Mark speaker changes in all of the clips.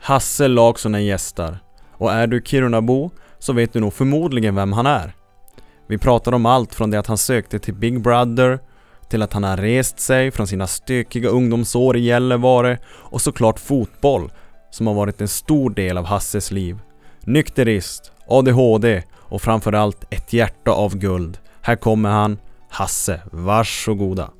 Speaker 1: Hasse Laaksonen gästar. Och är du Kirunabo så vet du nog förmodligen vem han är. Vi pratar om allt från det att han sökte till Big Brother till att han har rest sig från sina stökiga ungdomsår i Gällivare och såklart fotboll som har varit en stor del av Hasses liv. Nykterist, ADHD och framförallt ett hjärta av guld. Här kommer han, Hasse. Varsågoda.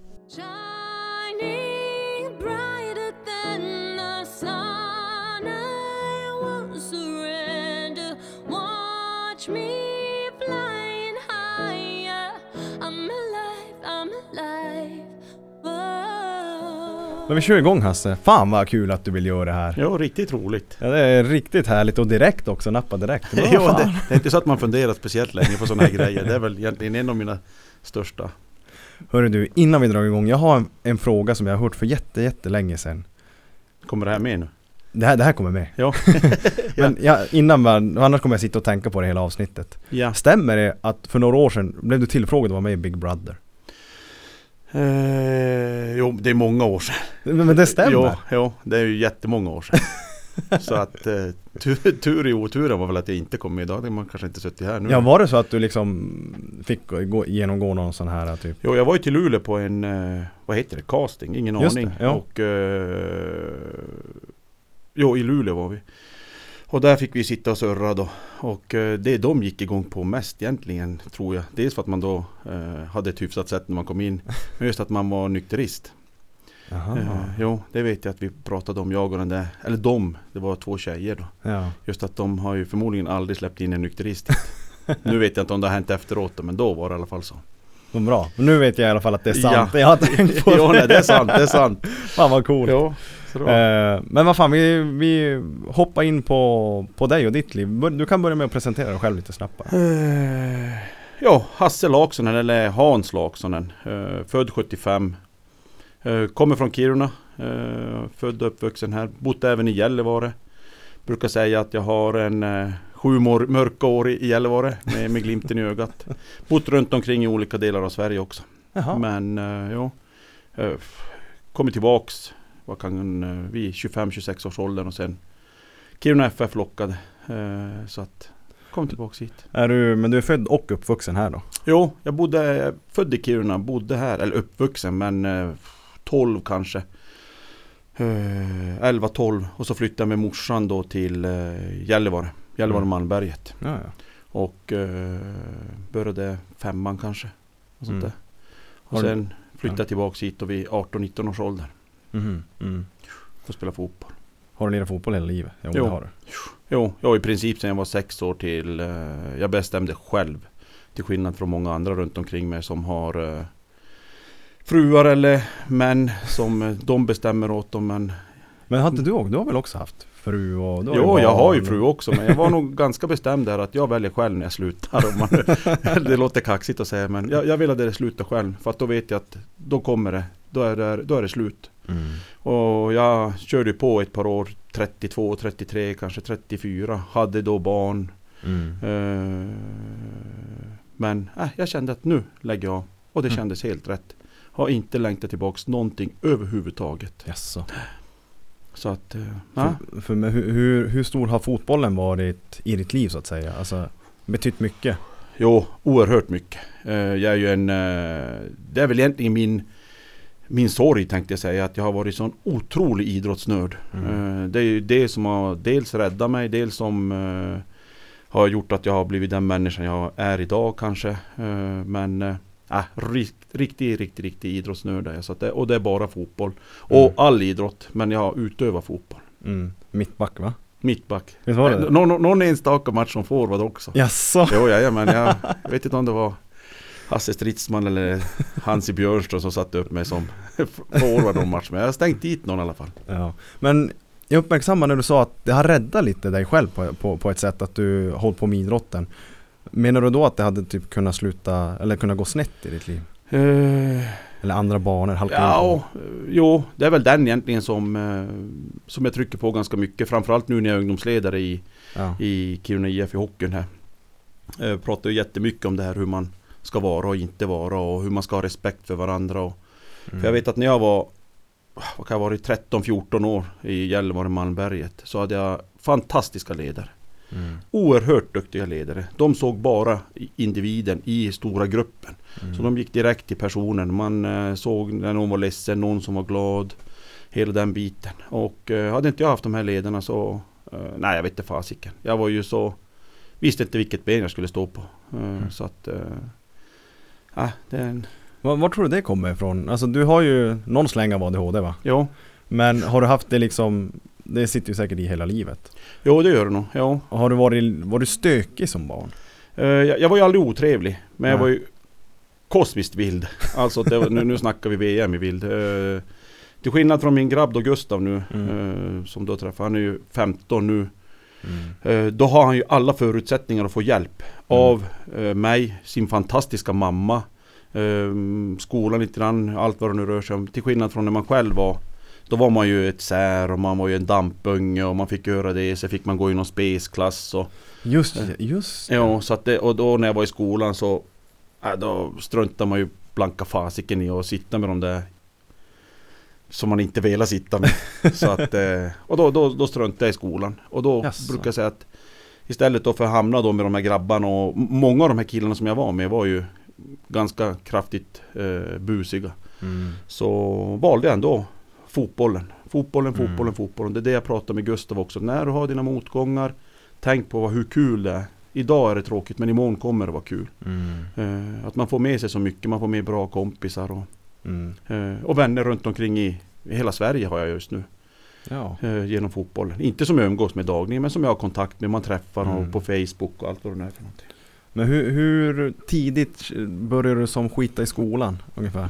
Speaker 1: Men vi kör igång Hasse. Fan vad kul att du vill göra det här.
Speaker 2: Ja, riktigt roligt.
Speaker 1: Ja, det är riktigt härligt och direkt också, nappa direkt.
Speaker 2: Ja, det, det är inte så att man funderar speciellt länge på sådana här grejer. Det är väl egentligen en av mina största.
Speaker 1: Hörru du, innan vi drar igång. Jag har en, en fråga som jag har hört för jätte, jättelänge sedan.
Speaker 2: Kommer det här med nu?
Speaker 1: Det här, det här kommer med.
Speaker 2: Ja.
Speaker 1: Men ja, innan annars kommer jag sitta och tänka på det hela avsnittet.
Speaker 2: ja.
Speaker 1: Stämmer det att för några år sedan blev du tillfrågad att vara med i Big Brother?
Speaker 2: Eh, jo, det är många år sedan.
Speaker 1: Men, men det stämmer?
Speaker 2: Jo, jo, det är ju jättemånga år sedan. så att eh, tur, tur i oturen var väl att jag inte kom med. Då hade man kanske inte suttit här nu.
Speaker 1: Ja, var det så att du liksom fick gå, genomgå någon sån här typ?
Speaker 2: Jo, jag var ju till Luleå på en, eh, vad heter det, casting, ingen
Speaker 1: Just
Speaker 2: aning.
Speaker 1: det, ja.
Speaker 2: Och, eh, jo, i Luleå var vi. Och där fick vi sitta och surra då. Och eh, det de gick igång på mest egentligen, tror jag. Dels för att man då eh, hade ett hyfsat sätt när man kom in. Men just att man var nykterist. Eh, jo, det vet jag att vi pratade om, jag och den där, eller de, det var två tjejer då.
Speaker 1: Ja.
Speaker 2: Just att de har ju förmodligen aldrig släppt in en nykterist. nu vet jag inte om det har hänt efteråt men då var det i alla fall så.
Speaker 1: Vad bra. Men nu vet jag i alla fall att det är sant.
Speaker 2: Ja.
Speaker 1: Jag har tänkt på
Speaker 2: ja, nej, det är sant, det är sant.
Speaker 1: Fan vad coolt.
Speaker 2: Det var-
Speaker 1: Eh, men vad fan, vi, vi hoppar in på, på dig och ditt liv. Du kan börja med att presentera dig själv lite snabbt bara.
Speaker 2: Eh, ja, Hasse Laksonen eller Hans Laksonen. Eh, född 75. Eh, kommer från Kiruna. Eh, född och uppvuxen här. Bott även i Gällivare. Brukar säga att jag har en eh, sju mörka år i Gällivare med, med glimten i ögat. Bott runt omkring i olika delar av Sverige också.
Speaker 1: Jaha.
Speaker 2: Men ja, kommer tillbaks, vad kan eh, vi, 25-26 års åldern och sen Kiruna FF lockade. Så att, kom tillbaks hit.
Speaker 1: Är du, men du är född och uppvuxen här då?
Speaker 2: Jo, jag bodde, född i Kiruna, bodde här, eller uppvuxen men 12 kanske. Eh, 11-12 och så flyttade jag med morsan då till eh, Gällivare, Gällivare
Speaker 1: Mm.
Speaker 2: Malmberget.
Speaker 1: Ja, ja.
Speaker 2: Och eh, började femman kanske. Och sånt
Speaker 1: Mm.
Speaker 2: Och sen flyttade
Speaker 1: ja.
Speaker 2: jag tillbaks hit och vid 18-19 års ålder.
Speaker 1: Mhm, mm.
Speaker 2: Och spela fotboll.
Speaker 1: Har du lirat fotboll hela livet? Jo,
Speaker 2: Jo.
Speaker 1: har du.
Speaker 2: Jo, jag i princip sedan jag var sex år till eh, Jag bestämde själv Till skillnad från många andra runt omkring mig som har eh, Fruar eller män som eh, de bestämmer åt dem men
Speaker 1: Men har inte du också? Du har väl också haft fru och
Speaker 2: Jo, jag har ju
Speaker 1: barn.
Speaker 2: fru också men jag var nog ganska bestämd där att jag väljer själv när jag slutar om man, Det låter kaxigt att säga men jag, jag vill att det slutar själv för att då vet jag att Då kommer det Då är det, då är det slut
Speaker 1: Mm.
Speaker 2: Och jag körde på ett par år 32, 33, kanske 34 Hade då barn
Speaker 1: Mm.
Speaker 2: Eh, Men äh, jag kände att nu lägger jag av. Och det
Speaker 1: Mm.
Speaker 2: kändes helt rätt. Har inte längtat tillbaks någonting överhuvudtaget.
Speaker 1: Jaså.
Speaker 2: Så att, eh, ja.
Speaker 1: För, för men hur, hur, stor har fotbollen varit i ditt liv så att säga? Alltså, betytt mycket?
Speaker 2: Jo, oerhört mycket. Eh, jag är ju en... eh, det är väl egentligen min... Min sorg tänkte jag säga, att jag har varit sån otrolig idrottsnörd.
Speaker 1: Mm.
Speaker 2: Eh, det är ju det som har dels räddat mig, dels som eh, har gjort att jag har blivit den människan jag är idag kanske. Eh, men äh, riktig, riktig, riktig idrottsnörd är jag. Så det, och det är bara fotboll. Och
Speaker 1: Mm.
Speaker 2: all idrott, men jag har utövat fotboll.
Speaker 1: Mm. Mittback va?
Speaker 2: Mittback.
Speaker 1: Visst var det det?
Speaker 2: Någon, någon enstaka match som forward också.
Speaker 1: Jaså?
Speaker 2: Jo, jajamän. Jag, jag vet inte om det var Hasse Stridsman eller Hansi Björnström som satte upp mig som forward någon match. Men jag har stängt dit någon i alla fall.
Speaker 1: Ja. Men jag uppmärksammar när du sa att det har räddat lite dig själv på, på, på ett sätt att du hållit på med idrotten. Menar du då att det hade typ kunnat sluta, eller kunnat gå snett i ditt liv?
Speaker 2: Eh,
Speaker 1: Eller andra banor, halka in
Speaker 2: Ja, och, eh, jo, det är väl den egentligen som, eh, som jag trycker på ganska mycket. Framförallt nu när jag är ungdomsledare i,
Speaker 1: Ja.
Speaker 2: i Kiruna IF i hockeyn här. Jag pratar ju jättemycket om det här hur man ska vara och inte vara och hur man ska ha respekt för varandra. Och,
Speaker 1: Mm.
Speaker 2: För jag vet att när jag var, vad kan jag varit, 13-14 år i Gällivare Malmberget så hade jag fantastiska ledare.
Speaker 1: Mm.
Speaker 2: Oerhört duktiga ledare. De såg bara individen i stora gruppen.
Speaker 1: Mm.
Speaker 2: Så de gick direkt till personen. Man eh, såg när någon var ledsen, någon som var glad. Hela den biten. Och eh, hade inte jag haft de här ledarna så... Eh, nej, jag vet inte fasiken. Jag var ju så... Visste inte vilket ben jag skulle stå på. Eh,
Speaker 1: Mm.
Speaker 2: Så att... Eh, det är en...
Speaker 1: Var, var tror du det kommer ifrån? Alltså du har ju någon släng av ADHD va?
Speaker 2: Ja,
Speaker 1: Men har du haft det liksom Det sitter ju säkert i hela livet.
Speaker 2: jo det gör det nog. Ja.
Speaker 1: Och Har du varit, var du stökig som barn?
Speaker 2: Eh, jag, jag var ju aldrig otrevlig. Men jag
Speaker 1: Nej.
Speaker 2: var ju kosmiskt vild. Alltså det, nu, nu snackar vi VM i vild. Eh, till skillnad från min grabb då Gustav nu.
Speaker 1: Mm.
Speaker 2: eh, som då träffade. Han är ju 15 nu.
Speaker 1: Mm.
Speaker 2: Eh, Då har han ju alla förutsättningar att få hjälp av eh, mig, sin fantastiska mamma, eh, skolan lite grann, allt vad det nu rör sig om. Till skillnad från när man själv var Då var man ju ett sär och man var ju en dampunge och man fick göra det. Så fick man gå i någon spesklass och
Speaker 1: Just just
Speaker 2: Ja, så att det, och då när jag var i skolan så äh, Då struntade man ju blanka fasiken i att sitta med de där Som man inte velat sitta med. Så att, eh, Och då, då, då struntade jag i skolan. Och då
Speaker 1: Jaså.
Speaker 2: brukar jag säga att Istället då för att hamna då med de här grabbarna och Många av de här killarna som jag var med var ju Ganska kraftigt eh, busiga.
Speaker 1: Mm.
Speaker 2: Så valde jag ändå fotbollen. Fotbollen,
Speaker 1: Mm.
Speaker 2: fotbollen, fotbollen. Det är det jag pratar med Gustav också. När du har dina motgångar Tänk på vad- hur kul det är Idag är det tråkigt men imorgon kommer det vara kul
Speaker 1: Mm.
Speaker 2: Eh, Att man får med sig så mycket, man får med bra kompisar och,
Speaker 1: Mm.
Speaker 2: eh, och vänner runt omkring i i hela Sverige har jag just nu
Speaker 1: Ja.
Speaker 2: eh, Genom fotbollen Inte som jag umgås med dagligen men som jag har kontakt med Man träffar
Speaker 1: Mm.
Speaker 2: och på Facebook och allt vad det är för någonting
Speaker 1: Men hur, hur tidigt började du som skita i skolan ungefär?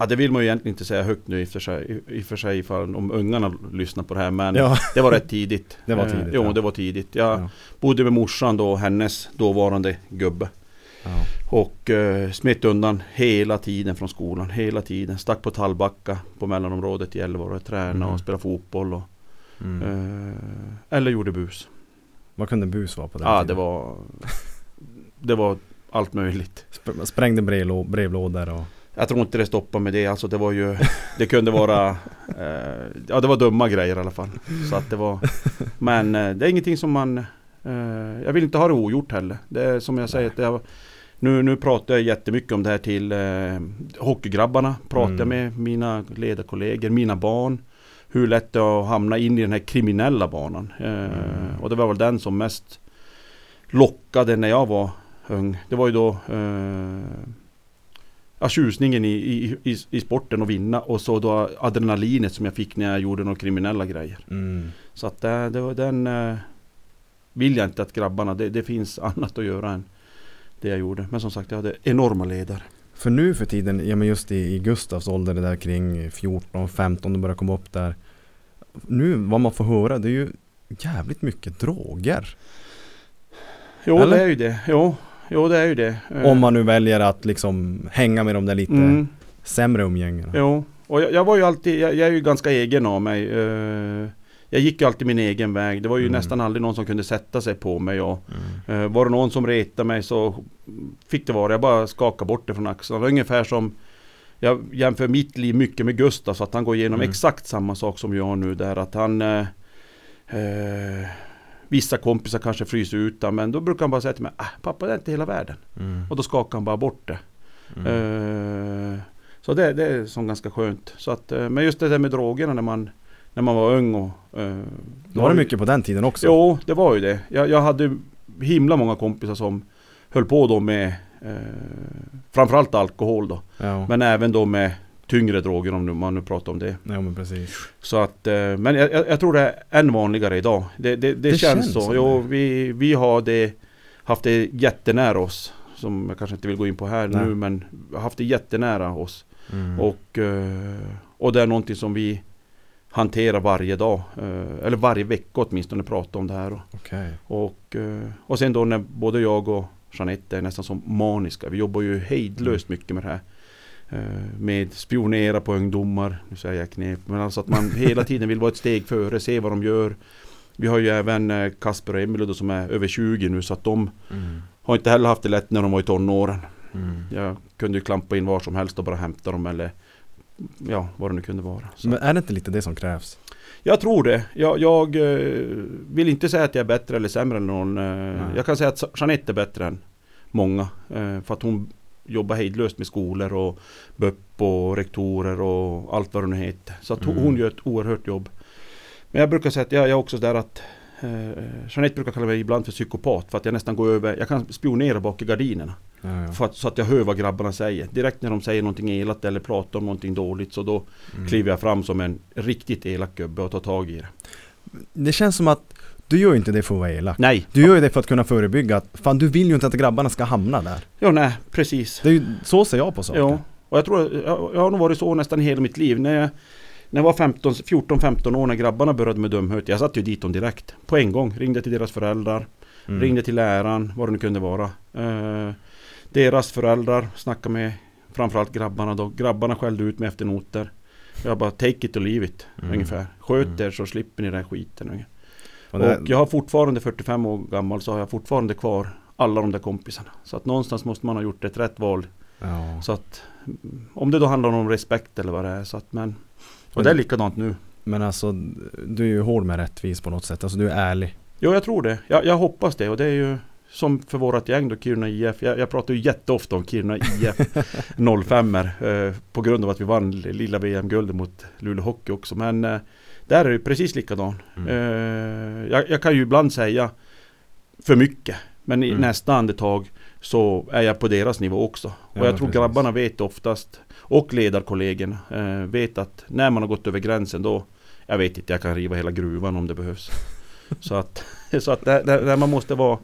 Speaker 2: Ja det vill man ju egentligen inte säga högt nu i och för sig, i för sig ifall, om ungarna lyssnar på det här men
Speaker 1: Ja.
Speaker 2: Det var rätt tidigt
Speaker 1: Det var
Speaker 2: Eh,
Speaker 1: tidigt,
Speaker 2: Jo
Speaker 1: ja.
Speaker 2: det var tidigt Jag
Speaker 1: Ja.
Speaker 2: bodde med morsan då, hennes dåvarande gubbe
Speaker 1: ja.
Speaker 2: Och eh, smet undan hela tiden från skolan, hela tiden. Stack på Tallbacka på mellanområdet i Gällivare och tränade
Speaker 1: Mhm.
Speaker 2: och spelade fotboll. Och,
Speaker 1: Mm.
Speaker 2: eh, eller gjorde bus.
Speaker 1: Vad kunde bus vara på den
Speaker 2: Ja,
Speaker 1: tiden?
Speaker 2: det var Det var allt möjligt.
Speaker 1: Sp- Sprängde brevlå- brevlådor och...
Speaker 2: Jag tror inte det stoppade med det. Alltså det var ju Det kunde vara eh, Ja det var dumma grejer i alla fall. Så att det var Men eh, det är ingenting som man eh, Jag vill inte ha det ogjort heller. Det är som jag säger är, nu, nu pratar jag jättemycket om det här till eh, hockeygrabbarna. Pratar
Speaker 1: Mm.
Speaker 2: med mina ledarkollegor, mina barn. Hur lätt det är att hamna in i den här kriminella banan. Eh,
Speaker 1: Mm.
Speaker 2: Och det var väl den som mest lockade när jag var ung. Det var ju då eh, ja, tjusningen i, i, i, i sporten och vinna och så då adrenalinet som jag fick när jag gjorde några kriminella grejer.
Speaker 1: Mm.
Speaker 2: Så att det, det var den eh, vill jag inte att grabbarna, det, det finns annat att göra än det jag gjorde. Men som sagt jag hade enorma ledare.
Speaker 1: För nu för tiden, ja men just i, i Gustavs ålder, det där kring 14, 15, det börjar komma upp där. Nu, vad man får höra, det är ju jävligt mycket droger.
Speaker 2: Jo
Speaker 1: Eller?
Speaker 2: det är ju det. Jo, jo det är ju det. Eh,
Speaker 1: Om man nu väljer att liksom hänga med de där lite
Speaker 2: mm,
Speaker 1: sämre umgängena.
Speaker 2: Jo, och jag, jag var ju alltid, jag, jag är ju ganska egen av mig. Eh, jag gick ju alltid min egen väg. Det var ju
Speaker 1: Mm.
Speaker 2: nästan aldrig någon som kunde sätta sig på mig. Och,
Speaker 1: Mm.
Speaker 2: Eh, var det någon som retade mig så fick det vara. Jag bara skakade bort det från axlarna. Ungefär som jag jämför mitt liv mycket med Gustav så att han går igenom
Speaker 1: Mm.
Speaker 2: exakt samma sak som jag nu där att han eh, Vissa kompisar kanske fryser ut han, men då brukar han bara säga till mig ah, Pappa det är inte hela världen.
Speaker 1: Mm.
Speaker 2: Och då skakar han bara bort det.
Speaker 1: Mm.
Speaker 2: Eh, så det, det är som ganska skönt. Så att, eh, men just det där med drogerna när man När man var ung och eh,
Speaker 1: Var det mycket på den tiden också?
Speaker 2: Jo, det var ju det. Jag, jag hade himla många kompisar som höll på då med eh, framförallt alkohol då.
Speaker 1: Ja,
Speaker 2: Men även då med tyngre droger om man nu pratar om det.
Speaker 1: ja men precis.
Speaker 2: Så att, eh, men jag, jag tror det är än vanligare idag. Det, det, det,
Speaker 1: Det
Speaker 2: känns, så. Jo, vi, vi har det, haft det jättenära oss. Som jag kanske inte vill gå in på här
Speaker 1: Nej.
Speaker 2: nu men haft det jättenära oss.
Speaker 1: Mm.
Speaker 2: Och, eh, och det är någonting som vi hanterar varje dag. eh, Eller varje vecka åtminstone pratar om det här.
Speaker 1: Okej.
Speaker 2: Och, och sen då när både jag och Jeanette är nästan som maniska. Vi jobbar ju hejdlöst mycket med det här. Eh, Med spionera på ungdomar. Nu säger jag knep. Men alltså att man hela tiden vill vara ett steg före. Se vad de gör. Vi har ju även eh, Kasper och Emil då som är över 20 nu så att de
Speaker 1: Mm.
Speaker 2: har inte heller haft det lätt när de var i tonåren.
Speaker 1: Mm.
Speaker 2: Jag kunde ju klampa in var som helst och bara hämta dem eller ja, vad det nu kunde vara. Så.
Speaker 1: Men är det inte lite det som krävs?
Speaker 2: Jag tror det. Jag, jag eh, vill inte säga att jag är bättre eller sämre än någon.
Speaker 1: Nej.
Speaker 2: Jag kan säga att Jeanette är bättre än många. För att hon jobbar hejdlöst med skolor och BUP och rektorer och allt vad det nu heter. Så att hon-
Speaker 1: Mm.
Speaker 2: gör ett oerhört jobb. Men jag brukar säga att jag, jag är också där att eh, Jeanette brukar kalla mig ibland för psykopat för att jag nästan går över, jag kan spionera bak i gardinerna.
Speaker 1: Ja, ja.
Speaker 2: Att, så att jag hör vad grabbarna säger. Direkt när de säger någonting elakt eller pratar om någonting dåligt så då
Speaker 1: Mm.
Speaker 2: kliver jag fram som en riktigt elak gubbe och tar tag i det.
Speaker 1: Det känns som att du gör ju inte det för att vara elak.
Speaker 2: Nej!
Speaker 1: Du gör ju det för att kunna förebygga att fan du vill ju inte att grabbarna ska hamna där.
Speaker 2: Ja, nej, precis.
Speaker 1: Det är ju, så ser jag på saker.
Speaker 2: Ja, och jag tror jag, jag har nog varit så nästan hela mitt liv. När jag, när jag var 15 14-15 år när grabbarna började med dumhet. Jag satte ju dit dem direkt. På en gång. Ringde till deras föräldrar.
Speaker 1: Mm.
Speaker 2: Ringde till läraren. Vad det nu kunde vara. Eh, deras föräldrar snackade med framförallt grabbarna då. Grabbarna skällde ut mig efter noter. Jag bara take it or leave it.
Speaker 1: Mm.
Speaker 2: Ungefär. Sköt
Speaker 1: Mm.
Speaker 2: er så slipper ni den här skiten.
Speaker 1: Och det,
Speaker 2: Och jag har fortfarande 45 år gammal så har jag fortfarande kvar alla de där kompisarna. Så att någonstans måste man ha gjort ett rätt val.
Speaker 1: ja.
Speaker 2: Så att mm, om det då handlar om respekt eller vad det är. Så att, men, och
Speaker 1: Men-
Speaker 2: det är likadant nu.
Speaker 1: Men alltså, du är ju hård med rättvis på något sätt. Alltså du är ärlig.
Speaker 2: Jo, jag tror det. Jag, jag hoppas det. Och det är ju som för vårat gäng då, Kiruna IF. Jag, jag pratar ju jätteofta om Kiruna IF 05 eh, På grund av att vi vann lilla VM-guldet mot Luleå Hockey också. Men eh, där är det precis likadan.
Speaker 1: Mm.
Speaker 2: Eh, jag, jag kan ju ibland säga för mycket. Men i
Speaker 1: Mm.
Speaker 2: nästa andetag så är jag på deras nivå också.
Speaker 1: Ja,
Speaker 2: och jag tror
Speaker 1: precis.
Speaker 2: grabbarna vet oftast, och ledarkollegorna, eh, vet att när man har gått över gränsen då, jag vet inte, jag kan riva hela gruvan om det behövs. så att, så att där, där, där man måste vara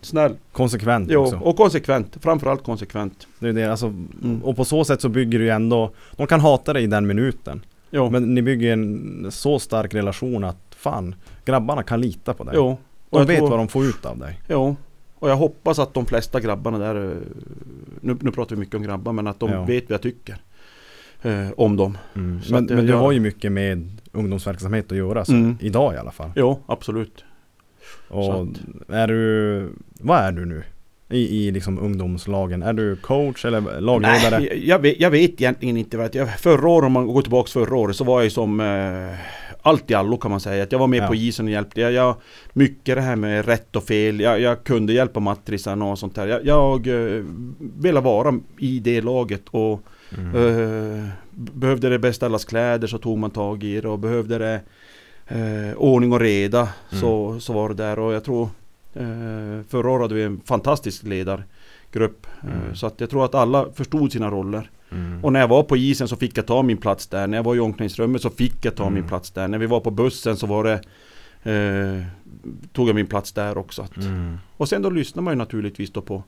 Speaker 2: snäll.
Speaker 1: Konsekvent
Speaker 2: Jo,
Speaker 1: också.
Speaker 2: och konsekvent. Framförallt konsekvent.
Speaker 1: Det är det, alltså,
Speaker 2: Mm.
Speaker 1: Och på så sätt så bygger du ju ändå, de kan hata dig i den minuten.
Speaker 2: Jo,
Speaker 1: Men ni bygger en så stark relation att fan, grabbarna kan lita på dig.
Speaker 2: jo.
Speaker 1: de
Speaker 2: jag
Speaker 1: vet
Speaker 2: tror-
Speaker 1: vad de får ut av dig.
Speaker 2: Jo, och jag hoppas att de flesta grabbarna där, eh, nu, nu pratar vi mycket om grabbar, men att de
Speaker 1: Ja.
Speaker 2: vet vad jag tycker. Eh, om dem.
Speaker 1: Mm. Men,
Speaker 2: att
Speaker 1: men du
Speaker 2: jag-
Speaker 1: har ju mycket med ungdomsverksamhet att göra, så,
Speaker 2: Mm.
Speaker 1: idag i alla fall.
Speaker 2: Jo, absolut.
Speaker 1: Och
Speaker 2: så
Speaker 1: är du, vad är du nu? I, I liksom ungdomslagen? Är du coach eller lagledare?
Speaker 2: Nej, jag vet, jag vet egentligen inte. Vad jag, förra året, om man går tillbaka förra året, så var jag som eh, allt i allo kan man säga. Att jag var med
Speaker 1: Ja.
Speaker 2: på isen och hjälpte. Jag, jag, mycket det här med rätt och fel. Jag, jag kunde hjälpa matrisarna och sånt där. Jag, jag eh, ville vara i det laget och
Speaker 1: Mm.
Speaker 2: Eh, behövde det beställas kläder så tog man tag i det och behövde det eh, ordning och reda så, så var det där och jag tror förra året hade vi en fantastisk ledargrupp. Eh,
Speaker 1: Mm.
Speaker 2: Så att jag tror att alla förstod sina roller.
Speaker 1: Mm.
Speaker 2: Och när jag var på isen så fick jag ta min plats där. När jag var i omklädningsrummet så fick jag ta
Speaker 1: Mm.
Speaker 2: min plats där. När vi var på bussen så var det eh, Tog jag min plats där också. Att,
Speaker 1: Mm.
Speaker 2: Och sen då lyssnar man ju naturligtvis då på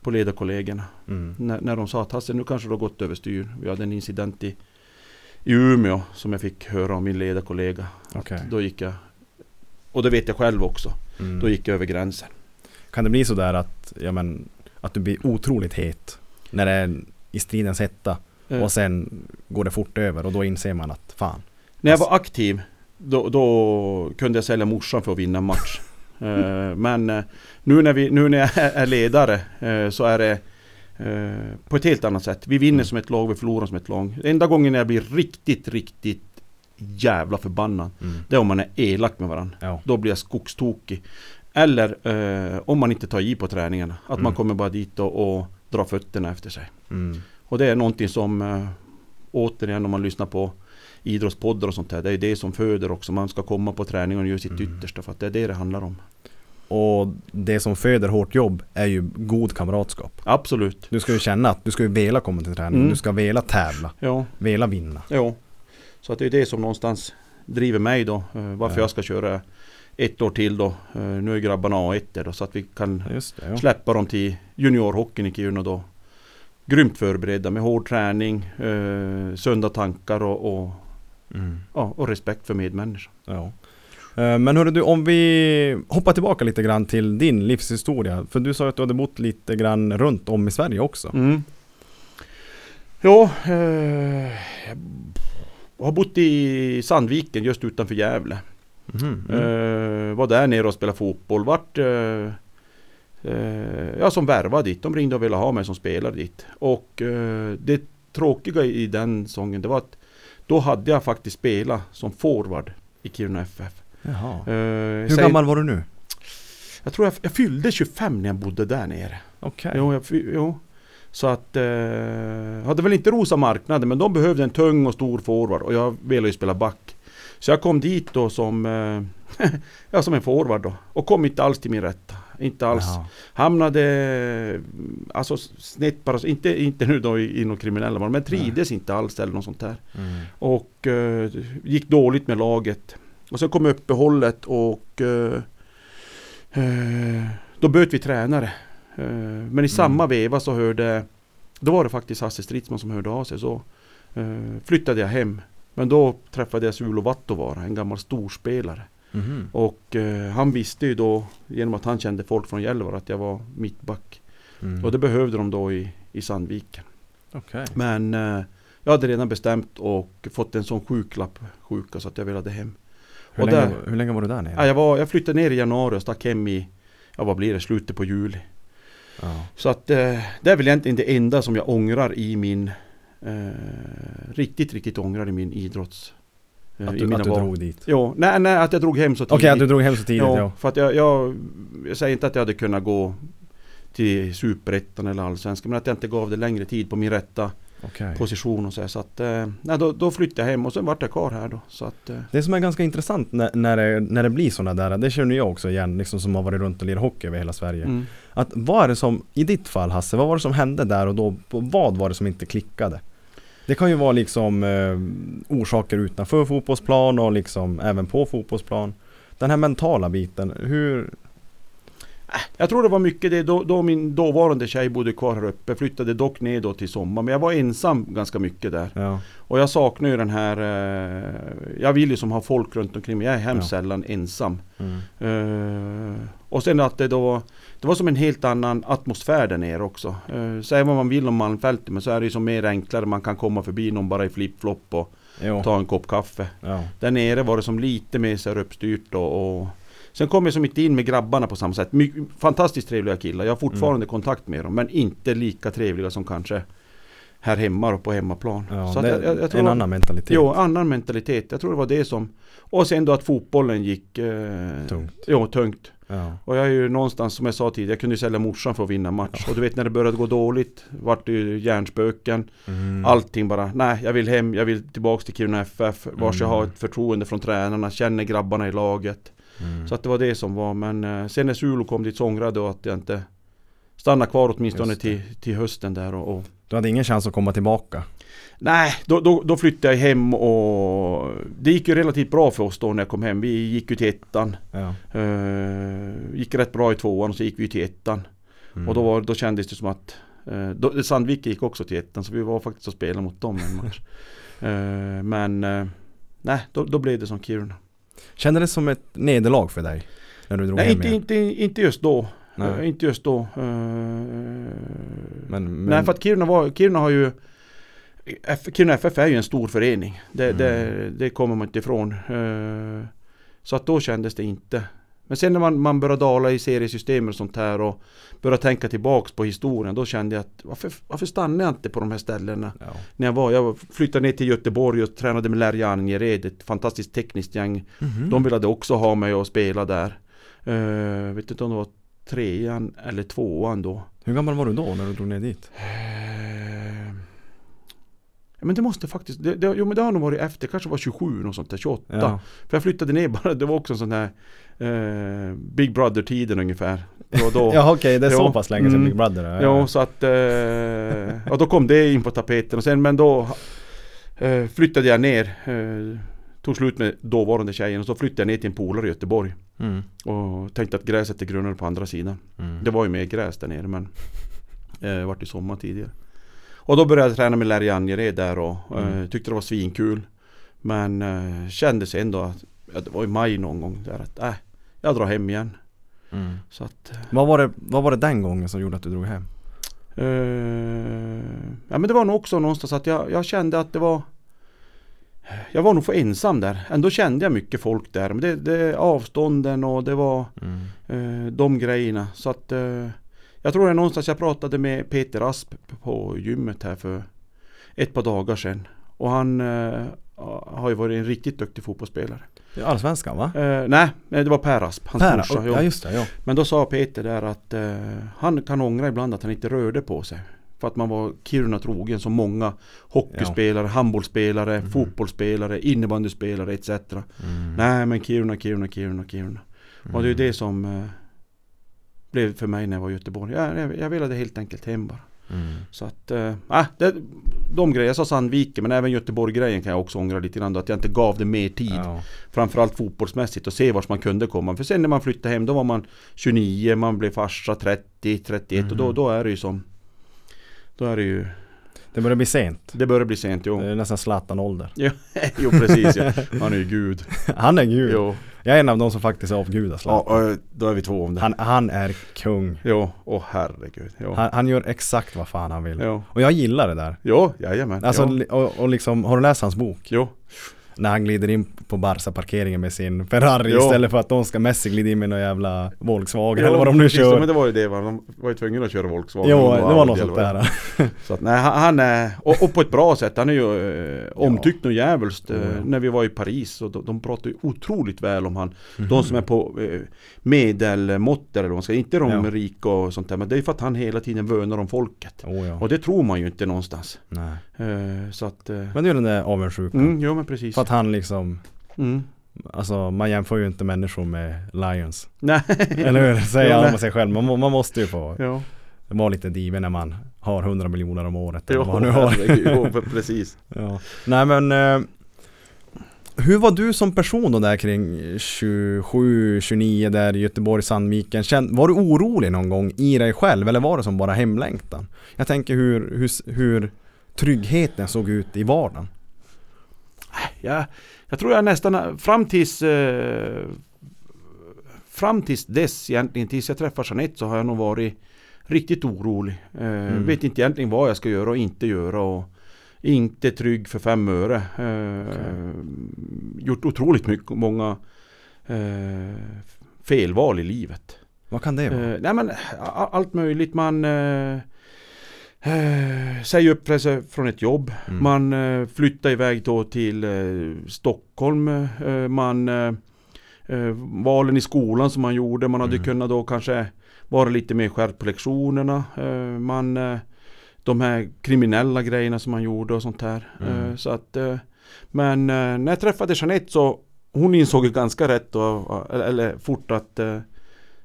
Speaker 2: På ledarkollegorna.
Speaker 1: Mm.
Speaker 2: När, när de sa att Hasse nu kanske du har gått överstyr. Vi hade en incident i, i Umeå som jag fick höra av min ledarkollega.
Speaker 1: Okej.
Speaker 2: Då gick jag Och det vet jag själv också.
Speaker 1: Mm.
Speaker 2: Då gick jag över gränsen.
Speaker 1: Kan det bli så där att, ja men, att du blir otroligt het när det är i stridens hetta
Speaker 2: Eh,
Speaker 1: och sen går det fort över och då inser man att fan.
Speaker 2: när jag var aktiv då, då kunde jag sälja morsan för att vinna en match. Eh, men eh, nu, när vi, nu när jag är ledare eh, så är det på ett helt annat sätt. Vi vinner
Speaker 1: Mm.
Speaker 2: som ett lag, vi förlorar som ett lag. Enda gången jag blir riktigt, riktigt jävla förbannad.
Speaker 1: Mm.
Speaker 2: Det är om man är elak med varandra.
Speaker 1: Ja.
Speaker 2: Då blir jag skogstokig. Eller eh, om man inte tar i på träningarna. Att
Speaker 1: Mm.
Speaker 2: man kommer bara dit och, och drar fötterna efter sig.
Speaker 1: Mm.
Speaker 2: Och det är någonting som eh, återigen om man lyssnar på idrottspoddar och sånt där. Det är det som föder också. Man ska komma på träningen och göra sitt
Speaker 1: Mm.
Speaker 2: yttersta för att det är det det handlar om.
Speaker 1: Och det som föder hårt jobb är ju god kamratskap.
Speaker 2: Absolut.
Speaker 1: Du ska ju känna att du ska ju vela komma till träning.
Speaker 2: Mm.
Speaker 1: Du ska vela tävla.
Speaker 2: Ja,
Speaker 1: Vela vinna.
Speaker 2: ja. Så att det är det som någonstans driver mig då. eh, varför
Speaker 1: Ja.
Speaker 2: jag ska köra ett år till då. Eh, nu är grabbarna A1 där då, så att vi kan
Speaker 1: det, ja.
Speaker 2: släppa dem till juniorhockeyn i Kiruna då. Grymt förberedda med hård träning, eh, sunda tankar och, och,
Speaker 1: Mm.
Speaker 2: ja, och respekt för medmänniskor.
Speaker 1: Ja. Eh, Men hörru du, om vi hoppar tillbaka lite grann till din livshistoria. För du sa att du hade bott lite grann runt om i Sverige också.
Speaker 2: Mm. Ja, eh, har bott i Sandviken just utanför Gävle.
Speaker 1: Mhm. Mm.
Speaker 2: Eh, var där nere och spelade fotboll. Vart eh, ja, som värvade dit. De ringde och ville ha mig som spelare dit. Och det tråkiga i den sången det var att då hade jag faktiskt spelat som forward i Kiruna FF.
Speaker 1: Jaha. Hur
Speaker 2: säg-
Speaker 1: gammal var du nu?
Speaker 2: Jag tror jag, jag fyllde 25 när jag bodde där nere.
Speaker 1: Okej.
Speaker 2: Jo, jag, jo. Så att, eh, hade väl inte rosa marknaden men de behövde en tung och stor forward och jag ville ju spela back. Så jag kom dit då som, eh, ja, som en forward då. Och kom inte alls till min rätta. Inte alls.
Speaker 1: Jaha.
Speaker 2: Hamnade, alltså snett bara, inte, inte nu då i, i något kriminella men trivdes inte alls eller något sånt där.
Speaker 1: Mm.
Speaker 2: Och eh, gick dåligt med laget. Och sen kom uppehållet och eh, eh, då bytte vi tränare. Eh, men i samma veva så hörde, då var det faktiskt Hasse Stridsman som hörde av sig. Så eh, flyttade jag hem. Men då träffade jag Sulo Vattovara, en gammal storspelare.
Speaker 1: Mhm.
Speaker 2: Och eh, han visste ju då, genom att han kände folk från Gällivare, att jag var mittback.
Speaker 1: Mm.
Speaker 2: Och det behövde de då i, i Sandviken.
Speaker 1: Okej.
Speaker 2: Men jag hade redan bestämt och fått en sån sjuklapp sjuka så att jag ville hem.
Speaker 1: Hur,
Speaker 2: och
Speaker 1: länge,
Speaker 2: där-
Speaker 1: hur länge var du där nere?
Speaker 2: Ja, jag, var, jag flyttade ner i januari och stack hem i, ja vad blir det, slutet på juli.
Speaker 1: Ja.
Speaker 2: Så att eh, det är väl egentligen det enda som jag ångrar i min, eh, riktigt, riktigt ångrar i min idrotts... eh,
Speaker 1: Att
Speaker 2: i
Speaker 1: du,
Speaker 2: mina
Speaker 1: att du drog dit?
Speaker 2: Jo, nej, nej, att jag drog hem så tidigt.
Speaker 1: Okej, att du drog hem så tidigt
Speaker 2: ja,
Speaker 1: ja.
Speaker 2: för att jag, jag, jag säger inte att jag hade kunnat gå till Superettan eller Allsvenskan, men att jag inte gav det längre tid på min rätta
Speaker 1: Okej.
Speaker 2: position och så, här, så att, eh, nej, då, då flyttade jag hem och sen vart jag kvar här då. Så att, eh,
Speaker 1: Det som är ganska intressant när, när, det, när det blir sådana där, det känner jag också igen, liksom som har varit runt och lirat hockey över hela Sverige.
Speaker 2: mm.
Speaker 1: Att vad är det som, i ditt fall Hasse, vad var det som hände där och då? Vad var det som inte klickade? Det kan ju vara liksom eh, orsaker utanför fotbollsplan och liksom även på fotbollsplan. Den här mentala biten, hur...
Speaker 2: Jag tror det var mycket det, då, då min dåvarande tjej bodde kvar här uppe, flyttade dock ner då till sommar, men jag var ensam ganska mycket där.
Speaker 1: Ja,
Speaker 2: Och jag saknar ju den här, eh, jag vill ju som ha folk runt omkring mig, jag är hemskt
Speaker 1: Ja.
Speaker 2: sällan ensam.
Speaker 1: mm,
Speaker 2: Eh, och sen att det då Det var som en helt annan atmosfär där nere också. Uh, säga vad man vill om Malmfältet men så är det ju som mer enklare. Man kan komma förbi någon bara i flip-flop och
Speaker 1: jo,
Speaker 2: ta en kopp kaffe.
Speaker 1: ja,
Speaker 2: Där nere var det som lite mer så här uppstyrt och, och Sen kom jag som inte in med grabbarna på samma sätt. My, fantastiskt trevliga killar. Jag har fortfarande kontakt med dem men inte lika trevliga som kanske här hemma och på hemmaplan.
Speaker 1: ja
Speaker 2: Så jag- jag- jag
Speaker 1: en
Speaker 2: att-
Speaker 1: annan mentalitet.
Speaker 2: Jo, annan mentalitet. Jag tror det var det som Och sen då att fotbollen gick eh,
Speaker 1: Tungt.
Speaker 2: Jo, tungt.
Speaker 1: Ja,
Speaker 2: Och jag är ju någonstans som jag sa tidigare, jag kunde ju sälja morsan för att vinna match. Och du vet när det började gå dåligt, vart det ju hjärnspöken.
Speaker 1: mm,
Speaker 2: Allting bara, nej jag vill hem, jag vill tillbaks till Kiruna FF. Vars jag
Speaker 1: Mm.
Speaker 2: har ett förtroende från tränarna, känner grabbarna i laget.
Speaker 1: Mm.
Speaker 2: Så att det var det som var, men eh, sen när Zulu kom dit så ångrade jag att jag inte Stannade kvar åtminstone till, till hösten där och, och
Speaker 1: Du hade ingen chans att komma tillbaka?
Speaker 2: Nej, då, då, då flyttade jag hem och Det gick ju relativt bra för oss då när jag kom hem. Vi gick ju till ettan.
Speaker 1: Ja.
Speaker 2: Eh, gick rätt bra i tvåan och så gick vi till ettan.
Speaker 1: Mm.
Speaker 2: Och då, var, då kändes det som att eh, då, Sandvik gick också till ettan så vi var faktiskt och spelade mot dem en match. Eh, men eh, nej, då, då blev det som Kiruna.
Speaker 1: Kändes det som ett nederlag för dig? När du drog
Speaker 2: Nej,
Speaker 1: hem
Speaker 2: inte,
Speaker 1: igen?
Speaker 2: inte, inte just då.
Speaker 1: Nej.
Speaker 2: Eh, inte just då. Eh,
Speaker 1: Men, men,
Speaker 2: Nej, för att Kiruna, var, Kiruna har ju F, Kiruna FF är ju en stor förening. Det,
Speaker 1: Mm.
Speaker 2: det, det kommer man inte ifrån. Eh, Så att då kändes det inte. Men sen när man, man började dala i seriesystemet och sånt här och började tänka tillbaks på historien. Då kände jag att varför, varför stannade jag inte på de här ställena?
Speaker 1: ja.
Speaker 2: När jag var, jag flyttade ner till Göteborg och tränade med Larry Angered, ett fantastiskt tekniskt gäng.
Speaker 1: Mhm.
Speaker 2: De ville också ha mig och spela där. Uh, vet inte om det var trean eller tvåan då.
Speaker 1: Hur gammal var du då när du drog ner dit?
Speaker 2: Eh, men det måste faktiskt, det, det, jo men det har nog varit efter, kanske var 27 något sånt där, 28.
Speaker 1: Ja.
Speaker 2: För jag flyttade ner bara, det var också en sån här eh, Big Brother-tiden ungefär. Och då,
Speaker 1: Ja okej, det är så
Speaker 2: Jo.
Speaker 1: pass länge sedan
Speaker 2: Mm.
Speaker 1: Big Brother ja,
Speaker 2: Ja, så att, eh, ja då kom det in på tapeten och sen men då eh, flyttade jag ner. Eh, tog slut med dåvarande tjejen och så flyttade jag ner till en polare i Göteborg.
Speaker 1: mm.
Speaker 2: Och tänkte att gräset är grönare på andra sidan.
Speaker 1: Mm.
Speaker 2: Det var ju mer gräs där nere men eh, vart i sommar tidigare. Och då började jag träna med Larry Angered där och eh,
Speaker 1: Mm.
Speaker 2: tyckte det var svinkul. Men eh, kände sen då att, ja, det var i maj någon gång där att äh, jag drar hem igen.
Speaker 1: Mm.
Speaker 2: Så att
Speaker 1: Vad, var det, vad var det den gången som gjorde att du drog hem?
Speaker 2: eh, Ja men det var nog också någonstans att jag, jag kände att det var Jag var nog för ensam där. Ändå kände jag mycket folk där. Men det, det avstånden och det var
Speaker 1: Mm.
Speaker 2: eh, de grejerna. Så att eh, Jag tror det är någonstans jag pratade med Peter Asp på gymmet här för ett par dagar sedan. Och han eh, har ju varit en riktigt duktig fotbollsspelare.
Speaker 1: Allsvenskan va?
Speaker 2: Eh, nej, det var Per Asp, hans
Speaker 1: Per,
Speaker 2: morsa.
Speaker 1: ja just det, ja.
Speaker 2: Men då sa Peter där att eh, han kan ångra ibland att han inte rörde på sig. För att man var Kiruna trogen som många hockeyspelare, handbollsspelare,
Speaker 1: Mhm.
Speaker 2: fotbollsspelare, innebandyspelare etc.
Speaker 1: Mm.
Speaker 2: Nej men Kiruna, Kiruna, Kiruna, Kiruna. Och det är ju det som eh, blev för mig när jag var i Göteborg. Jag, jag, jag ville helt enkelt hem bara.
Speaker 1: Mm.
Speaker 2: Så att, äh, det, de grejer, jag sa Sandviken men även Göteborg-grejen kan jag också ångra lite grann då, Att jag inte gav det mer tid.
Speaker 1: Ja.
Speaker 2: Framförallt fotbollsmässigt och se vart man kunde komma. För sen när man flyttade hem då var man 29, man blev farsa 30, 31 och då,
Speaker 1: Mhm.
Speaker 2: då är det ju som Då är det ju
Speaker 1: Det börjar bli sent.
Speaker 2: Det börjar bli sent jo.
Speaker 1: Det är nästan Zlatan-ålder.
Speaker 2: jo precis ja. Han är ju gud.
Speaker 1: Han är gud.
Speaker 2: Jo.
Speaker 1: Jag är en av de som faktiskt avgudar Zlatan.
Speaker 2: Ja, och då är vi två om det.
Speaker 1: Han, han är kung.
Speaker 2: Jo, åh herregud. Jo.
Speaker 1: Han, han gör exakt vad fan han vill.
Speaker 2: Jo,
Speaker 1: Och jag gillar det där.
Speaker 2: jo jajamän.
Speaker 1: Alltså,
Speaker 2: jo.
Speaker 1: och, och liksom, har du läst hans bok?
Speaker 2: jo.
Speaker 1: När han glider in på Barca-parkeringen med sin Ferrari
Speaker 2: Jo.
Speaker 1: istället för att de ska Messi glida in med någon jävla Volkswagen
Speaker 2: Jo,
Speaker 1: eller vad de nu kör.
Speaker 2: Men det var ju det va. De var ju tvungna att köra Volkswagen.
Speaker 1: Jo, det var något sånt där.
Speaker 2: Så att nej, han är, och, och på ett bra sätt. Han är ju eh, omtyckt och djävulskt. Eh,
Speaker 1: ja.
Speaker 2: När vi var i Paris och de, de pratar ju otroligt väl om han.
Speaker 1: Mhm.
Speaker 2: De som är på eh, medelmått eller vad man ska inte de
Speaker 1: Ja.
Speaker 2: rika och sånt där. Men det är för att han hela tiden vönar om folket.
Speaker 1: Oh, ja.
Speaker 2: Och det tror man ju inte någonstans.
Speaker 1: Nej.
Speaker 2: Eh, så att... Eh,
Speaker 1: Men det är den där avundsjukan.
Speaker 2: mm, jo men precis.
Speaker 1: För att han liksom,
Speaker 2: Mm.
Speaker 1: alltså man jämför ju inte människor med lions.
Speaker 2: Nej.
Speaker 1: Eller hur? Säger han om sig själv. Man, man måste ju få
Speaker 2: ja.
Speaker 1: vara lite diven när man har 100 miljoner om året.
Speaker 2: Jo,
Speaker 1: vad han nu har.
Speaker 2: jo, precis.
Speaker 1: Ja. Nej men eh, Hur var du som person då där kring 27, 29 där i Göteborg, Sandviken? Var du orolig någon gång i dig själv eller var det som bara hemlängtan? Jag tänker hur, hur, hur tryggheten såg ut i vardagen.
Speaker 2: Jag, jag tror jag nästan fram tills eh, Fram tills dess egentligen, tills jag träffade Jeanette så har jag nog varit riktigt orolig. Eh,
Speaker 1: Mm.
Speaker 2: Vet inte egentligen vad jag ska göra och inte göra och inte trygg för fem öre. Eh,
Speaker 1: Okej.
Speaker 2: Gjort otroligt mycket, många eh, felval i livet.
Speaker 1: Vad kan det vara?
Speaker 2: Eh, nej men allt möjligt. Man eh, säger upp sig från ett jobb.
Speaker 1: Mm.
Speaker 2: Man eh, flyttar iväg då till eh, Stockholm. Eh, man eh, eh, Valen i skolan som man gjorde. Man hade
Speaker 1: Mm.
Speaker 2: kunnat då kanske vara lite mer skärpt på lektionerna. Eh, man eh, De här kriminella grejerna som man gjorde och sånt här.
Speaker 1: Mm.
Speaker 2: Eh, så att eh, Men eh, när jag träffade Jeanette så Hon insåg ju ganska rätt och, eller, eller fort att eh,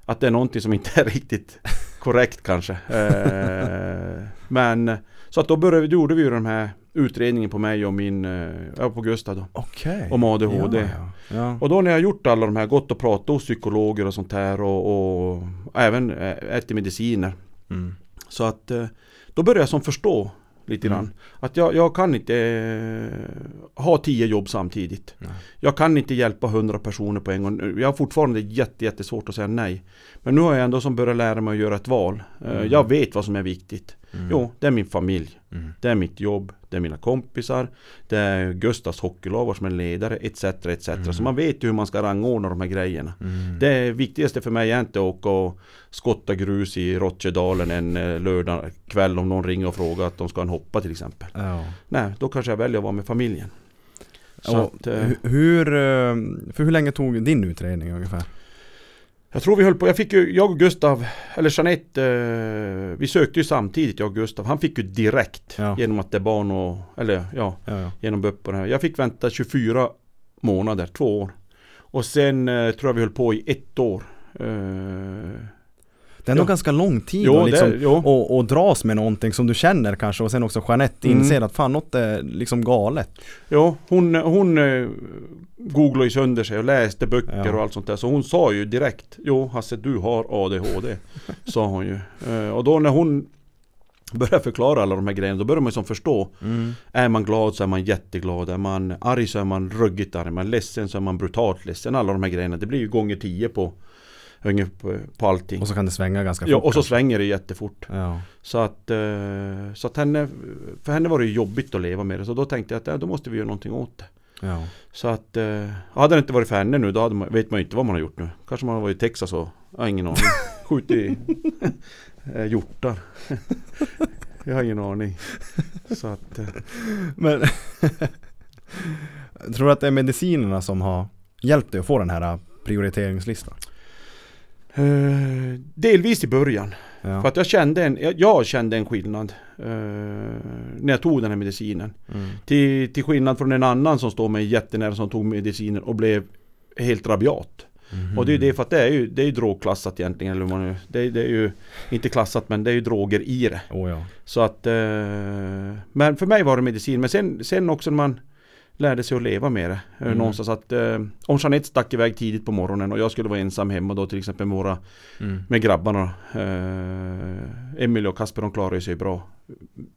Speaker 2: Att det är någonting som inte är riktigt korrekt kanske. Eh, men så att då började, gjorde vi ju den här utredningen på mig och min, eh, ja på Gustav då.
Speaker 1: Okej.
Speaker 2: Om ADHD.
Speaker 1: Ja, ja. ja.
Speaker 2: Och då när jag gjort alla de här, gått och pratat hos psykologer och sånt här och, och även eh, ätit mediciner.
Speaker 1: Mm.
Speaker 2: Så att eh, då började jag som förstå lite
Speaker 1: Mm.
Speaker 2: grann. Att jag, jag kan inte eh, ha tio jobb samtidigt.
Speaker 1: Nej.
Speaker 2: Jag kan inte hjälpa hundra personer på en gång. Jag har fortfarande jätte, jättesvårt att säga nej. Men nu har jag ändå som börjat lära mig att göra ett val. Eh,
Speaker 1: Mm.
Speaker 2: Jag vet vad som är viktigt.
Speaker 1: Mm.
Speaker 2: Jo, det är min familj.
Speaker 1: Mm.
Speaker 2: Det är mitt jobb, det är mina kompisar, det är Gustavs hockeylag som är ledare etc. etc.
Speaker 1: Mm.
Speaker 2: Så man vet ju hur man ska rangordna de här grejerna.
Speaker 1: Mm.
Speaker 2: Det viktigaste för mig är inte att åka och skotta grus i Rotjedalen en eh, lördag kväll om någon ringer och frågar att de ska en hoppa till exempel.
Speaker 1: Ja.
Speaker 2: Nej, då kanske jag väljer att vara med familjen. Så
Speaker 1: Och
Speaker 2: att,
Speaker 1: hu- hur, eh, för hur länge tog din utredning ungefär?
Speaker 2: Jag tror vi höll på, jag fick ju, jag och Gustav, eller Jeanette, eh, vi sökte ju samtidigt jag och Gustav. Han fick ju direkt
Speaker 1: Ja.
Speaker 2: genom att det är barn och, eller ja,
Speaker 1: Ja, ja.
Speaker 2: genom BUP och det här. Jag fick vänta 24 månader, två år. Och sen eh, tror jag vi höll på i ett år. Eh,
Speaker 1: Det är nog
Speaker 2: Ja.
Speaker 1: ganska lång tid
Speaker 2: jo,
Speaker 1: att liksom,
Speaker 2: det,
Speaker 1: och, och dras med någonting som du känner kanske och sen också Jeanette
Speaker 2: Mm.
Speaker 1: inser att fan något är liksom galet.
Speaker 2: Ja, hon, hon eh, googlade ju sönder sig och läste böcker
Speaker 1: Ja.
Speaker 2: och allt sånt där. Så hon sa ju direkt Jo Hasse du har ADHD. sa hon ju. Eh, och då när hon började förklara alla de här grejerna då börjar man ju som förstå.
Speaker 1: Mm.
Speaker 2: Är man glad så är man jätteglad. Är man arg så är man ruggigt arg. Är man ledsen så är man brutalt ledsen. Alla de här grejerna. Det blir ju gånger tio på, ungefär på, på allting.
Speaker 1: Och så kan det svänga ganska fort.
Speaker 2: Ja, och så svänger det jättefort.
Speaker 1: Ja.
Speaker 2: Så att, eh, så att henne, för henne var det jobbigt att leva med det. Så då tänkte jag att ja, då måste vi göra någonting åt det.
Speaker 1: Ja.
Speaker 2: Så att, eh, hade det inte varit för henne nu, då man, vet man ju inte vad man har gjort nu. Kanske man har varit i Texas och, jag har ingen aning. skjutit eh, hjortar. Jag har ingen aning. Så att,
Speaker 1: Men Tror du att det är medicinerna som har hjälpt dig att få den här prioriteringslistan?
Speaker 2: Eh, delvis i början.
Speaker 1: Ja.
Speaker 2: För att jag kände en, jag, kände en skillnad eh, när jag tog den här medicinen.
Speaker 1: Mm.
Speaker 2: Till, till skillnad från en annan som står mig jättenära som tog medicinen och blev helt rabiat.
Speaker 1: Mhm.
Speaker 2: Och det är ju det för att det är ju, det är ju drogklassat egentligen. Eller man, det, är- det är ju inte klassat men det är ju droger i det.
Speaker 1: Oh, ja.
Speaker 2: Så att eh, Men för mig var det medicin. Men sen, sen också när man lärde sig att leva med det. eh,
Speaker 1: Mm.
Speaker 2: Någonstans att eh, om Jeanette stack iväg tidigt på morgonen och jag skulle vara ensam hemma då till exempel med våra
Speaker 1: Mm.
Speaker 2: med grabbarna. Eh, Emil och Kasper de klarade sig bra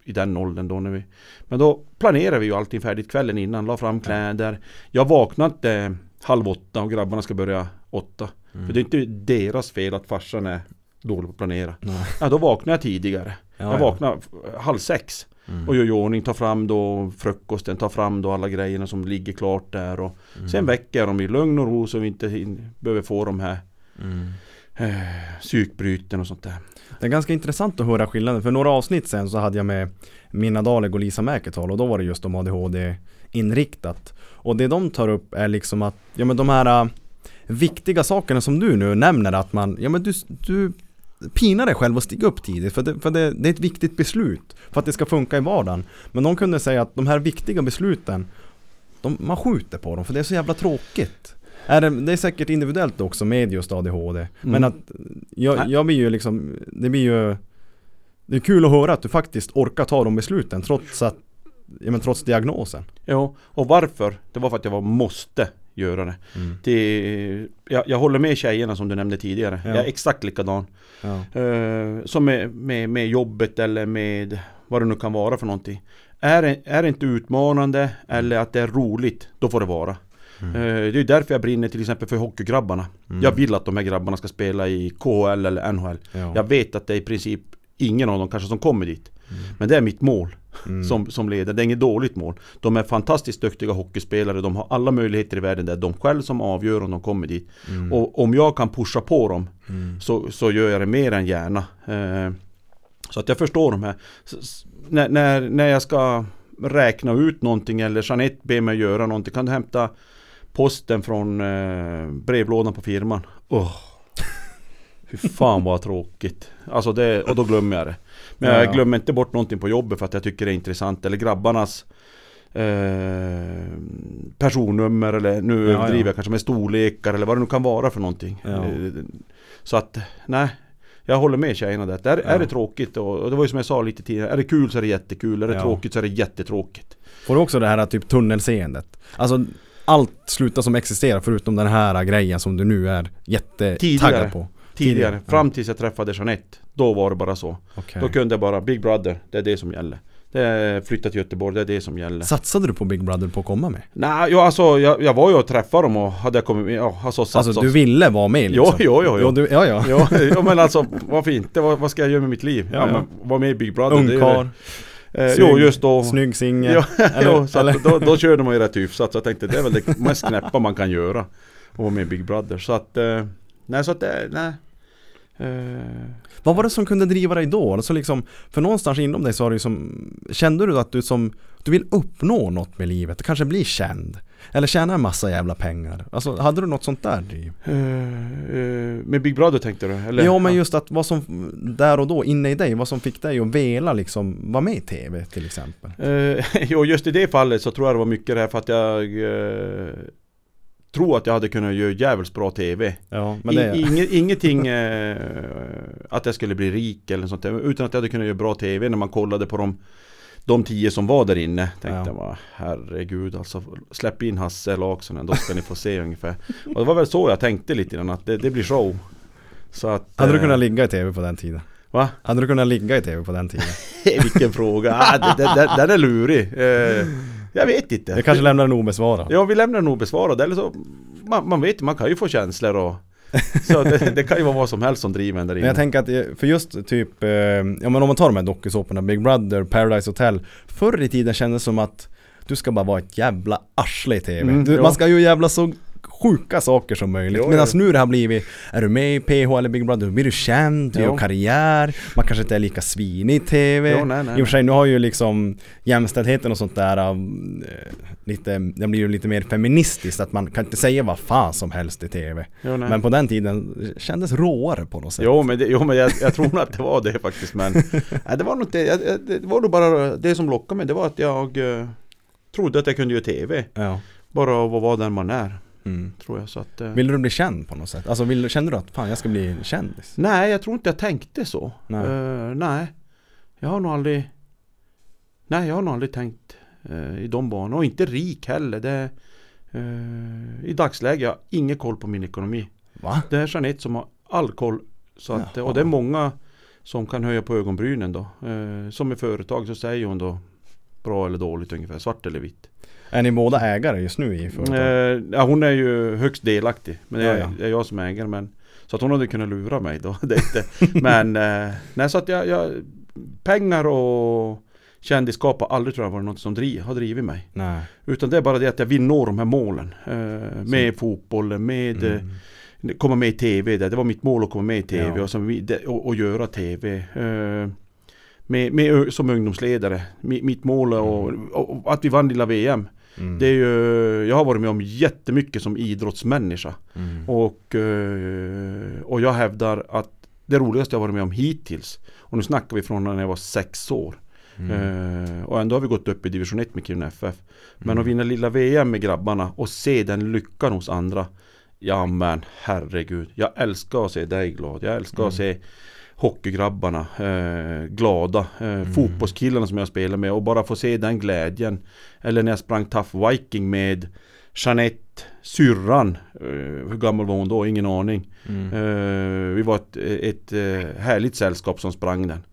Speaker 2: i den åldern då när vi Men då planerade vi ju allting färdigt kvällen innan, la fram kläder. Jag vaknade eh, halv åtta och grabbarna ska börja åtta.
Speaker 1: Mm.
Speaker 2: För det är inte deras fel att farsan är dålig på att planera.
Speaker 1: Nej.
Speaker 2: Ja, då vaknade jag tidigare.
Speaker 1: Ja,
Speaker 2: jag
Speaker 1: ja.
Speaker 2: vaknade eh, halv sex
Speaker 1: Mm.
Speaker 2: och gör i ordning, tar fram då frukosten, tar fram då alla grejerna som ligger klart där och
Speaker 1: Mm.
Speaker 2: sen väcker jag dem i lugn och ro så vi inte hin- behöver få de här
Speaker 1: Mm.
Speaker 2: eh, psykbryten och sånt där.
Speaker 1: Det är ganska intressant att höra skillnaden. För några avsnitt sen så hade jag med Minna Daleg och Lisa Mäketal och då var det just om ADHD inriktat. Och det de tar upp är liksom att, ja men de här äh, viktiga sakerna som du nu nämner att man, ja men du, du pinar dig själv att stiga upp tidigt för, det, för det, det är ett viktigt beslut för att det ska funka i vardagen. Men de kunde säga att de här viktiga besluten, de, man skjuter på dem för det är så jävla tråkigt. Är det, det är säkert individuellt också med just ADHD. Men
Speaker 2: Mm.
Speaker 1: att jag, jag blir ju liksom, det blir ju Det är kul att höra att du faktiskt orkar ta de besluten trots att Ja men trots diagnosen.
Speaker 2: Ja, och varför? Det var för att jag var måste göra det. det jag, jag håller med tjejerna som du nämnde tidigare.
Speaker 1: Ja.
Speaker 2: Jag är exakt likadan.
Speaker 1: Ja.
Speaker 2: Eh, som med, med, med jobbet eller med vad det nu kan vara för någonting. Är det, är det inte utmanande eller att det är roligt, då får det vara.
Speaker 1: Mm.
Speaker 2: Eh, det är därför jag brinner till exempel för hockeygrabbarna.
Speaker 1: Mm.
Speaker 2: Jag vill att de här grabbarna ska spela i KHL eller NHL.
Speaker 1: Ja.
Speaker 2: Jag vet att det är i princip ingen av dem kanske som kommer dit.
Speaker 1: Mm.
Speaker 2: Men det är mitt mål
Speaker 1: Mm.
Speaker 2: som, som leder. Det är inget dåligt mål. De är fantastiskt duktiga hockeyspelare. De har alla möjligheter i världen. Det är de själv som avgör om de kommer dit.
Speaker 1: Mm.
Speaker 2: Och om jag kan pusha på dem
Speaker 1: Mm.
Speaker 2: så, så gör jag det mer än gärna. Eh, så att jag förstår de här. S- när, när, när jag ska räkna ut någonting eller Jeanette ber mig göra någonting. Kan du hämta posten från eh, brevlådan på firman? Åh, Fy fan vad tråkigt. Alltså det, och då glömmer jag det. Men
Speaker 1: Ja,
Speaker 2: jag
Speaker 1: ja.
Speaker 2: glömmer inte bort någonting på jobbet för att jag tycker det är intressant. Eller grabbarnas eh, personnummer eller nu
Speaker 1: Ja,
Speaker 2: överdriver
Speaker 1: ja.
Speaker 2: jag kanske med storlekar eller vad det nu kan vara för någonting.
Speaker 1: Ja.
Speaker 2: Så att, nej. Jag håller med tjejerna där. Är,
Speaker 1: Ja.
Speaker 2: är det tråkigt och, och det var ju som jag sa lite tidigare. Är det kul så är det jättekul. Är det tråkigt så är det jättetråkigt.
Speaker 1: Får du också det här typ tunnelseendet? Alltså allt slutar som existerar förutom den här grejen som du nu är jättetaggad på.
Speaker 2: Tidigare,
Speaker 1: Tidigare,
Speaker 2: fram tills jag träffade Jeanette. Då var det bara så.
Speaker 1: Okej.
Speaker 2: Då kunde jag bara, Big Brother, det är det som gäller. Det flytta till Göteborg, det är det som gäller.
Speaker 1: Satsade du på Big Brother på att komma med?
Speaker 2: Nej, ja, alltså jag, jag var ju och träffade dem och hade jag kommit med, ja, alltså satt
Speaker 1: Alltså du ville vara med liksom?
Speaker 2: Jo, jo, jo, jo.
Speaker 1: Du, ja, ja.
Speaker 2: Ja, ja men alltså varför inte? Vad, vad ska jag göra med mitt liv? Ja,
Speaker 1: Ja,
Speaker 2: men vara med i Big Brother
Speaker 1: Ungkarl,
Speaker 2: eh, Jo just då
Speaker 1: snygg singel.
Speaker 2: Ja,
Speaker 1: eller-
Speaker 2: jo, så att då, då körde man ju rätt hyfsat så jag tänkte det är väl det mest knäppa man kan göra Att vara med i Big Brother så att eh, Nej så att det, nej eh,
Speaker 1: Vad var det som kunde driva dig då? Alltså liksom, för någonstans inom dig så har du som Kände du att du som Du vill uppnå något med livet? Kanske bli känd? Eller tjäna en massa jävla pengar? Alltså hade du något sånt där driv?
Speaker 2: eh, eh, Med Big Brother tänkte du? Eller?
Speaker 1: ja men just att vad som Där och då inne i dig, vad som fick dig att vela liksom Vara med i TV till exempel?
Speaker 2: Eh, jo, just i det fallet så tror jag det var mycket det här för att jag Tror att jag hade kunnat göra jävligt bra TV
Speaker 1: Ja men det
Speaker 2: I, inge, Ingenting eh, att jag skulle bli rik eller sånt där, utan att jag hade kunnat göra bra TV när man kollade på de de tio som var där inne tänkte
Speaker 1: Ja.
Speaker 2: jag herregud alltså Släpp in Hasse Laksonen då ska ni få se ungefär Och det var väl så jag tänkte lite grann att det, det blir show Så att
Speaker 1: Hade du
Speaker 2: eh,
Speaker 1: kunnat ligga i TV på den tiden?
Speaker 2: Va?
Speaker 1: Hade du kunnat ligga i TV på den tiden?
Speaker 2: Vilken fråga! Ah, det, det, den är lurig eh, Jag vet inte.
Speaker 1: Jag kanske lämnar den obesvarad.
Speaker 2: Ja vi lämnar den obesvarad. Eller så man, man vet man kan ju få känslor och Så det, det kan ju vara vad som helst som driver en där
Speaker 1: Men
Speaker 2: inne.
Speaker 1: jag tänker att, för just typ, eh, ja men om man tar de här dokusåporna, Big Brother, Paradise Hotel. Förr i tiden kändes det som att du ska bara vara ett jävla arsle i TV
Speaker 2: Mm,
Speaker 1: du. Man ska ju jävla så sjuka saker som möjligt.
Speaker 2: Jo,
Speaker 1: Medan nu det har blivit, är du med i PH eller Big Brother, då blir du känd, du
Speaker 2: Jo.
Speaker 1: gör karriär, man kanske inte är lika svinig i TV.
Speaker 2: Jo, nej, nej,
Speaker 1: I och för sig, nu har ju liksom jämställdheten och sånt där eh, lite, den blir ju lite mer feministiskt, att man kan inte säga vad fan som helst i TV.
Speaker 2: Jo.
Speaker 1: Men på den tiden kändes råare på något sätt.
Speaker 2: Jo men, det, jo, men jag, jag tror nog att det var det faktiskt men nej, det var nog jag- det var nog bara det som lockade mig Det var att jag eh, trodde att jag kunde göra TV
Speaker 1: Ja.
Speaker 2: Bara av att vara den man är
Speaker 1: Mm.
Speaker 2: Tror jag så att eh,
Speaker 1: Ville du bli känd på något sätt? Alltså vill, kände du att fan jag ska bli kändis?
Speaker 2: Nej jag tror inte jag tänkte så
Speaker 1: Nej.
Speaker 2: Eh, nej Jag har nog aldrig Nej jag har nog aldrig tänkt eh, i de banorna och inte rik heller det, eh, I dagsläget har jag ingen koll på min ekonomi
Speaker 1: Va?
Speaker 2: Det är Jeanette som har all koll. Så att,
Speaker 1: Jaha.
Speaker 2: och det är många som kan höja på ögonbrynen då. Som i företag så säger hon då bra eller dåligt ungefär, svart eller vitt.
Speaker 1: Är ni båda ägare just nu i företaget?
Speaker 2: Eh, ja, hon är ju högst delaktig. Men det är,
Speaker 1: Ja, ja.
Speaker 2: är jag som ägare. Men, så att hon hade kunnat lura mig då. Det inte. men eh, nej, så att jag, jag, pengar och kändisskap har aldrig tror jag varit något som driv, har drivit mig.
Speaker 1: Nej.
Speaker 2: Utan det är bara det att jag vill nå de här målen. Eh, med fotbollen, med eh,
Speaker 1: Mm.
Speaker 2: komma med i TV där. Det var mitt mål att komma med i TV
Speaker 1: Ja.
Speaker 2: och, som, och, och göra TV. Eh, med, med, som ungdomsledare. Mi- Mitt mål är och, och, att vi vann lilla VM.
Speaker 1: Mm.
Speaker 2: Det är ju, jag har varit med om jättemycket som idrottsmänniska.
Speaker 1: Mm.
Speaker 2: Och, eh, och jag hävdar att det roligaste jag varit med om hittills. Och nu snackar vi från när jag var sex år.
Speaker 1: Mm.
Speaker 2: Eh, och ändå har vi gått upp i division 1 med Kiruna FF. Men
Speaker 1: Mm.
Speaker 2: att vinna lilla VM med grabbarna och se den lyckan hos andra. Ja men herregud. Jag älskar att se dig glad. Jag älskar
Speaker 1: Mm.
Speaker 2: att se hockeygrabbarna eh, glada. Eh,
Speaker 1: Mm.
Speaker 2: Fotbollskillarna som jag spelar med och bara få se den glädjen. Eller när jag sprang Tough Viking med Jeanette, syrran. Eh, hur gammal var hon då? Ingen aning.
Speaker 1: Mm.
Speaker 2: Eh, vi var ett, ett eh, härligt sällskap som sprang den.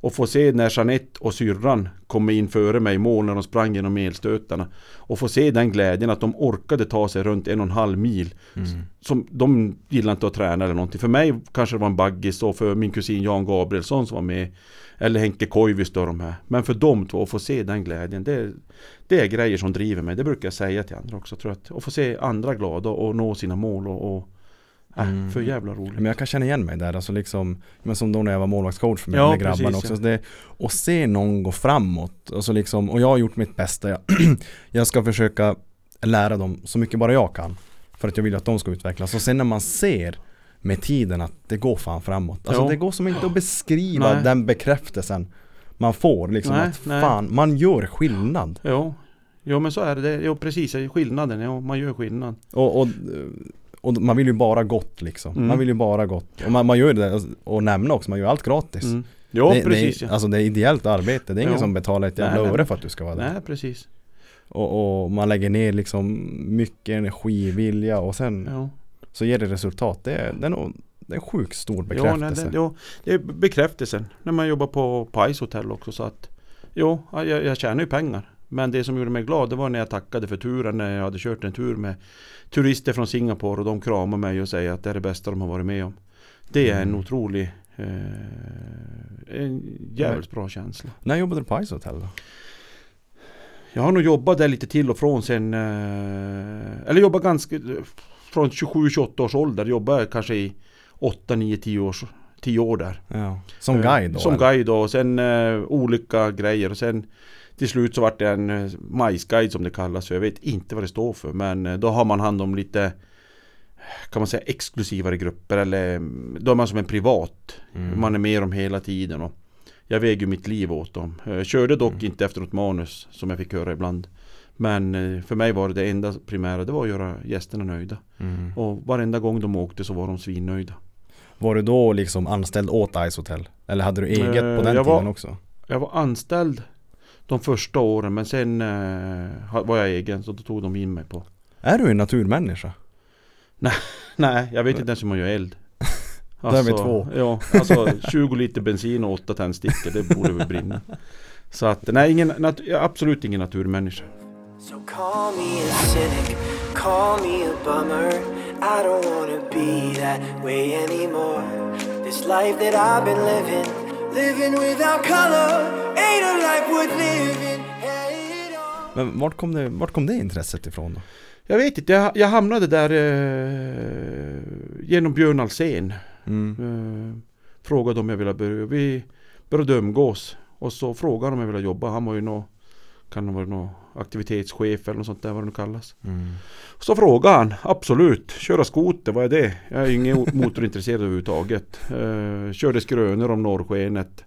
Speaker 2: Och få se när Jeanette och syrran kom in före mig i mål när de sprang genom elstötarna. Och få se den glädjen att de orkade ta sig runt en och en halv mil.
Speaker 1: Mm.
Speaker 2: Som de gillar inte att träna eller någonting. För mig kanske det var en baggis och för min kusin Jan Gabrielsson som var med. Eller Henke Koivisto och de här. Men för de två, att få se den glädjen. Det, det är grejer som driver mig. Det brukar jag säga till andra också. Tror. Att, att få se andra glada och nå sina mål. Och, och äh,
Speaker 1: Mm.
Speaker 2: För jävla roligt.
Speaker 1: Men jag kan känna igen mig där, alltså liksom Men som då när jag var målvaktscoach för mig
Speaker 2: Ja,
Speaker 1: grabbarna
Speaker 2: precis,
Speaker 1: också
Speaker 2: ja.
Speaker 1: det, Och se någon gå framåt och, så liksom, och jag har gjort mitt bästa jag, jag ska försöka lära dem så mycket bara jag kan För att jag vill att de ska utvecklas och sen när man ser med tiden att det går fan framåt Alltså
Speaker 2: Ja.
Speaker 1: det går som inte att beskriva
Speaker 2: Nej.
Speaker 1: den bekräftelsen Man får liksom
Speaker 2: Nej,
Speaker 1: att
Speaker 2: nej.
Speaker 1: fan, man gör skillnad
Speaker 2: Ja, jo men så är det. Jo precis, skillnaden. Ja, man gör skillnad.
Speaker 1: Och, och, och man vill ju bara gott liksom
Speaker 2: Mm.
Speaker 1: Man vill ju bara gott Och man, man gör det, och nämna också, man gör allt gratis
Speaker 2: Mm. Ja,
Speaker 1: det,
Speaker 2: precis.
Speaker 1: det,
Speaker 2: ja.
Speaker 1: är, Alltså det är ideellt arbete, det är ingen
Speaker 2: Ja.
Speaker 1: som betalar ett jävla öre för att du ska vara där
Speaker 2: Nej, precis.
Speaker 1: och, och man lägger ner liksom mycket energi, vilja och sen
Speaker 2: Ja.
Speaker 1: så ger det resultat Det är, det är, nog, det är en sjukt stor
Speaker 2: Ja,
Speaker 1: bekräftelse
Speaker 2: nej, det, ja, det är bekräftelsen. När man jobbar på Pais hotell också så att Jo, jag, jag tjänar ju pengar. Men det som gjorde mig glad det var när jag tackade för turen när jag hade kört en tur med turister från Singapore och de kramar mig och säger att det är det bästa de har varit med om. Det är en
Speaker 1: Mm.
Speaker 2: otrolig eh, En jävligt bra känsla.
Speaker 1: När jobbade du på Ice Hotel då?
Speaker 2: Jag har nog jobbat där lite till och från sen eh, Eller jobbat ganska Från 27-28 års ålder jobbade kanske i 8, 9, 10 års 10 år där
Speaker 1: Ja. Som
Speaker 2: Eh,
Speaker 1: guide då?
Speaker 2: Som
Speaker 1: eller?
Speaker 2: guide då och sen eh, olika grejer och sen Till slut så vart det en eh, majsguide som det kallas Jag vet inte vad det står för men eh, då har man hand om lite Kan man säga exklusivare grupper eller mm, Då är man som en privat
Speaker 1: Mm.
Speaker 2: Man är med dem hela tiden och Jag väger mitt liv åt dem Jag körde dock
Speaker 1: Mm.
Speaker 2: inte efter något manus som jag fick höra ibland Men eh, för mig var det det enda primära Det var att göra gästerna nöjda
Speaker 1: Mm.
Speaker 2: Och varenda gång de åkte så var de svinnöjda
Speaker 1: Var du då liksom anställd åt Ice Hotel? Eller hade du eget
Speaker 2: Eh,
Speaker 1: på den
Speaker 2: jag
Speaker 1: tiden
Speaker 2: var-
Speaker 1: också?
Speaker 2: Jag var anställd de första åren men sen eh, var jag egen så då tog de in mig på
Speaker 1: Är du en naturmänniska?
Speaker 2: Nej, jag vet inte ens hur man gör eld
Speaker 1: Där är vi två.
Speaker 2: Ja, alltså 20 liter bensin och 8 tändstickor, det borde väl brinna Så att, nej, ingen, nat- absolut ingen naturmänniska
Speaker 3: So call me a cynic, call me a bummer. I don't wanna be that way anymore. This life that I've been living, living without color, ain't a life worth living. Hey, it all.
Speaker 1: Men vart kom det, vart kom det intresset ifrån då?
Speaker 2: Jag vet inte, jag, jag hamnade där eh, genom Björn Alsen.
Speaker 1: Mm.
Speaker 2: Eh, frågade om jag ville börja. Vi började umgås. Och så frågade om jag ville jobba. Han var ju nå kan ha varit någon aktivitetschef eller något sånt där vad det nu kallas.
Speaker 1: Mm.
Speaker 2: Så frågade han, absolut, köra skoter, vad är det? Jag är ingen motorintresserad överhuvudtaget. Eh, körde skrönor om norrskenet.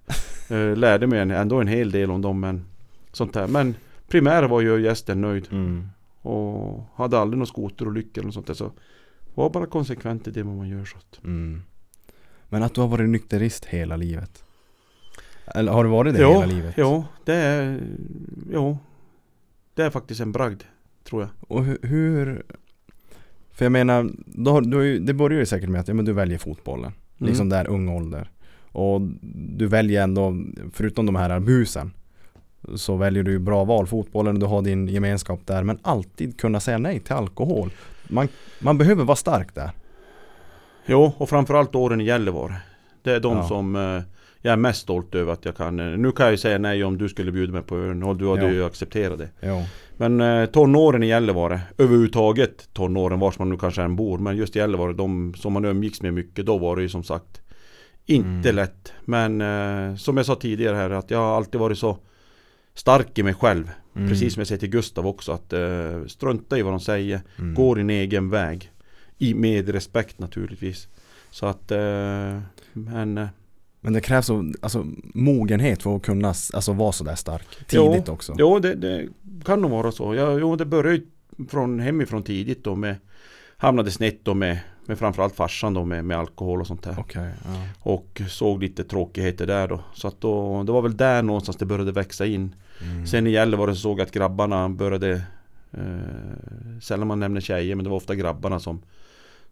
Speaker 2: Eh, lärde mig ändå en hel del om dem men sånt där. Men primära var ju gästen nöjd.
Speaker 1: Mm.
Speaker 2: Och hade aldrig någon skoterolycka eller något sånt där. Så var bara konsekvent i det man gör. Så.
Speaker 1: Mm. Men att du har varit nykterist hela livet? Eller har du varit det
Speaker 2: ja,
Speaker 1: hela livet?
Speaker 2: Ja, det är, ja, det är faktiskt en bragd. Tror jag.
Speaker 1: Och hur, För jag menar, då, har- du det börjar ju säkert med att ja, men du väljer fotbollen
Speaker 2: Mm.
Speaker 1: Liksom där ung ålder Och du väljer ändå, förutom de här busen Så väljer du bra val, fotbollen, du har din gemenskap där Men alltid kunna säga nej till alkohol Man, man behöver vara stark där
Speaker 2: Jo, och framförallt åren i Gällivare. Det är de
Speaker 1: Ja.
Speaker 2: som eh, jag är mest stolt över att jag kan. Nu kan jag ju säga nej om du skulle bjuda mig på öl och du hade
Speaker 1: Ja.
Speaker 2: ju accepterat det.
Speaker 1: Jo.
Speaker 2: Men eh, tonåren i Gällivare, överhuvudtaget tonåren vars man nu kanske än bor. Men just i Gällivare, de som man umgicks med mycket, då var det ju som sagt inte
Speaker 1: Mm.
Speaker 2: lätt. Men eh, som jag sa tidigare här, att jag har alltid varit så stark i mig själv.
Speaker 1: Mm.
Speaker 2: Precis som jag säger till Gustav också, att eh, strunta i vad de säger.
Speaker 1: Mm.
Speaker 2: Gå din egen väg. I, med respekt naturligtvis. Så att, eh, men eh,
Speaker 1: Men det krävs så, alltså, mogenhet för att kunna alltså, vara sådär stark Tidigt också
Speaker 2: Jo, det, det kan nog vara så. Ja, jo, det började från hemifrån tidigt då med Hamnade snett då med, med framförallt farsan då med, med alkohol och sånt där.
Speaker 1: Okej, ja.
Speaker 2: Och såg lite tråkigheter där då. Så att då, det var väl där någonstans det började växa in.
Speaker 1: Mm.
Speaker 2: Sen i Gällivare så såg jag att grabbarna började eh, Sällan man nämner tjejer men det var ofta grabbarna som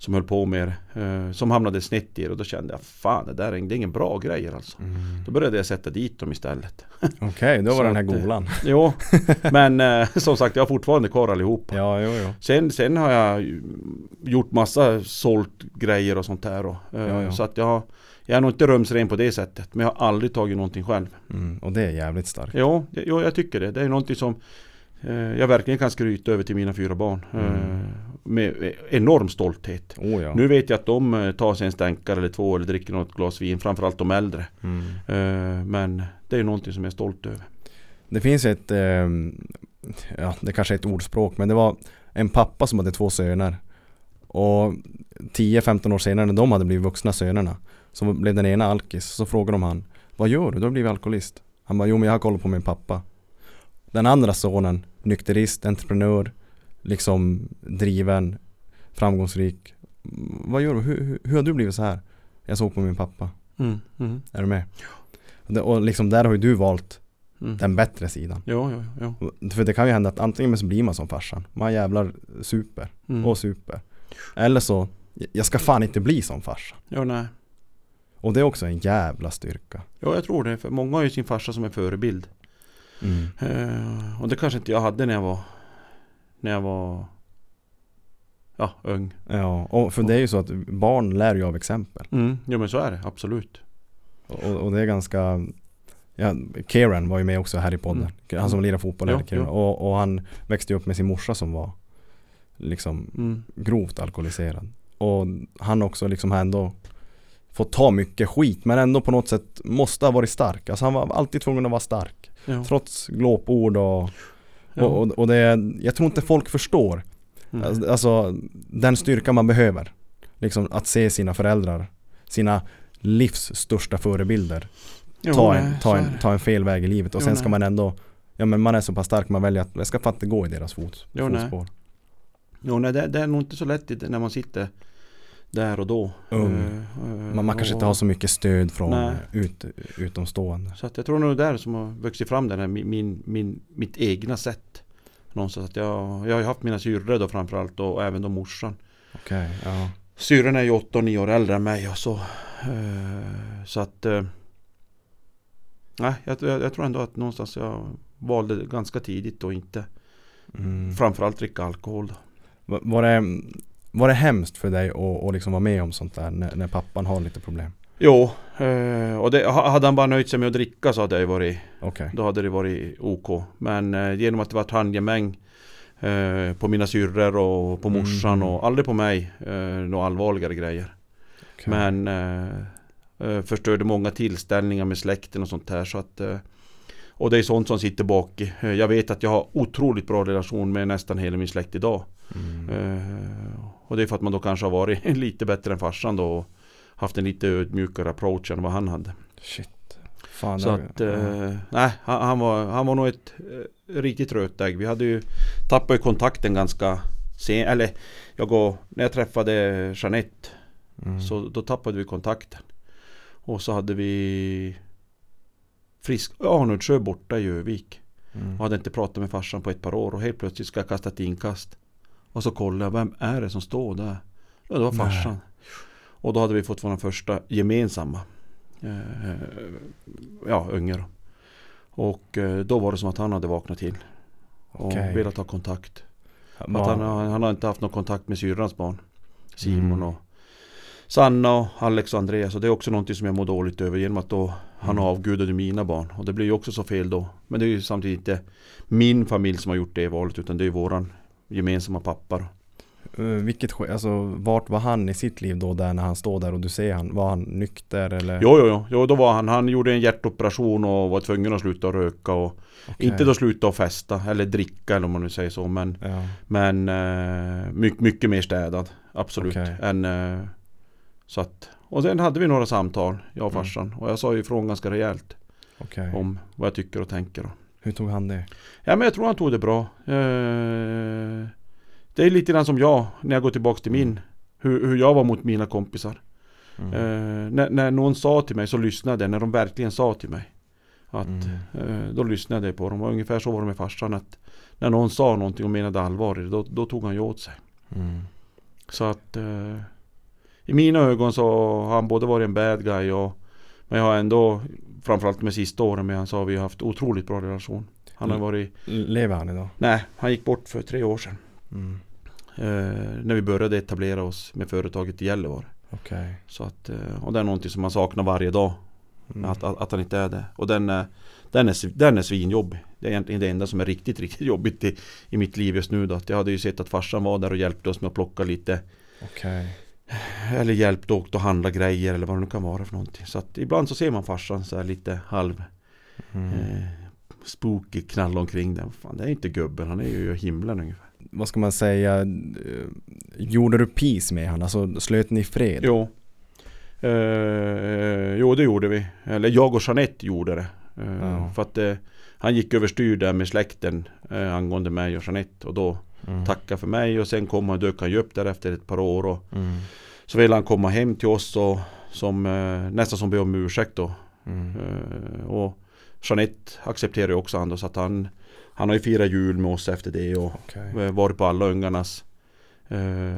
Speaker 2: Som höll på med det. Eh, som hamnade snett i det och då kände jag Fan det där är, det är ingen bra grejer alltså.
Speaker 1: Mm.
Speaker 2: Då började jag sätta dit dem istället.
Speaker 1: Okej, då var den här
Speaker 2: eh,
Speaker 1: golan
Speaker 2: Jo, men eh, som sagt jag har fortfarande kvar allihop.
Speaker 1: Ja, jo, jo
Speaker 2: Sen, sen har jag gjort massa sålt grejer och sånt här. Och,
Speaker 1: Ja, ja.
Speaker 2: Så att jag, har- jag är nog inte rumsren på det sättet. Men jag har aldrig tagit någonting själv.
Speaker 1: mm. Och det är jävligt starkt
Speaker 2: jag, jo, jag tycker det. Det är någonting som jag verkligen kan skryta över till mina fyra barn.
Speaker 1: Mm.
Speaker 2: Eh, med enorm stolthet.
Speaker 1: Oh, ja.
Speaker 2: Nu vet jag att de eh, tar sig en stänkare eller två eller dricker något glas vin. Framförallt de äldre.
Speaker 1: Mm.
Speaker 2: Eh, men det är någonting som jag är stolt över.
Speaker 1: Det finns ett, ehm, ja det kanske är ett ordspråk men det var en pappa som hade två söner Och 10-15 år senare när de hade blivit vuxna sönerna Så blev den ena alkis, så frågade de han Vad gör du? Du har blivit alkoholist Han bara, jo men jag har koll på min pappa Den andra sonen, nykterist, entreprenör Liksom driven, framgångsrik "Mm, Vad gör du? Hur, hur, har du blivit så här? Jag såg på min pappa,
Speaker 2: Mm, mm,
Speaker 1: är du med? Det- Och liksom där har ju du valt
Speaker 2: mm.
Speaker 1: den bättre sidan
Speaker 2: Jo, jo, jo.
Speaker 1: för det kan ju hända att antingen så blir man som farsan Man jävlar super
Speaker 2: Mm.
Speaker 1: och super Eller så Jag ska fan inte bli som farsan
Speaker 2: Jo, nej.
Speaker 1: Och det är också en jävla styrka
Speaker 2: Ja, jag tror det. För många har ju sin farsa som en förebild.
Speaker 1: mm.
Speaker 2: Eh, och det kanske inte jag hade när jag var När jag var Ja, ung.
Speaker 1: Ja, och för det är ju så att barn lär ju av exempel
Speaker 2: Mm. Jo men så är det, absolut.
Speaker 1: Och, och det är ganska Ja, Kieran var ju med också här i podden Han som lirar fotboll
Speaker 2: Ja,
Speaker 1: här,
Speaker 2: ja.
Speaker 1: Och, och han växte upp med sin morsa som var Liksom
Speaker 2: Mm.
Speaker 1: grovt alkoholiserad Och han också liksom har ändå Fått ta mycket skit men ändå på något sätt måste ha varit stark Alltså han var alltid tvungen att vara stark
Speaker 2: Ja.
Speaker 1: Trots glåpord och,
Speaker 2: Ja.
Speaker 1: och, och, och det Jag tror inte folk förstår
Speaker 2: Mm.
Speaker 1: Alltså- Alltså den styrka man behöver Liksom att se sina föräldrar Sina livs största förebilder
Speaker 2: Jo,
Speaker 1: ta,
Speaker 2: nej,
Speaker 1: en, ta, en, ta en fel väg i livet och
Speaker 2: Jo,
Speaker 1: sen ska
Speaker 2: nej.
Speaker 1: man ändå Ja men man är så pass stark man väljer att jag ska fatta gå i deras fot,
Speaker 2: Jo, nej.
Speaker 1: fotspår
Speaker 2: Jo, nej, det, det är nog inte så lätt när man sitter där och då. Eh,
Speaker 1: Man, man kanske inte har så mycket stöd från
Speaker 2: Nej.
Speaker 1: ut, utomstående
Speaker 2: Så att jag tror nog där som har vuxit fram den här, min, min, mitt egna sätt. Någonstans att jag, jag har haft mina syrror då framförallt och även då morsan.
Speaker 1: Okej, ja
Speaker 2: Syrran är ju 8 och 9 år äldre än mig och så. Eh, så att... Nej, jag, jag, jag tror ändå att någonstans jag valde ganska tidigt och inte
Speaker 1: mm.
Speaker 2: framförallt dricka alkohol. Då.
Speaker 1: Va- Var det, var det hemskt för dig att, att liksom vara med om sånt där när, när pappan har lite problem?
Speaker 2: Jo, eh, och det, ha- hade han bara nöjt sig med att dricka så hade det varit
Speaker 1: Okej.
Speaker 2: Då hade det varit OK. Men eh, genom att det var handgemäng eh, på mina syrror och på morsan
Speaker 1: Mm.
Speaker 2: och aldrig på mig. Några allvarligare grejer.
Speaker 1: okej.
Speaker 2: Men förstörde många tillställningar med släkten och sånt här. Så att, och det är sånt som sitter bak. Jag vet att jag har otroligt bra relation med nästan hela min släkt idag.
Speaker 1: Mm.
Speaker 2: Och det är för att man då kanske har varit lite bättre än farsan då. Och haft en lite ödmjukare approach än vad han hade.
Speaker 1: Shit. Fan,
Speaker 2: Så att,
Speaker 1: ja.
Speaker 2: eh, nej, han, han, var, han var nog ett eh, riktigt rötägg. Vi hade ju tappat ju kontakten ganska sen, eller jag går, när jag träffade Jeanette
Speaker 1: Mm.
Speaker 2: så då tappade vi kontakten. Och så hade vi Frisk Arnoldsjö borta i Övik.
Speaker 1: Mm.
Speaker 2: Och hade inte pratat med farsan på ett par år och helt plötsligt ska jag kasta ett inkast. Och så kollade jag, vem är det som står där? Ja, det var
Speaker 1: Nej.
Speaker 2: farsan. Och då hade vi fått vår första gemensamma eh, ja, unge då. Och eh, då var det som att han hade vaknat till. Och
Speaker 1: Okej.
Speaker 2: velat ha kontakt. Att han, har- han har inte haft någon kontakt med syrrans barn. Simon
Speaker 1: Mm.
Speaker 2: och Sanna och Alex och Andreas. Och det är också någonting som jag mår dåligt över genom att då han
Speaker 1: Mm.
Speaker 2: avgudade mina barn. Och det blir ju också så fel då. Men det är ju samtidigt inte min familj som har gjort det valet utan det är ju våran gemensamma pappa.
Speaker 1: Eh, Vilket alltså vart var han i sitt liv då där när han står där och du ser han? Var han nykter eller?
Speaker 2: Jo, jo, jo, jo, då var han, han gjorde en hjärtoperation och var tvungen att sluta röka och
Speaker 1: Okej.
Speaker 2: inte då sluta att festa eller dricka eller om man nu säger så men
Speaker 1: Ja.
Speaker 2: Men eh, mycket, mycket mer städad Absolut
Speaker 1: Okej.
Speaker 2: än, eh, Så att Och sen hade vi några samtal Jag och
Speaker 1: Mm.
Speaker 2: farsan Och jag sa ju ifrån ganska rejält
Speaker 1: Okej.
Speaker 2: Om vad jag tycker och tänker.
Speaker 1: Hur tog han det?
Speaker 2: Ja men jag tror han tog det bra eh, Det är lite grann som jag När jag går tillbaks till min Hur, hur jag var mot mina kompisar
Speaker 1: Mm.
Speaker 2: eh, när, när någon sa till mig så lyssnade jag När de verkligen sa till mig Att
Speaker 1: Mm.
Speaker 2: Eh, Då lyssnade jag på dem och ungefär så var det med farsan att När någon sa någonting och menade allvar då, då tog han ju åt sig
Speaker 1: Mm.
Speaker 2: Så att eh, I mina ögon så har han både varit en bad guy och Men jag har ändå Framförallt med sista åren med han så har vi haft otroligt bra relation Han har
Speaker 1: Mm.
Speaker 2: varit
Speaker 1: Lever han idag?
Speaker 2: Nej, han gick bort för tre år sedan
Speaker 1: Mm.
Speaker 2: eh, När vi började etablera oss med företaget i Gällivare
Speaker 1: Okej.
Speaker 2: Så att eh, Och det är någonting som man saknar varje dag
Speaker 1: Mm.
Speaker 2: att, att, att han inte är det Och den är den är, den är svinjobbig Det är egentligen det enda som är riktigt, riktigt jobbigt i, i mitt liv just nu då. Att jag hade ju sett att farsan var där och hjälpte oss med att plocka lite
Speaker 1: Okej.
Speaker 2: Eller hjälpte och att handla grejer eller vad det nu kan vara för någonting Så att ibland så ser man farsan så här lite halv
Speaker 1: Mm.
Speaker 2: eh, Spooky knalla omkring där Fan det är inte gubben, han är ju i himlen ungefär
Speaker 1: Vad ska man säga? Gjorde du peace med han? Alltså slöt ni fred?
Speaker 2: Jo eh, Jo det gjorde vi Eller jag och Jeanette gjorde det eh,
Speaker 1: Ja.
Speaker 2: För att eh, han gick överstyr där med släkten eh, Angående mig och Jeanette och då
Speaker 1: Mm.
Speaker 2: tackade för mig och sen kom han dök han ju upp där efter ett par år och
Speaker 1: Mm.
Speaker 2: Så ville han komma hem till oss och som, eh, nästan som be om ursäkt då
Speaker 1: Mm.
Speaker 2: Eh, Och Jeanette accepterade också han då så att han Han har ju firat jul med oss efter det och
Speaker 1: Okej.
Speaker 2: eh, varit på alla ungarnas eh,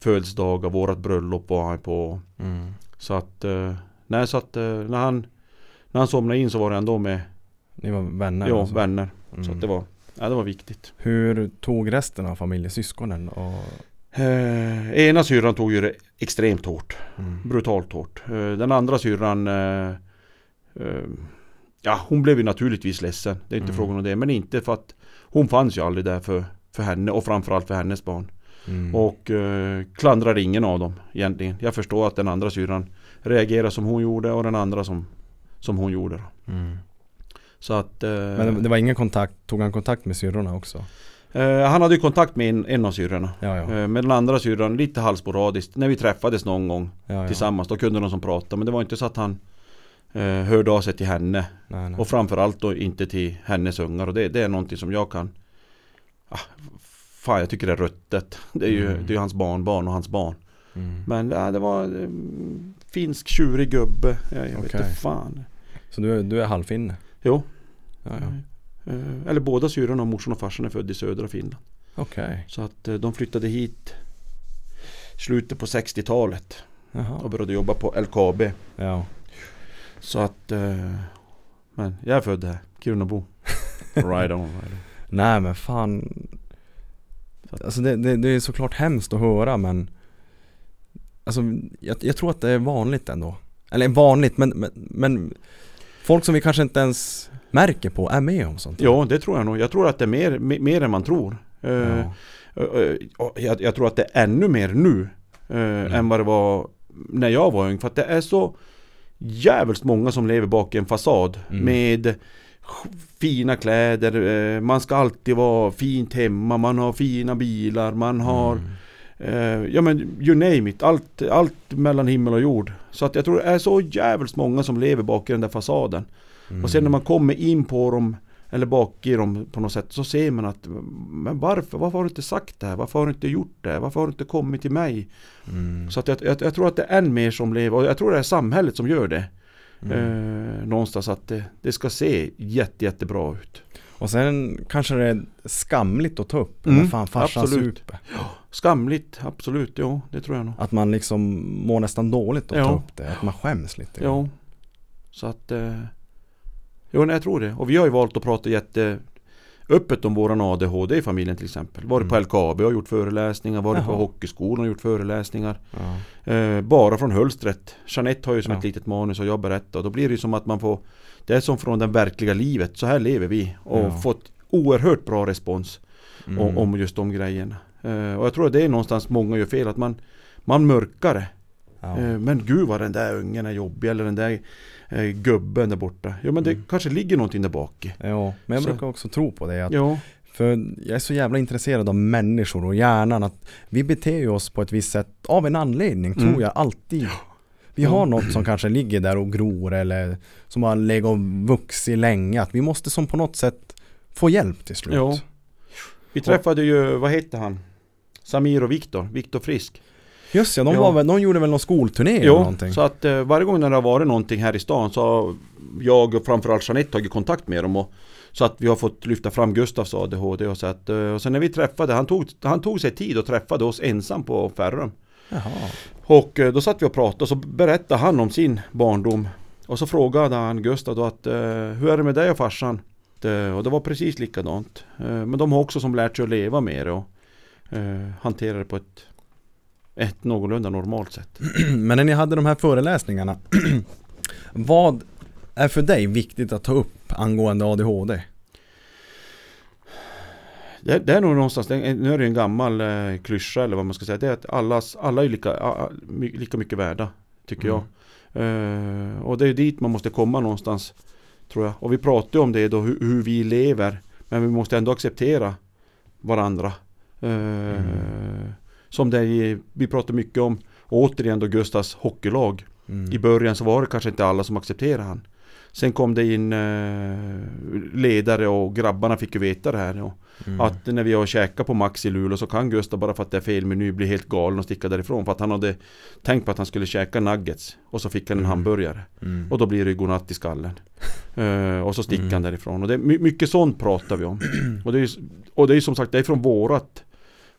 Speaker 2: Födelsedagar, vårat bröllop var han på
Speaker 1: Mm.
Speaker 2: Så att eh, Nej så att eh, när han När han somnade in så var det ändå med
Speaker 1: Ni var vänner?
Speaker 2: ja,
Speaker 1: alltså?
Speaker 2: vänner
Speaker 1: Mm.
Speaker 2: Så att det var Ja det var viktigt
Speaker 1: Hur tog resten av familjesyskonen? Och...
Speaker 2: eh, Ena syrran tog ju det extremt hårt
Speaker 1: Mm.
Speaker 2: Brutalt hårt eh, Den andra syrran eh, eh, Ja hon blev ju naturligtvis ledsen Det är inte
Speaker 1: Mm.
Speaker 2: frågan om det Men inte för att Hon fanns ju aldrig där för, för henne och framförallt för hennes barn
Speaker 1: Mm.
Speaker 2: Och eh, klandrar ingen av dem egentligen Jag förstår att den andra syrran Reagerar som hon gjorde och den andra som Som hon gjorde.
Speaker 1: Mm.
Speaker 2: Så att eh,
Speaker 1: Men det var ingen kontakt, tog han kontakt med syrrorna också?
Speaker 2: Eh, Han hade ju kontakt med en, en av syrrorna
Speaker 1: Ja, ja.
Speaker 2: eh, Med den andra syrran lite halvsporadiskt När vi träffades någon gång
Speaker 1: ja,
Speaker 2: tillsammans Då kunde de som prata Men det var inte så att han eh, Hörde av sig till henne
Speaker 1: Nej, nej.
Speaker 2: Och framförallt då inte till hennes ungar och det, det är någonting som jag kan ah, Fan jag tycker det är ruttet Det är ju,
Speaker 1: Mm.
Speaker 2: det är hans barnbarn och hans barn
Speaker 1: Mm.
Speaker 2: Men ja, det var mm, Finsk tjurig gubbe Jag, jag vet
Speaker 1: Okej.
Speaker 2: inte fan
Speaker 1: Så du, är- du är halvfinne?
Speaker 2: Jo
Speaker 1: Ja, ja.
Speaker 2: Eh, Eller båda syrrorna och morsan och farsan är födda i södra Finland
Speaker 1: Okej.
Speaker 2: Så att eh, de flyttade hit Slutet på 60-talet och började jobba på LKAB
Speaker 1: Ja.
Speaker 2: Så att eh, Men jag är född här, Kirunabo Right on, right on.
Speaker 1: Nej men fan. Alltså det, det, det är såklart hemskt att höra men Alltså jag, jag tror att det är vanligt ändå. eller vanligt, men, men, men folk som vi kanske inte ens märker på är med om sånt.
Speaker 2: Ja, det tror jag nog. Jag tror att det är mer, me- mer än man tror. Eh,
Speaker 1: Ja.
Speaker 2: eh, eh, jag, jag tror att det är ännu mer nu eh, än vad det var när jag var ung. För att det är så jävligt många som lever bak en fasad
Speaker 1: Mm.
Speaker 2: med fina kläder, man ska alltid vara fint hemma, man har fina bilar, man har
Speaker 1: Mm.
Speaker 2: Ja men you name it, allt, allt mellan himmel och jord. Så att jag tror det är så jävligt många som lever bak i den där fasaden.
Speaker 1: Mm.
Speaker 2: Och sen när man kommer in på dem, eller bak i dem på något sätt, så ser man att Men varför? Varför har du inte sagt det här? Varför har du inte gjort det? Varför har du inte kommit till mig?
Speaker 1: Mm.
Speaker 2: Så att jag, jag, jag tror att det är än mer som lever, och jag tror det är samhället som gör det.
Speaker 1: Mm.
Speaker 2: Eh, någonstans att det, det ska se jätte, jättebra ut.
Speaker 1: Och sen kanske det är skamligt att ta upp,
Speaker 2: Mm,
Speaker 1: fan farsan
Speaker 2: absolut.
Speaker 1: super.
Speaker 2: Skamligt, absolut, jo det tror jag nog.
Speaker 1: Att man liksom mår nästan dåligt att
Speaker 2: Ja.
Speaker 1: ta upp det, att man skäms lite.
Speaker 2: Jo. Så att... Eh, jo, nej, jag tror det. Och vi har ju valt att prata jätte öppet om våran ADHD i familjen till exempel. Varit på
Speaker 1: Mm.
Speaker 2: LKAB och gjort föreläsningar, varit på
Speaker 1: Jaha.
Speaker 2: hockeyskolan och gjort föreläsningar. Eh, bara från Hulstret. Jeanette har ju som
Speaker 1: Ja.
Speaker 2: ett litet manus och jag berättar. Och då blir det ju som att man får Det är som från det verkliga livet. Så här lever vi. Och
Speaker 1: Ja.
Speaker 2: fått oerhört bra respons
Speaker 1: Mm.
Speaker 2: om, om just de grejerna. Eh, och jag tror att det är någonstans många gör fel. Att man, man mörkar det.
Speaker 1: Ja.
Speaker 2: Eh, Men gud vad den där ungen är jobbig eller den där eh, gubben där borta. Jo men det
Speaker 1: Mm.
Speaker 2: kanske ligger någonting där bak.
Speaker 1: Ja, men jag
Speaker 2: Så-
Speaker 1: brukar också tro på det. Att,
Speaker 2: Ja,
Speaker 1: För jag är så jävla intresserad av människor och hjärnan att vi beter ju oss på ett visst sätt av en anledning, tror
Speaker 2: Mm.
Speaker 1: jag alltid. Vi
Speaker 2: Ja.
Speaker 1: har något som kanske ligger där och gror eller som har legat och vuxit länge. Att vi måste som på något sätt få hjälp till slut.
Speaker 2: Ja. vi träffade ju, vad hette han? Samir och Viktor, Viktor Frisk.
Speaker 1: Just ja, de,
Speaker 2: Ja.
Speaker 1: Väl, de gjorde väl någon skolturné eller
Speaker 2: Jo,
Speaker 1: någonting.
Speaker 2: så att eh, varje gång när det har varit någonting här i stan så har jag och framförallt Jeanette tagit kontakt med dem och så att vi har fått lyfta fram Gustavs ADHD och så att eh, och sen när vi träffade, han tog, han tog sig tid och träffade oss ensam på Ferrum. Och eh, då satt vi och pratade och så berättade han om sin barndom. Och så frågade han Gustav då att eh, hur är det med dig och farsan? Och det var precis likadant. Men de har också som lärt sig att leva med det och hantera det på ett, ett någorlunda normalt sätt.
Speaker 1: Men när ni hade de här föreläsningarna, vad är för dig viktigt att ta upp angående ADHD?
Speaker 2: Det, det är nog någonstans, nu är det en gammal eh, klyscha eller vad man ska säga. Det är att allas, alla är lika, lika mycket värda. Tycker
Speaker 1: Mm.
Speaker 2: jag. Eh, och det är dit man måste komma någonstans. Tror jag. Och vi pratar om det då, hur, hur vi lever. Men vi måste ändå acceptera varandra. Eh, Som det är, vi pratar mycket om, återigen då Gustavs hockeylag.
Speaker 1: Mm.
Speaker 2: I början så var det kanske inte alla som accepterade han. Sen kom det in eh, ledare och grabbarna fick ju veta det här. Och
Speaker 1: Mm.
Speaker 2: Att när vi har käkat på Max i Luleå så kan Gustav bara för att det är fel meny bli helt galen och sticka därifrån. För att han hade tänkt på att han skulle käka nuggets. Och så fick han en
Speaker 1: Mm.
Speaker 2: hamburgare.
Speaker 1: Mm.
Speaker 2: Och då blir det godnatt i skallen. Eh, och så sticker
Speaker 1: Mm.
Speaker 2: han därifrån. Och det mycket sånt pratar vi om. och, det är, och det är som sagt, det är från vårat,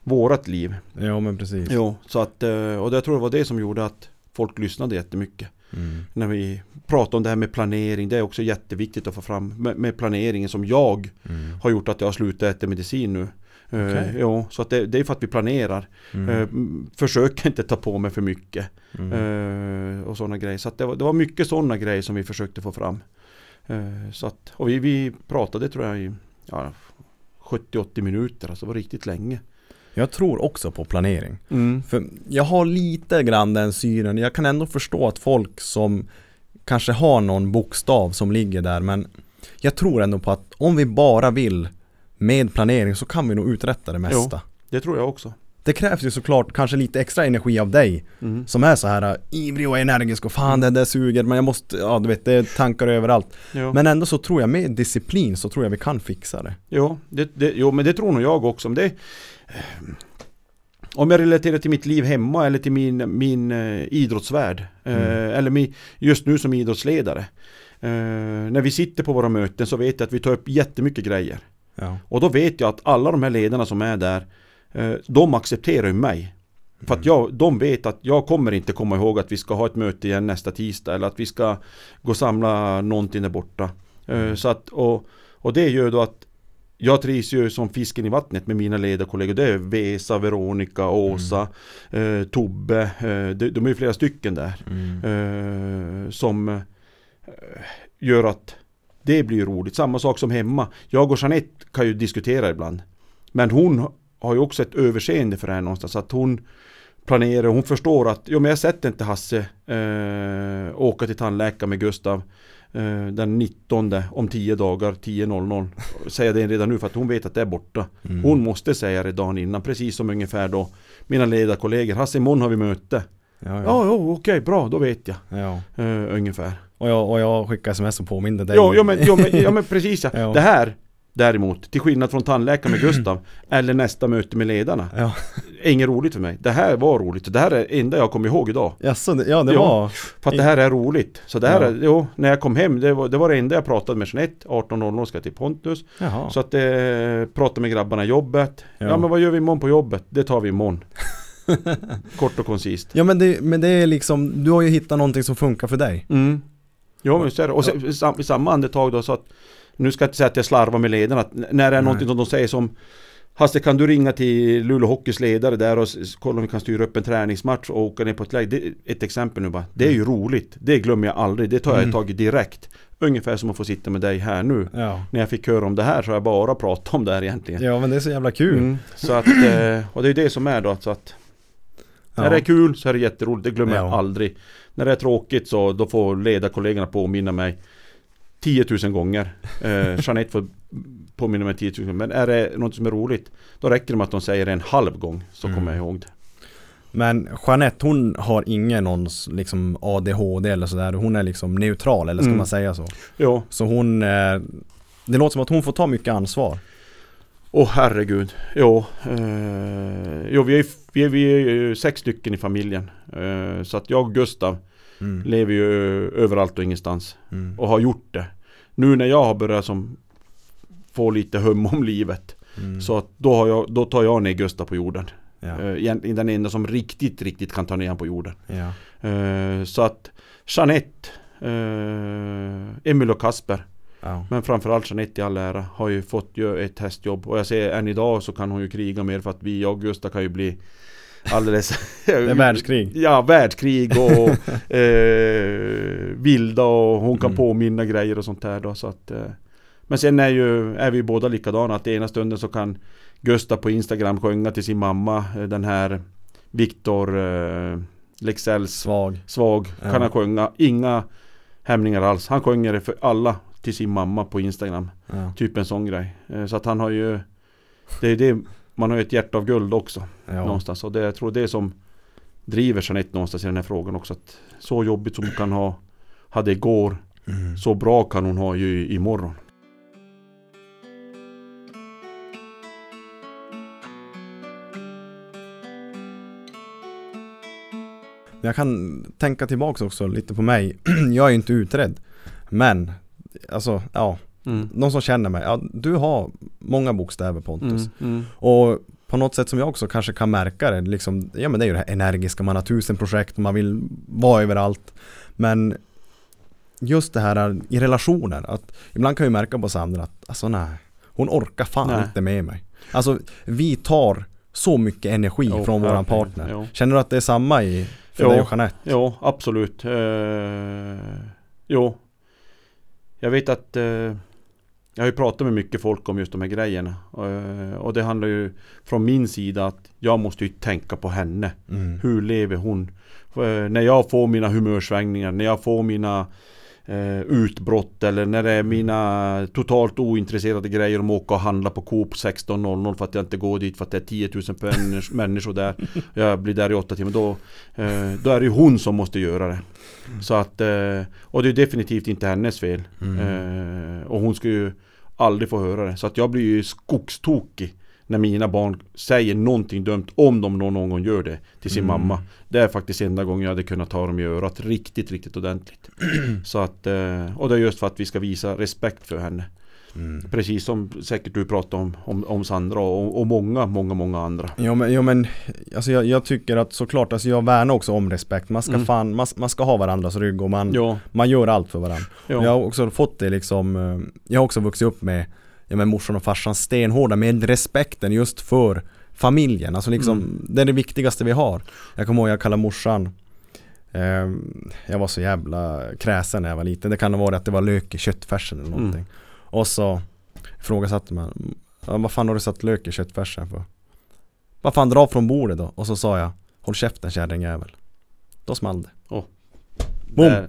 Speaker 2: vårat liv.
Speaker 1: Ja men precis.
Speaker 2: Jo, så att, eh, och jag tror det var det som gjorde att folk lyssnade jättemycket.
Speaker 1: Mm.
Speaker 2: När vi pratar om det här med planering, det är också jätteviktigt att få fram med, med planeringen som jag
Speaker 1: Mm.
Speaker 2: har gjort att jag har slutat äta medicin nu. Eh,
Speaker 1: Okej.
Speaker 2: ja, så att det, det är för att vi planerar.
Speaker 1: Mm.
Speaker 2: Eh, m- försök inte ta på mig för mycket.
Speaker 1: Mm.
Speaker 2: Eh, och sådana grejer. Så det, var, det var mycket sådana grejer som vi försökte få fram. Eh, så att, och vi, vi pratade tror jag i ja, 70-80 minuter, alltså det var riktigt länge.
Speaker 1: Jag tror också på planering.
Speaker 2: Mm.
Speaker 1: För jag har lite grann den synen. Jag kan ändå förstå att folk som kanske har någon bokstav som ligger där men jag tror ändå på att om vi bara vill med planering så kan vi nog uträtta det mesta.
Speaker 2: Det tror jag också.
Speaker 1: Det krävs ju såklart kanske lite extra energi av dig
Speaker 2: Mm.
Speaker 1: som är så här äh, ivrig och energisk och fan det där suger men jag måste, ja du vet det är tankar överallt.
Speaker 2: Ja.
Speaker 1: Men ändå så tror jag med disciplin så tror jag vi kan fixa det.
Speaker 2: Jo, det, det, jo, men det tror nog jag också. Men det, om jag relaterar till mitt liv hemma eller till min, min eh, idrottsvärld. Eh,
Speaker 1: Mm.
Speaker 2: eller just nu som idrottsledare. Eh, när vi sitter på våra möten så vet jag att vi tar upp jättemycket grejer.
Speaker 1: Ja.
Speaker 2: Och då vet jag att alla de här ledarna som är där, de accepterar ju mig. För att jag, de vet att jag kommer inte komma ihåg att vi ska ha ett möte igen nästa tisdag eller att vi ska gå och samla någonting där borta. Eh, Så att, och, och det gör då att jag trivs ju som fisken i vattnet med mina ledarkollegor. Det är Vesa, Veronica, Åsa, eh, Tobbe. Eh, de, de är ju flera stycken där.
Speaker 1: Mm.
Speaker 2: Eh, som eh, gör att det blir roligt. Samma sak som hemma. Jag och Jeanette kan ju diskutera ibland. Men hon har ju också ett överseende för det här någonstans. Att hon planerar, hon förstår att jo, men jag sätter inte Hasse eh, åka till tandläkaren med Gustav den 19 om 10 dagar 10.00. Säga det redan nu för att hon vet att det är borta.
Speaker 1: Mm.
Speaker 2: Hon måste säga det dagen innan. Precis som ungefär då mina ledarkollegor. Hasse imorgon har vi möte.
Speaker 1: Ja,
Speaker 2: Ja,
Speaker 1: ja.
Speaker 2: ja okej, bra, då vet jag.
Speaker 1: ja.
Speaker 2: Eh, ungefär.
Speaker 1: Och, jag, och jag skickar sms och påminner dig.
Speaker 2: Ja, ja, men, ja, men, ja men precis ja.
Speaker 1: Ja.
Speaker 2: Det här däremot, till skillnad från tandläkaren med Gustav eller nästa möte med ledarna.
Speaker 1: Ja,
Speaker 2: Inget roligt för mig. Det här var roligt. Det här är det enda jag kommer ihåg idag.
Speaker 1: Jaså, ja det
Speaker 2: Ja.
Speaker 1: var...
Speaker 2: För att det här är roligt. Så det här
Speaker 1: Ja.
Speaker 2: är, jo, när jag kom hem, det var det, var det enda jag pratade med Jeanette. 18.00 ska jag till Pontus.
Speaker 1: Jaha.
Speaker 2: Så att eh, prata med grabbarna i jobbet. Ja.
Speaker 1: Ja.
Speaker 2: men vad gör vi imorgon på jobbet? Det tar vi imorgon. Kort och koncist.
Speaker 1: Ja men det, men det är liksom, du har ju hittat någonting som funkar för dig.
Speaker 2: Mm. Ja men så är det. Och sen, i samma andetag då så att Nu ska jag inte säga att jag slarvar med ledarna. När det är någonting som de säger som Hasse kan du ringa till Luleå Hockeys ledare där och kolla om vi kan styra upp en träningsmatch och åka ner på ett läge. Det ett exempel nu bara. Det är ju roligt. Det glömmer jag aldrig. Det tar jag
Speaker 1: Mm.
Speaker 2: tag i direkt. Ungefär som att få sitta med dig här nu.
Speaker 1: Ja.
Speaker 2: När jag fick höra om det här så har jag bara pratat om det här egentligen.
Speaker 1: Ja men det är så jävla kul.
Speaker 2: Mm. Så att, eh, och det är det som är då. Så att
Speaker 1: Ja.
Speaker 2: när det är kul så är det jätteroligt, det glömmer jag
Speaker 1: Ja.
Speaker 2: aldrig. När det är tråkigt så då får ledarkollegorna påminna mig 10 000 gånger. Eh, Jeanette får påminna mig 10 000 gånger. Men är det något som är roligt Då räcker det med att de säger det en halv gång så
Speaker 1: Mm.
Speaker 2: kommer jag ihåg det.
Speaker 1: Men Jeanette hon har ingen någon liksom ADHD eller sådär. Hon är liksom neutral eller ska
Speaker 2: Mm.
Speaker 1: man säga så.
Speaker 2: Ja,
Speaker 1: Så hon, eh, det låter som att hon får ta mycket ansvar.
Speaker 2: åh herregud. Jo, eh, jo vi, är, vi, är, vi är ju sex stycken i familjen. Eh, så att jag och Gustav
Speaker 1: Mm.
Speaker 2: lever ju överallt och ingenstans.
Speaker 1: Mm.
Speaker 2: Och har gjort det. Nu när jag har börjat som få lite hum om livet.
Speaker 1: Mm.
Speaker 2: Så att då, har jag, då tar jag ner Gustav på jorden.
Speaker 1: Ja.
Speaker 2: Eh, Egentligen den enda som riktigt, riktigt kan ta ner honom på jorden.
Speaker 1: Ja.
Speaker 2: Eh, Så att Jeanette, eh, Emil och Kasper,
Speaker 1: Ja.
Speaker 2: men framförallt Jeanette i all ära, har ju fått göra ett hästjobb. Och jag ser än idag så kan hon ju kriga mer för att vi, jag och Gustav kan ju bli alldeles...
Speaker 1: Världskrig.
Speaker 2: Ja, världskrig och eh, vilda och hon kan
Speaker 1: Mm.
Speaker 2: påminna grejer och sånt där då så att eh, Men sen är ju, är vi båda likadana att ena stunden så kan Gustav på Instagram sjunga till sin mamma eh, den här Viktor eh, Leksells
Speaker 1: Svag.
Speaker 2: Svag
Speaker 1: Ja.
Speaker 2: kan han sjunga, inga hämningar alls. Han sjunger det för alla till sin mamma på Instagram.
Speaker 1: Ja.
Speaker 2: Typ en sån grej. Eh, Så att han har ju Det är det Man har ju ett hjärta av guld också
Speaker 1: Ja.
Speaker 2: någonstans. Och det, jag tror det är som driver Jeanette någonstans i den här frågan också. Att så jobbigt som hon kan ha hade igår,
Speaker 1: Mm.
Speaker 2: så bra kan hon ha ju imorgon.
Speaker 1: Jag kan tänka tillbaka också lite på mig. jag är ju inte utredd. Men, alltså, ja.
Speaker 2: Mm.
Speaker 1: Någon som känner mig. Ja, du har många bokstäver Pontus.
Speaker 2: Mm, mm.
Speaker 1: Och på något sätt som jag också kanske kan märka det, liksom, ja men det är ju det här energiska, man har tusen projekt, man vill vara överallt. Men just det här i relationer, att ibland kan jag märka på Sandra att alltså nej, hon orkar fan
Speaker 2: Nej.
Speaker 1: inte med mig. Alltså vi tar så mycket energi
Speaker 2: Jo,
Speaker 1: från våran partner.
Speaker 2: Jo.
Speaker 1: Känner du att det är samma i för
Speaker 2: Jo.
Speaker 1: dig och Jeanette?
Speaker 2: Jo, absolut. Eh, jo. Jag vet att eh, jag har ju pratat med mycket folk om just de här grejerna. Eh, och det handlar ju från min sida att jag måste ju tänka på henne.
Speaker 1: Mm.
Speaker 2: Hur lever hon? Eh, när jag får mina humörsvängningar, när jag får mina eh, utbrott eller när det är mina totalt ointresserade grejer om att åka och handla på Coop 16.00 för att jag inte går dit för att det är 10 000 människ- människor där. Jag blir där i åtta timmar. Då, eh, då är det ju hon som måste göra det. Så att, eh, och det är definitivt inte hennes fel.
Speaker 1: Mm.
Speaker 2: Eh, och hon ska ju aldrig få höra det. Så att jag blir ju skogstokig när mina barn säger någonting dumt om de någon, gång gör det till sin
Speaker 1: Mm.
Speaker 2: mamma. Det är faktiskt enda gången jag hade kunnat ta dem i örat riktigt, riktigt ordentligt. Så att, eh, och det är just för att vi ska visa respekt för henne.
Speaker 1: Mm.
Speaker 2: Precis som säkert du pratade om, om, om Sandra och, och många, många, många andra.
Speaker 1: Ja men, ja, men alltså jag, jag tycker att såklart, alltså jag värnar också om respekt. Man ska
Speaker 2: Mm.
Speaker 1: fan, man, man ska ha varandras rygg och man,
Speaker 2: Ja,
Speaker 1: man gör allt för varandra.
Speaker 2: ja.
Speaker 1: Jag har också fått det liksom, eh, jag har också vuxit upp med ja men morsan och farsan stenhårda med respekten just för familjen. Alltså liksom,
Speaker 2: Mm.
Speaker 1: det är det viktigaste vi har. Jag kommer ihåg jag kallade morsan eh, Jag var så jävla kräsen när jag var liten. Det kan ha varit att det var lök i köttfärsen eller någonting.
Speaker 2: Mm.
Speaker 1: Och så ifrågasatte man ja, Vad fan har du satt lök i köttfärsen för? Vad fan dra från bordet då? Och så sa jag Håll käften kärringjävel. Då small det. Boom.
Speaker 2: Där-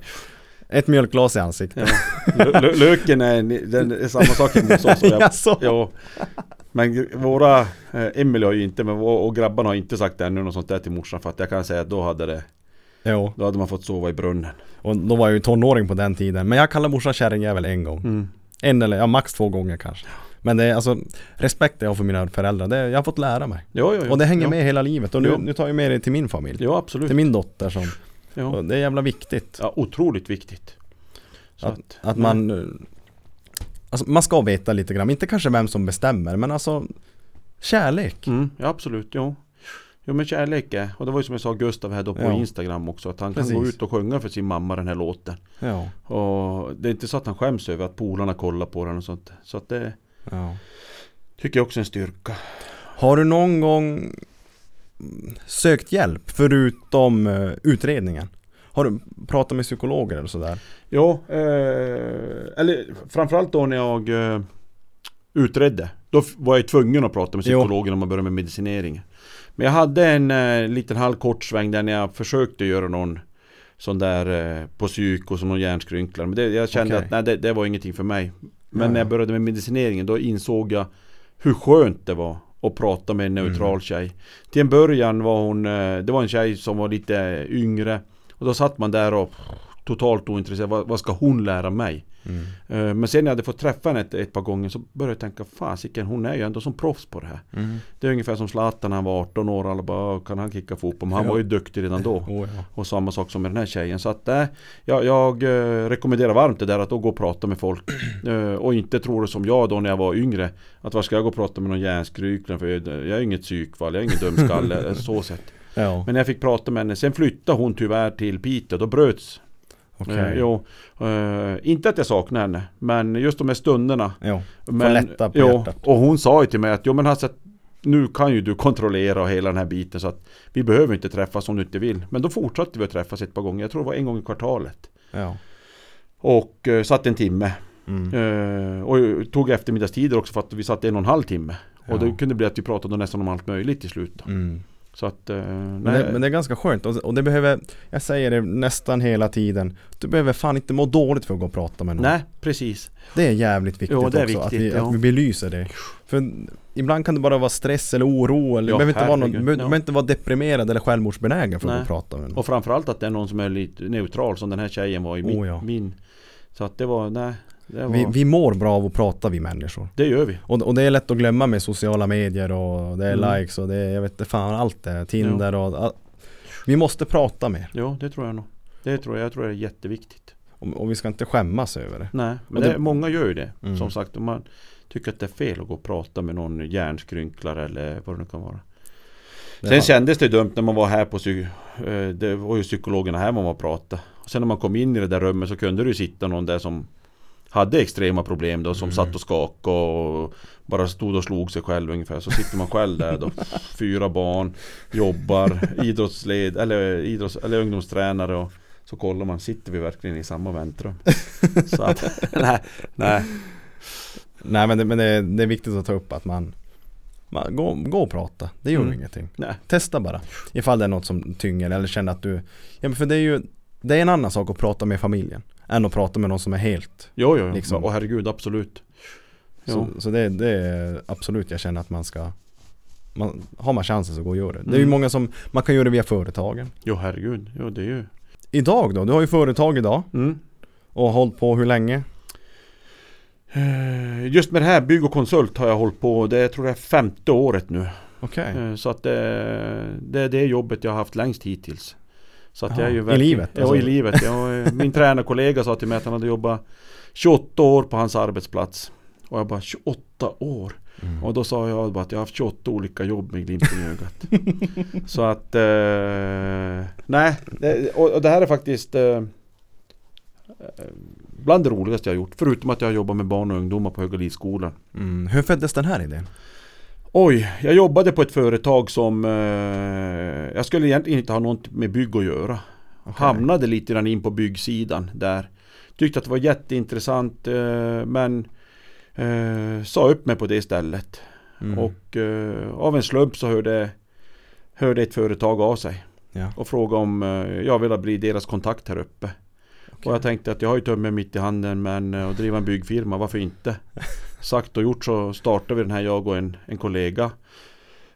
Speaker 1: Ett mjölkglas i ansiktet.
Speaker 2: Ja. Lö- lö- Löken är, den är samma sak hos oss.
Speaker 1: Jaså?
Speaker 2: Ja. Men våra, eh, Emily har ju inte, men och grabbarna har inte sagt ännu något sånt där till morsan för att jag kan säga att då hade det,
Speaker 1: Jo,
Speaker 2: då hade man fått sova i brunnen.
Speaker 1: och då var jag ju tonåring på den tiden. Men jag kallade morsan kärringjävel en gång.
Speaker 2: Mm.
Speaker 1: En eller ja, max två gånger kanske. Men det är alltså respekt jag har för mina föräldrar, det, jag har fått lära mig.
Speaker 2: Ja, ja, ja.
Speaker 1: Och det hänger
Speaker 2: ja.
Speaker 1: med hela livet. Och nu, nu tar jag med det till min familj.
Speaker 2: Ja, absolut.
Speaker 1: Till min dotter som,
Speaker 2: Ja.
Speaker 1: och det är jävla viktigt.
Speaker 2: ja, otroligt viktigt. Så
Speaker 1: Att, att man eh, Alltså man ska veta lite grann, inte kanske vem som bestämmer men alltså Kärlek
Speaker 2: Mm, ja, absolut. Jo. Jo men kärlek är, och det var ju som jag sa Gustav här då på
Speaker 1: Ja.
Speaker 2: Instagram också att han kan
Speaker 1: Precis.
Speaker 2: gå ut och sjunga för sin mamma den här låten.
Speaker 1: Ja,
Speaker 2: Och det är inte så att han skäms över att polarna kollar på den och sånt. Så att det
Speaker 1: ja.
Speaker 2: tycker jag också är en styrka.
Speaker 1: Har du någon gång sökt hjälp förutom eh, utredningen? Har du pratat med psykologer eller sådär?
Speaker 2: Ja, eh, eller framförallt då när jag eh, utredde. Då var jag tvungen att prata med
Speaker 1: Jo.
Speaker 2: psykologen om man började med medicinering. Men jag hade en eh, liten halvkort sväng där när jag försökte göra någon sån där eh, på psyk och som någon hjärnskrynklar. Men det, jag kände
Speaker 1: Okej.
Speaker 2: att nej, det, det var ingenting för mig. Men
Speaker 1: Nej.
Speaker 2: när jag började med medicineringen då insåg jag hur skönt det var att prata med en neutral
Speaker 1: Mm.
Speaker 2: tjej. Till en början var hon, eh, det var en tjej som var lite yngre. Och då satt man där och totalt ointresserad. Vad, vad ska hon lära mig?
Speaker 1: Mm.
Speaker 2: Eh, Men sen när jag hade fått träffa henne ett, ett par gånger så började jag tänka Fasiken hon är ju ändå som proffs på det här.
Speaker 1: Mm.
Speaker 2: Det är ungefär som Zlatan när han var 18 år. Alla bara "Åh, kan han kicka fotboll? Men han
Speaker 1: Ja.
Speaker 2: var ju duktig redan då.
Speaker 1: Oh, ja.
Speaker 2: Och samma sak som med den här tjejen. Så att äh, jag, jag eh, rekommenderar varmt det där att då gå och prata med folk. Eh, och inte tro det som jag då när jag var yngre. Att var ska jag gå och prata med någon hjärnskrykling? För jag, jag är inget psykfall, jag är ingen dumskalle. så sett.
Speaker 1: ja.
Speaker 2: Men när jag fick prata med henne. Sen flyttade hon tyvärr till Piteå. Då bröts
Speaker 1: okej.
Speaker 2: Eh, jo, eh, inte att jag saknar henne, men just de här stunderna.
Speaker 1: Jo.
Speaker 2: Men,
Speaker 1: lätta på
Speaker 2: jo,
Speaker 1: hjärtat.
Speaker 2: och hon sa ju till mig att jo men Hasse, nu kan ju du kontrollera och hela den här biten så att vi behöver inte träffas om du inte vill. Men då fortsatte vi att träffas ett par gånger, jag tror det var en gång i kvartalet.
Speaker 1: Ja.
Speaker 2: Och eh, satt en timme.
Speaker 1: Mm.
Speaker 2: Eh, och tog eftermiddagstider också för att vi satt en och en halv timme. Och
Speaker 1: Ja.
Speaker 2: det kunde bli att vi pratade nästan om allt möjligt till slut.
Speaker 1: Mm.
Speaker 2: Så att, eh,
Speaker 1: Men, det, men det är ganska skönt och, och det behöver Jag säger det nästan hela tiden Du behöver fan inte må dåligt för att gå och prata med någon
Speaker 2: nej, precis.
Speaker 1: Det är jävligt viktigt
Speaker 2: Jo, det är
Speaker 1: också att,
Speaker 2: viktigt,
Speaker 1: vi,
Speaker 2: ja.
Speaker 1: att vi belyser det För ibland kan det bara vara stress eller oro eller
Speaker 2: Ja,
Speaker 1: det behöver inte vara någon, behöver,
Speaker 2: ja.
Speaker 1: inte vara deprimerad eller självmordsbenägen för att gå och prata med någon
Speaker 2: Och framförallt att det är någon som är lite neutral som den här tjejen var i min.
Speaker 1: Oh, ja.
Speaker 2: min. Så att det var, nej. Var,
Speaker 1: vi, vi mår bra av att prata vi människor
Speaker 2: det gör vi.
Speaker 1: och, och det är lätt att glömma med sociala medier och det är
Speaker 2: Mm.
Speaker 1: likes och det är, jag vet inte fan allt det Tinder och all, Vi måste prata mer
Speaker 2: Ja, det tror jag nog. Det tror jag, jag tror det är jätteviktigt.
Speaker 1: och, och vi ska inte skämmas över det
Speaker 2: Nej, men det,
Speaker 1: det-
Speaker 2: många gör ju det.
Speaker 1: Mm.
Speaker 2: Som sagt, om man tycker att det är fel att gå och prata med någon hjärnskrynklare eller vad det nu kan vara.
Speaker 1: Det
Speaker 2: Sen kändes det dumt när man var här på psy- eh, Det var ju psykologerna här man var och pratade. Och sen när man kom in i det där rummet så kunde det ju sitta någon där som hade extrema problem då som
Speaker 1: Mm.
Speaker 2: satt och skakade och bara stod och slog sig själv ungefär. Så sitter man själv där då. Fyra barn, jobbar, idrottsled eller, idrotts, eller ungdomstränare och så kollar man, sitter vi verkligen i samma väntrum? Så att, nej, nej.
Speaker 1: Nej men, det, men det, är, det är viktigt att ta upp att man, man gå, gå och prata, det gör
Speaker 2: Mm.
Speaker 1: ingenting
Speaker 2: nej.
Speaker 1: Testa bara Ifall det är något som tynger eller känner att du Ja men för det är ju Det är en annan sak att prata med familjen Än att prata med någon som är helt
Speaker 2: Jo, jo, jo.
Speaker 1: Liksom.
Speaker 2: Och herregud, absolut. Jo.
Speaker 1: Så, så det, det är absolut jag känner att man ska man, Har man chansen så gå och gör det Det är ju
Speaker 2: Mm.
Speaker 1: många som Man kan göra det via företagen
Speaker 2: Jo, herregud. Jo, det är ju...
Speaker 1: Idag då? Du har ju företag idag
Speaker 2: Mm.
Speaker 1: Och har hållit på hur länge?
Speaker 2: Eh, Just med det här bygg och konsult har jag hållit på, det jag tror jag är femte året nu.
Speaker 1: Okej
Speaker 2: Eh, Så att det, det är det jobbet jag har haft längst hittills. Så att
Speaker 1: Jaha,
Speaker 2: jag är ju
Speaker 1: i livet,
Speaker 2: Ja,
Speaker 1: alltså?
Speaker 2: i livet. Ja, eh, min tränarkollega sa till mig att han hade jobbat 28 år på hans arbetsplats. Och jag bara 28 år?
Speaker 1: mm.
Speaker 2: Och då sa jag bara att jag har haft 28 olika jobb med glimten i ögat. Så att, eh, nej. Det, och, och det här är faktiskt eh, eh, bland det roligaste jag har gjort. Förutom att jag har jobbat med barn och ungdomar på Högalivsskolan.
Speaker 1: Mm. Hur föddes den här idén?
Speaker 2: Oj, jag jobbade på ett företag som eh, jag skulle egentligen inte ha något med bygg att göra. Hamnade lite grann in på byggsidan där. Tyckte att det var jätteintressant eh, men eh, sa upp mig på det stället.
Speaker 1: Mm.
Speaker 2: Och eh, av en slump så hörde, hörde ett företag av sig
Speaker 1: Ja.
Speaker 2: och frågade om eh, jag ville bli deras kontakt här uppe. Och jag tänkte att jag har ju tummen mitt i handen men eh, att driva en byggfirma, varför inte? Sagt och gjort så startade vi den här jag och en, en kollega.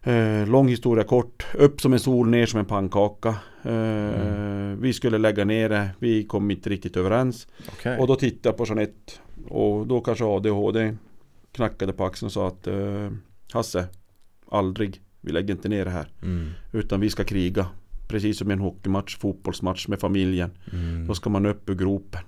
Speaker 2: Eh, lång historia kort, upp som en sol, ner som en pannkaka. Eh, Vi skulle lägga ner det, vi kom inte riktigt överens.
Speaker 1: Okej.
Speaker 2: Och då tittade jag på Jeanette och då kanske ADHD knackade på axeln och sa att eh, Hasse, aldrig, vi lägger inte ner det här.
Speaker 1: Mm.
Speaker 2: Utan vi ska kriga. Precis som i en hockeymatch, fotbollsmatch med familjen.
Speaker 1: Mm.
Speaker 2: Då ska man upp ur gropen.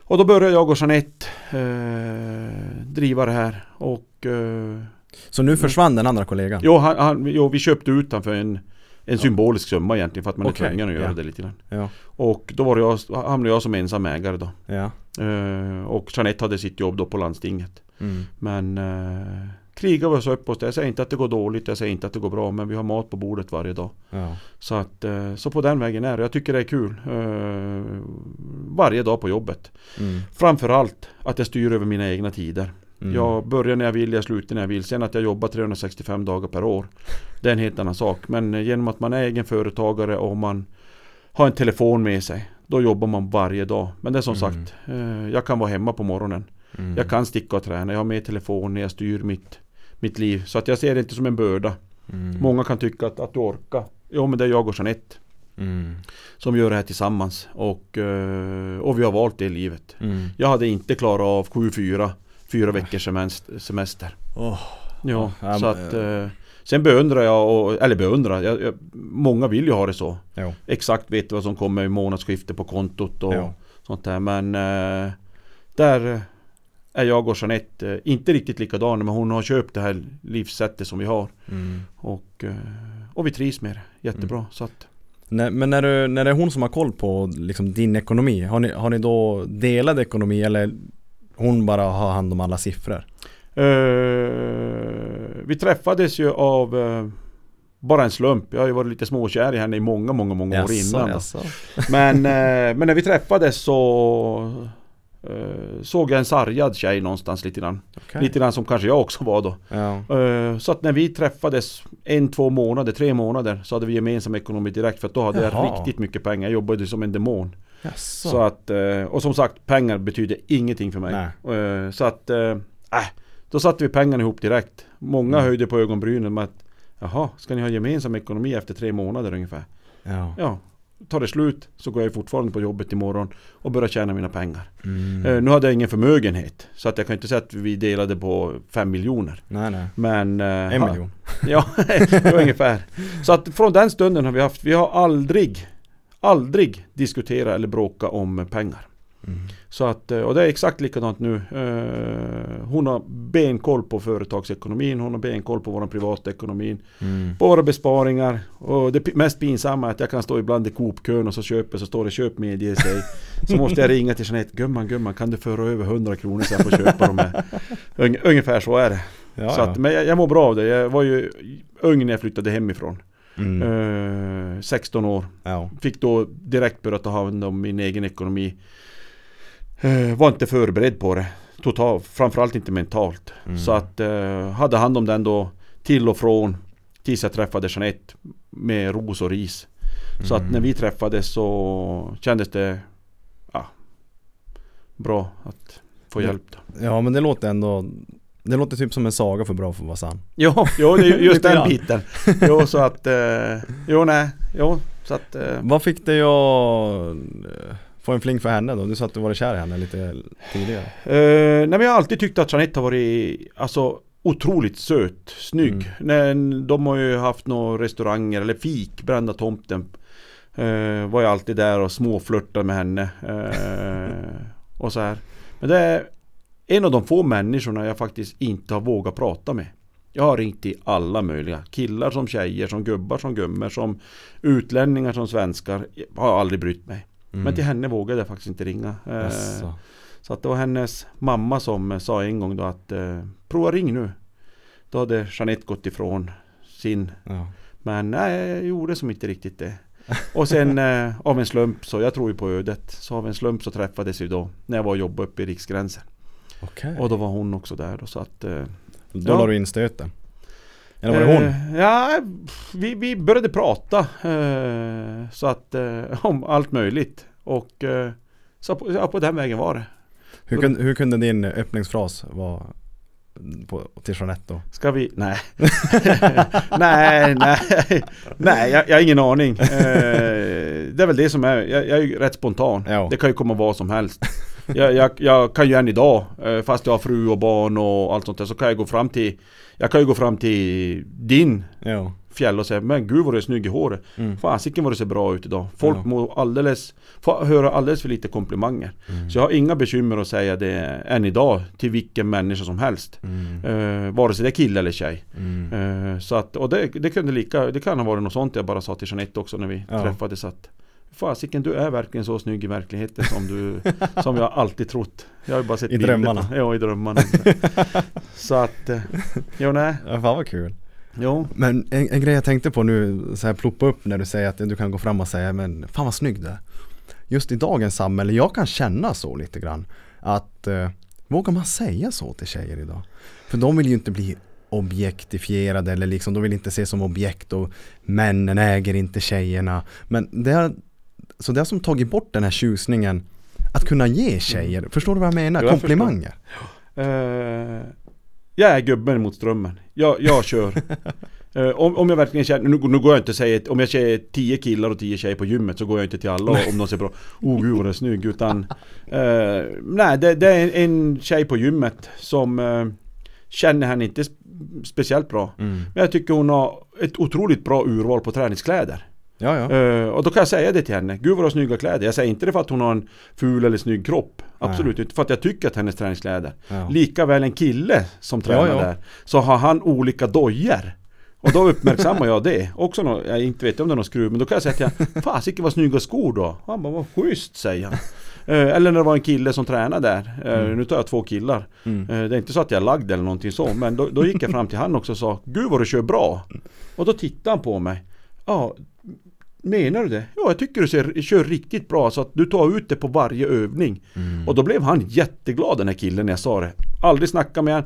Speaker 2: Och då började jag och Jeanette eh, driva det här. Och eh,
Speaker 1: Så nu försvann den andra kollegan?
Speaker 2: jo, han, han, jo, vi köpte ut han för en, en symbolisk summa egentligen för att man är
Speaker 1: Okej,
Speaker 2: tvungen att göra
Speaker 1: ja.
Speaker 2: det lite grann.
Speaker 1: Ja.
Speaker 2: Och då var jag, hamnade jag som ensam ägare då.
Speaker 1: Ja.
Speaker 2: Eh, och Jeanette hade sitt jobb då på landstinget.
Speaker 1: Mm.
Speaker 2: Men eh, krigar vi oss upp oss. Jag säger inte att det går dåligt, jag säger inte att det går bra. Men vi har mat på bordet varje dag.
Speaker 1: Ja.
Speaker 2: Så, att, eh, så på den vägen är det. Jag tycker det är kul. Eh, varje dag på jobbet.
Speaker 1: Mm.
Speaker 2: Framförallt att jag styr över mina egna tider.
Speaker 1: Mm.
Speaker 2: Jag börjar när jag vill, jag slutar när jag vill. Sen att jag jobbar 365 dagar per år. Det är en helt annan sak. Men eh, genom att man är egen företagare och man har en telefon med sig. Då jobbar man varje dag. Men det är som
Speaker 1: Mm.
Speaker 2: sagt, jag kan vara hemma på morgonen.
Speaker 1: Mm.
Speaker 2: Jag kan sticka och träna. Jag har med telefon jag styr mitt, mitt liv. Så att jag ser det inte som en börda.
Speaker 1: Mm.
Speaker 2: Många kan tycka att, att du orkar. Jo men det är jag och Jeanette
Speaker 1: Mm.
Speaker 2: som gör det här tillsammans. Och, eh, och vi har valt det livet.
Speaker 1: Mm.
Speaker 2: Jag hade inte klarat av 7-4, fyra veckors semest- semester.
Speaker 1: Åh.
Speaker 2: Ja, så att eh, Sen beundrar jag, och, eller beundrar, jag, jag, många vill ju ha det så.
Speaker 1: Jo.
Speaker 2: Exakt vet vad som kommer i månadsskifte på kontot och
Speaker 1: Ja.
Speaker 2: sånt där. Men eh, där eh, är jag och Jeanette eh, inte riktigt likadana men hon har köpt det här livssättet som vi har.
Speaker 1: Mm.
Speaker 2: Och, eh, och vi trivs med det jättebra. Så att,
Speaker 1: men när, du, när det är hon som har koll på liksom, din ekonomi, har ni, har ni då delad ekonomi eller hon bara har hand om alla siffror?
Speaker 2: eh, vi träffades ju av eh, bara en slump. Jag har ju varit lite småkär i henne i många, många, många år
Speaker 1: Jaså,
Speaker 2: innan.
Speaker 1: jaså.
Speaker 2: Men, men när vi träffades så eh, såg jag en sargad tjej någonstans lite grann.
Speaker 1: Okej.
Speaker 2: Lite grann som kanske jag också var då.
Speaker 1: Ja.
Speaker 2: Eh, Så att när vi träffades en, två månader, tre månader så hade vi gemensam ekonomi direkt för att då hade jag
Speaker 1: Jaha.
Speaker 2: riktigt mycket pengar. Jag jobbade som en demon.
Speaker 1: Jaså.
Speaker 2: Så att, eh, och som sagt, pengar betyder ingenting för mig. Så att, äh, då satte vi pengarna ihop direkt. Många
Speaker 1: Mm.
Speaker 2: höjde på ögonbrynen med att Jaha, ska ni ha gemensam ekonomi efter tre månader ungefär?
Speaker 1: Ja.
Speaker 2: Ja, tar det slut så går jag fortfarande på jobbet imorgon och börjar tjäna mina pengar.
Speaker 1: Mm.
Speaker 2: Eh, Nu hade jag ingen förmögenhet så att jag kan inte säga att vi delade på fem miljoner.
Speaker 1: Nej, nej.
Speaker 2: Men... eh,
Speaker 1: En
Speaker 2: ha-
Speaker 1: miljon.
Speaker 2: Ja, ungefär. Så att från den stunden har vi haft, vi har aldrig, aldrig diskuterat eller bråkat om pengar.
Speaker 1: Mm.
Speaker 2: Så att, eh, och det är exakt likadant nu. Eh, Hon har benkoll på företagsekonomin, hon har benkoll på vår privatekonomin,
Speaker 1: Mm.
Speaker 2: på våra besparingar. Och det mest pinsamma är att jag kan stå ibland i Coop-kön och så köper, så står det köp medge sig. Så måste jag ringa till Jeanette, gumman, gumman, kan du föra över 100 kronor så jag får köpa de här? Ung- Ungefär så är det.
Speaker 1: Ja,
Speaker 2: så
Speaker 1: ja.
Speaker 2: att, men jag, jag mår bra av det. Jag var ju ung när jag flyttade hemifrån.
Speaker 1: Mm.
Speaker 2: Eh, 16 år.
Speaker 1: Ja.
Speaker 2: Fick då direkt börja ta hand om min egen ekonomi. Eh, var inte förberedd på det. Totalt, framförallt inte mentalt.
Speaker 1: Mm.
Speaker 2: Så att eh, hade hand om den då till och från tills jag träffade Jeanette med ros och ris. Så att
Speaker 1: Mm.
Speaker 2: när vi träffades så kändes det ja, bra att få hjälp. Då.
Speaker 1: ja, men det låter ändå Det låter typ som en saga för bra för att vara sann.
Speaker 2: Jo, det är ju just den biten. Jo, så att, eh, jo nej, jo, så att eh,
Speaker 1: Vad fick dig att få en fling för henne då? Du sa att du var kär i henne lite tidigare.
Speaker 2: Eh, nej men jag har alltid tyckt att Jeanette har varit alltså, otroligt söt, snygg.
Speaker 1: Mm.
Speaker 2: När, de har ju haft några restauranger eller fik, Brända tomten. Eh, var jag alltid där och småflörtade med henne. Eh, och så här. Men det är en av de få människorna jag faktiskt inte har vågat prata med. Jag har ringt till alla möjliga. Killar som tjejer, som gubbar som gummor, som utlänningar som svenskar. Jag har aldrig brytt mig.
Speaker 1: Mm.
Speaker 2: Men till henne vågade jag faktiskt inte ringa. Eh. Så att det var hennes mamma som eh, sa en gång då att eh, prova ring nu. Då hade Jeanette gått ifrån sin
Speaker 1: Ja.
Speaker 2: men nej, jag gjorde som inte riktigt det. Och sen eh, av en slump, så jag tror ju på ödet, så av en slump så träffades vi då när jag var och jobbade uppe i Riksgränsen.
Speaker 1: Okej.
Speaker 2: Och då var hon också där då, så att... Eh,
Speaker 1: Då
Speaker 2: ja.
Speaker 1: la du in stöten? Eller var det hon?
Speaker 2: Eh, ja, vi, vi började prata eh, så att eh, om allt möjligt. Och eh, så på, ja, på den vägen var det.
Speaker 1: Hur, kunde, hur kunde din öppningsfras vara på, till Jeanette då?
Speaker 2: Ska vi? Nej. nej, nej. Nej, jag, jag har ingen aning. Eh, det är väl det som är. Jag, jag är ju rätt spontan.
Speaker 1: Ja.
Speaker 2: Det kan ju komma vad som helst. Jag, jag, jag kan ju än idag, eh, fast jag har fru och barn och allt sånt där, så kan jag gå fram till Jag kan ju gå fram till din
Speaker 1: Ja.
Speaker 2: fjäll och säga Men gud vad du är snygg i håret.
Speaker 1: Mm.
Speaker 2: Fasiken vad du ser bra ut idag. Folk
Speaker 1: Ja.
Speaker 2: mår alldeles, får höra alldeles för lite komplimanger.
Speaker 1: Mm.
Speaker 2: Så jag har inga bekymmer att säga det än idag till vilken människa som helst.
Speaker 1: Mm.
Speaker 2: Eh, vare sig det är kille eller tjej.
Speaker 1: Mm.
Speaker 2: Eh, så att, och det, det kunde lika, det kan ha varit något sånt jag bara sa till Jeanette också när vi
Speaker 1: Ja.
Speaker 2: träffades att Fasiken du är verkligen så snygg i verkligheten som du Som jag alltid trott Jag har bara sett
Speaker 1: I
Speaker 2: bilder
Speaker 1: drömmarna.
Speaker 2: Ja i drömmarna Så att eh, Jo nej
Speaker 1: Ja, fan vad kul.
Speaker 2: Jo
Speaker 1: Men en, en grej jag tänkte på nu, så här ploppa upp när du säger att du kan gå fram och säga men fan vad snygg du är. Just i dagens samhälle, jag kan känna så lite grann. Att eh, vågar man säga så till tjejer idag? För de vill ju inte bli objektifierade eller liksom de vill inte ses som objekt och männen äger inte tjejerna. Men det är, så det har som tagit bort den här tjusningen att kunna ge tjejer, förstår du vad jag menar?
Speaker 2: Jag.
Speaker 1: Komplimanger.
Speaker 2: Eh, Jag är gubben mot strömmen Jag, jag kör Eh, om, om jag verkligen känner, nu, nu går jag inte och säger, om jag ser 10 killar och 10 tjejer på gymmet så går jag inte till alla om de ser bra Oh gud vad du är snygg utan eh, Nej det, det är en, tjej på gymmet som Känner henne inte sp- speciellt bra
Speaker 1: Mm.
Speaker 2: Men jag tycker hon har ett otroligt bra urval på träningskläder
Speaker 1: Ja, ja.
Speaker 2: Eh, Och då kan jag säga det till henne. Gud vad du har snygga kläder. Jag säger inte det för att hon har en ful eller snygg kropp. Absolut inte. För att jag tycker att hennes träningskläder
Speaker 1: ja.
Speaker 2: Lika väl en kille som tränar
Speaker 1: Ja,
Speaker 2: där Så har han olika dojor Och då uppmärksammar jag det. Också nå, jag inte vet om det är någon skruv Men då kan jag säga till honom Fasiken vad snygga skor då Han bara vad schysst säger han. Eh, Eller när det var en kille som tränade där. Eh,
Speaker 1: Mm.
Speaker 2: Nu tar jag två killar.
Speaker 1: Mm.
Speaker 2: Det är inte så att jag är lagd eller någonting så Men då, då gick jag fram till han också och sa Gud vad du kör bra. Och då tittade han på mig. Ja Menar du det? Ja jag tycker du ser, kör riktigt bra så att du tar ut det på varje övning
Speaker 1: Mm.
Speaker 2: och då blev han jätteglad den här killen när jag sa det. Aldrig snackat med han.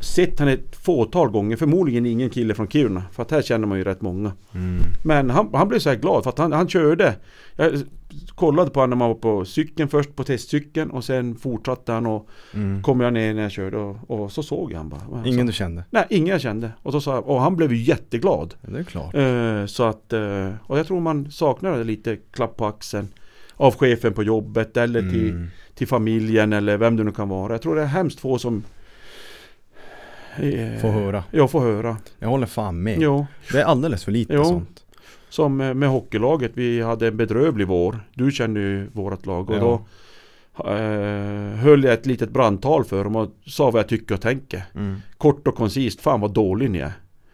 Speaker 2: Sett han ett fåtal gånger. Förmodligen ingen kille från Kiruna. För att här känner man ju rätt många.
Speaker 1: Mm.
Speaker 2: Men han, han blev så här glad för att han, han körde. Jag kollade på honom när man var på cykeln först på testcykeln och sen fortsatte han och
Speaker 1: Mm.
Speaker 2: kom jag ner när jag körde och, och så såg jag han bara. Han
Speaker 1: Ingen
Speaker 2: sa,
Speaker 1: du kände?
Speaker 2: Nej, ingen jag kände. Och, då sa och han blev ju jätteglad.
Speaker 1: Ja, det är klart.
Speaker 2: Eh, så att, eh, och jag tror man saknar lite klapp på axeln. Av chefen på jobbet eller till
Speaker 1: Mm.
Speaker 2: till familjen eller vem det nu kan vara. Jag tror det är hemskt få som eh,
Speaker 1: Få höra.
Speaker 2: Ja, får höra.
Speaker 1: Jag håller fan med.
Speaker 2: Jo,
Speaker 1: Det är alldeles för lite
Speaker 2: Jo.
Speaker 1: sånt.
Speaker 2: Som eh, med hockeylaget. Vi hade en bedrövlig vår. Du känner ju vårt lag och
Speaker 1: Ja.
Speaker 2: då eh, höll jag ett litet brandtal för dem och sa vad jag tycker och tänker.
Speaker 1: Mm.
Speaker 2: Kort och koncist. Fan vad dålig ni är.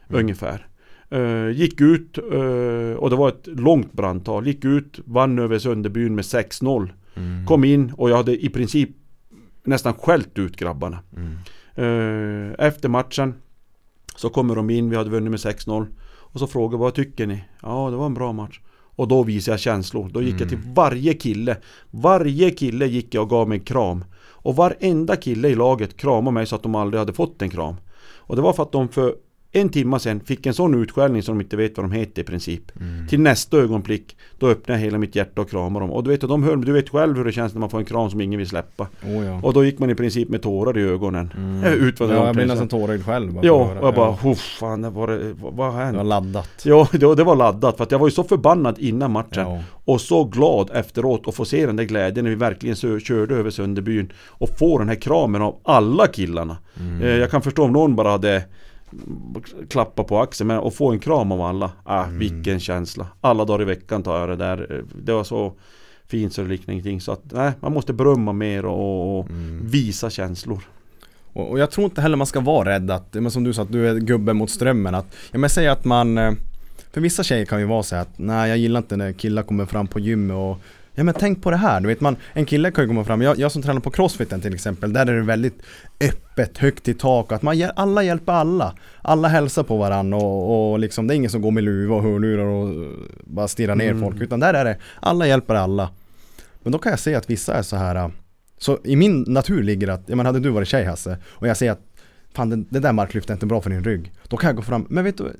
Speaker 1: Mm.
Speaker 2: Ungefär. Eh, gick ut eh, och det var ett långt brandtal. Gick ut, vann över Sunderbyn med 6-0.
Speaker 1: Mm.
Speaker 2: Kom in och jag hade i princip nästan skällt ut grabbarna.
Speaker 1: Mm.
Speaker 2: Eh, Efter matchen Så kommer de in, vi hade vunnit med 6-0 Och så frågar vad tycker ni? Ja det var en bra match. Och då visade jag känslor. Då gick jag till
Speaker 1: Mm.
Speaker 2: varje kille. Varje kille gick jag och gav mig en kram. Och varenda kille i laget kramade mig så att de aldrig hade fått en kram. Och det var för att de för en timma sen fick en sån utskällning som de inte vet vad de heter i princip
Speaker 1: Mm.
Speaker 2: Till nästa ögonblick Då öppnade jag hela mitt hjärta och kramade dem Och du vet, de höll, du vet själv hur det känns när man får en kram som ingen vill släppa
Speaker 1: Oh, ja.
Speaker 2: Och då gick man i princip med tårar i ögonen
Speaker 1: Mm.
Speaker 2: Eh, ut
Speaker 1: ja, jag
Speaker 2: omklädningsrummet.
Speaker 1: nästan tårögd själv bara
Speaker 2: Ja, och jag bara. "Huff, fan, det var det, vad, vad har
Speaker 1: Det var
Speaker 2: hänt?
Speaker 1: laddat.
Speaker 2: Ja, det, det var laddat för att jag var ju så förbannad innan matchen
Speaker 1: Ja.
Speaker 2: Och så glad efteråt att få se den där glädjen när vi verkligen körde över Sunderbyn Och få den här kramen av alla killarna
Speaker 1: Mm.
Speaker 2: eh, Jag kan förstå om någon bara hade klappat på axeln men att få en kram av alla ah,
Speaker 1: Mm.
Speaker 2: Vilken känsla Alla dagar i veckan tar jag det där Det var så fint så det liknar ingenting Så att nej, man måste berömma mer och, och
Speaker 1: Mm.
Speaker 2: visa känslor
Speaker 1: Och, och jag tror inte heller man ska vara rädd att, men som du sa att du är gubben mot strömmen att, ja men säg att man eh, För vissa tjejer kan ju vara så att nej jag gillar inte när killar kommer fram på gymmet och Ja men tänk på det här, du vet man, en kille kan ju komma fram, jag, jag som tränar på crossfiten till exempel, där är det väldigt öppet, högt i tak, att man, alla hjälper alla. Alla hälsar på varandra och, och liksom, det är ingen som går med luva och hörlurar och uh, bara stirrar ner
Speaker 2: Mm.
Speaker 1: folk, utan där är det, alla hjälper alla. Men då kan jag se att vissa är så här uh, så i min natur ligger att, ja men hade du varit tjej Hasse, och jag ser att Fan det, det där marklyftet är inte bra för din rygg. Då kan jag gå fram, men vet du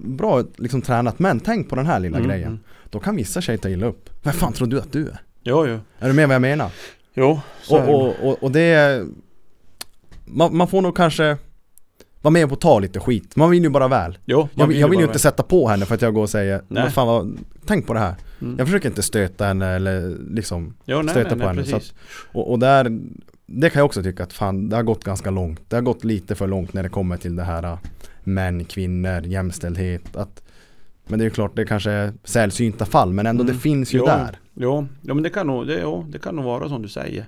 Speaker 1: Bra liksom tränat men tänk på den här lilla
Speaker 2: Mm,
Speaker 1: grejen. Då kan vissa tjejer ta illa upp. Vem fan tror du att du är?
Speaker 2: Jo, jo.
Speaker 1: Är du med vad jag menar?
Speaker 2: Jo, så
Speaker 1: Och, och, och, och det är, man, man får nog kanske vara med och ta lite skit. Man vill ju bara väl.
Speaker 2: Jo,
Speaker 1: Jag, vill- jag vill ju inte sätta på henne för att jag går och säger
Speaker 2: Nej.
Speaker 1: fan vad, Tänk på det här.
Speaker 2: Mm.
Speaker 1: Jag försöker inte stöta henne eller liksom
Speaker 2: Jo, nej,
Speaker 1: stöta
Speaker 2: nej,
Speaker 1: på henne.
Speaker 2: Precis.
Speaker 1: Och, och där Det kan jag också tycka att fan det har gått ganska långt. Det har gått lite för långt när det kommer till det här äh, Män, kvinnor, jämställdhet. Att, men det är ju klart det kanske är sällsynta fall men ändå
Speaker 2: Mm.
Speaker 1: det finns ju
Speaker 2: Jo.
Speaker 1: där.
Speaker 2: Jo, ja, men det kan, nog, det, jo, det kan nog vara som du säger.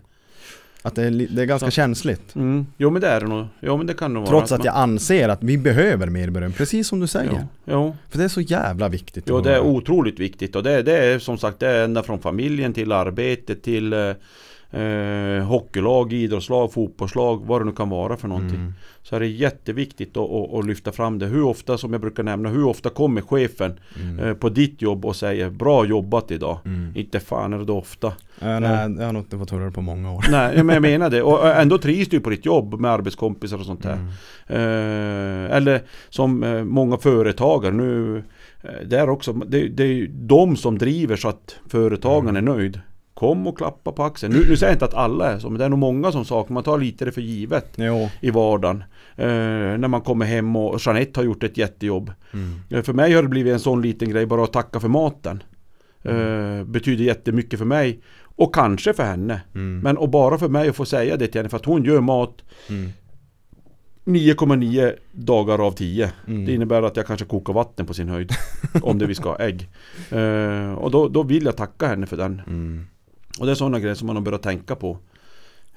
Speaker 1: Att det är, det är ganska
Speaker 2: Så.
Speaker 1: känsligt.
Speaker 2: Mm. Jo men det är det nog. Jo men det kan nog vara.
Speaker 1: Trots att
Speaker 2: man-
Speaker 1: jag anser att vi behöver mer beröm, precis som du säger.
Speaker 2: Jo, jo.
Speaker 1: För det är så jävla viktigt.
Speaker 2: Jo
Speaker 1: att
Speaker 2: det är otroligt viktigt och det, det är som sagt det är ända från familjen till arbetet till eh, eh, hockeylag, idrottslag, fotbollslag, vad det nu kan vara för någonting.
Speaker 1: Mm.
Speaker 2: Så är det jätteviktigt att, att, att lyfta fram det. Hur ofta, som jag brukar nämna, hur ofta kommer chefen
Speaker 1: Mm.
Speaker 2: eh, på ditt jobb och säger Bra jobbat idag.
Speaker 1: Mm.
Speaker 2: Inte fan är det ofta.
Speaker 1: Ja, nej, jag har nog inte fått höra det på många år.
Speaker 2: Nej men jag menar det. Och eh, ändå trivs du på ditt jobb med arbetskompisar och sånt där.
Speaker 1: Mm.
Speaker 2: Eh, eller som eh, många företagare nu eh, Där också, det, det är ju de som driver så att företagaren är nöjd Kom och klappa på axeln. Nu, nu säger jag inte att alla är så, men det är nog många som saknar, man tar lite det för givet
Speaker 1: Jo.
Speaker 2: i vardagen. Eh, när man kommer hem och Jeanette har gjort ett jättejobb.
Speaker 1: Mm.
Speaker 2: Eh, för mig har det blivit en sån liten grej, bara att tacka för maten. Eh, betyder jättemycket för mig. Och kanske för henne.
Speaker 1: Mm.
Speaker 2: Men och bara för mig att få säga det till henne, för att hon gör mat
Speaker 1: Mm.
Speaker 2: 9,9 dagar av 10.
Speaker 1: Mm.
Speaker 2: Det innebär att jag kanske kokar vatten på sin höjd. om det vi ska ha ägg. Eh, och då, då vill jag tacka henne för den.
Speaker 1: Mm.
Speaker 2: Och det är sådana grejer som man har börjat tänka på.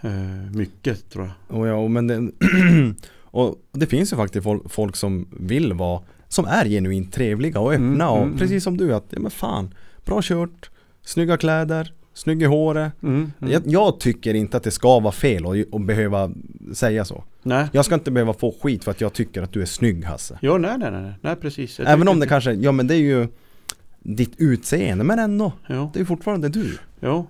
Speaker 2: Eh, mycket tror jag.
Speaker 1: Och ja, men det, och det finns ju faktiskt folk, som vill vara, som är genuint trevliga och öppna
Speaker 2: Mm,
Speaker 1: och
Speaker 2: mm,
Speaker 1: precis som du att, ja men fan, bra kört, snygga kläder, snygg i håret.
Speaker 2: Mm, mm.
Speaker 1: Jag, jag tycker inte att det ska vara fel att behöva säga så.
Speaker 2: Nej.
Speaker 1: Jag ska inte behöva få skit för att jag tycker att du är snygg Hasse.
Speaker 2: Ja, nej, nej, nej, nej, precis. Jag
Speaker 1: Även om det kanske, ja men det är ju ditt utseende, men ändå.
Speaker 2: Ja,
Speaker 1: Det är fortfarande du.
Speaker 2: ja.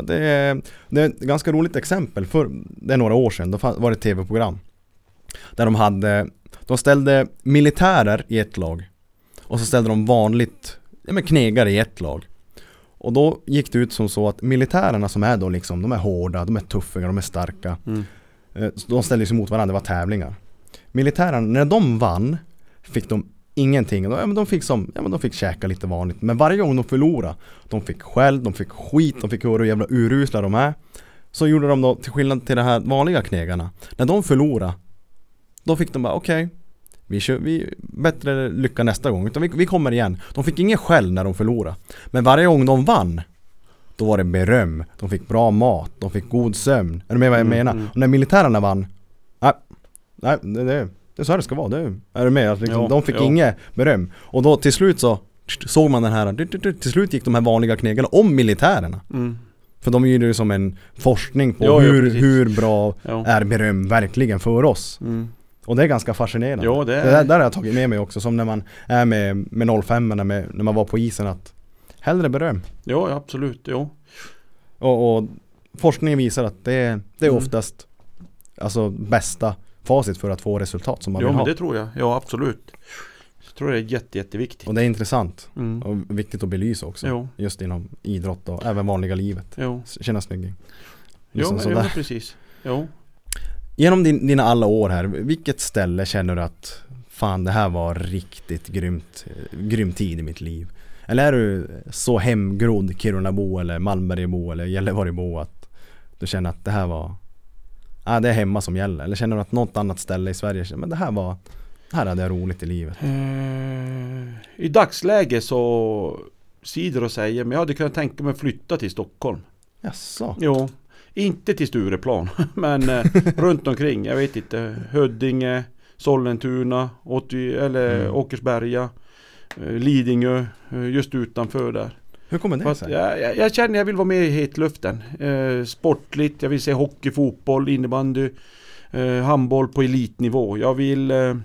Speaker 1: Ja, det, är, det är ett ganska roligt exempel. För det är några år sedan, då var det ett tv-program. Där de hade, de ställde militärer i ett lag. Och så ställde de vanligt, ja men knegare i ett lag. Och då gick det ut som så att militärerna som är då liksom, de är hårda, de är tuffiga, de är starka.
Speaker 2: Mm.
Speaker 1: Eh, De ställde sig mot varandra, det var tävlingar. Militärerna, när de vann fick de ingenting. Ja, men de fick som, ja men de fick käka lite vanligt. Men varje gång de förlorade, de fick skäll, de fick skit, de fick höra hur jävla urusla de är. Så gjorde de då, till skillnad till de här vanliga knegarna, när de förlorade, då fick de bara okej, vi kör, vi, bättre lycka nästa gång, utan vi, vi kommer igen. De fick ingen skäll när de förlorade. Men varje gång de vann, då var det beröm. De fick bra mat, de fick god sömn. Är du med vad jag
Speaker 2: Mm,
Speaker 1: menar?
Speaker 2: mm.
Speaker 1: Och när militärerna vann, nej, nej det, det, det är så här det ska vara. Det, är du med? Att liksom,
Speaker 2: Ja,
Speaker 1: de fick
Speaker 2: ja.
Speaker 1: inget beröm. Och då till slut så såg man den här, till slut gick de här vanliga knegarna om militärerna.
Speaker 2: Mm.
Speaker 1: För de gjorde det som en forskning på
Speaker 2: Ja,
Speaker 1: hur, hur bra är beröm verkligen för oss.
Speaker 2: Mm.
Speaker 1: Och det är ganska fascinerande.
Speaker 2: Ja, det är-
Speaker 1: det där, där har jag tagit med mig också, som när man är med, med 05 när, med, när man var på isen att hellre beröm.
Speaker 2: Ja, absolut. Jo.
Speaker 1: Och, och forskningen visar att det, det är
Speaker 2: Mm.
Speaker 1: oftast alltså bästa facit för att få resultat som man
Speaker 2: Ja,
Speaker 1: vill
Speaker 2: men
Speaker 1: ha.
Speaker 2: det tror jag. Ja, absolut. Jag tror det är jätte, jätteviktigt.
Speaker 1: Och det är intressant
Speaker 2: Mm.
Speaker 1: och viktigt att belysa också.
Speaker 2: Jo,
Speaker 1: Just inom idrott och även vanliga livet.
Speaker 2: jo.
Speaker 1: Känna snygging.
Speaker 2: Jo,
Speaker 1: Liksom
Speaker 2: men,
Speaker 1: sådär.
Speaker 2: ja, precis. Jo.
Speaker 1: Genom din, dina alla år här, vilket ställe känner du att Fan det här var riktigt grymt, grym tid i mitt liv? Eller är du så hemgrodd Kirunabo eller Malmbergbo eller Gällivarebo att du känner att det här var Ja det är hemma som gäller? Eller känner du att något annat ställe i Sverige, men det här var Här hade jag roligt i livet?
Speaker 2: Eh, I dagsläget så sidor och säger, men jag hade kunnat tänka mig att flytta till Stockholm.
Speaker 1: Jaså?
Speaker 2: Jo, inte till Stureplan, men eh, runt omkring. Jag vet inte, Huddinge, Sollentuna, Åtvi, eller
Speaker 1: Mm.
Speaker 2: Åkersberga, eh, Lidingö, eh, just utanför där.
Speaker 1: Hur kommer det sig?
Speaker 2: jag, jag, jag känner jag vill vara med i hetluften. Eh, sportligt, jag vill se hockey, fotboll, innebandy, eh, handboll på elitnivå. Jag vill eh,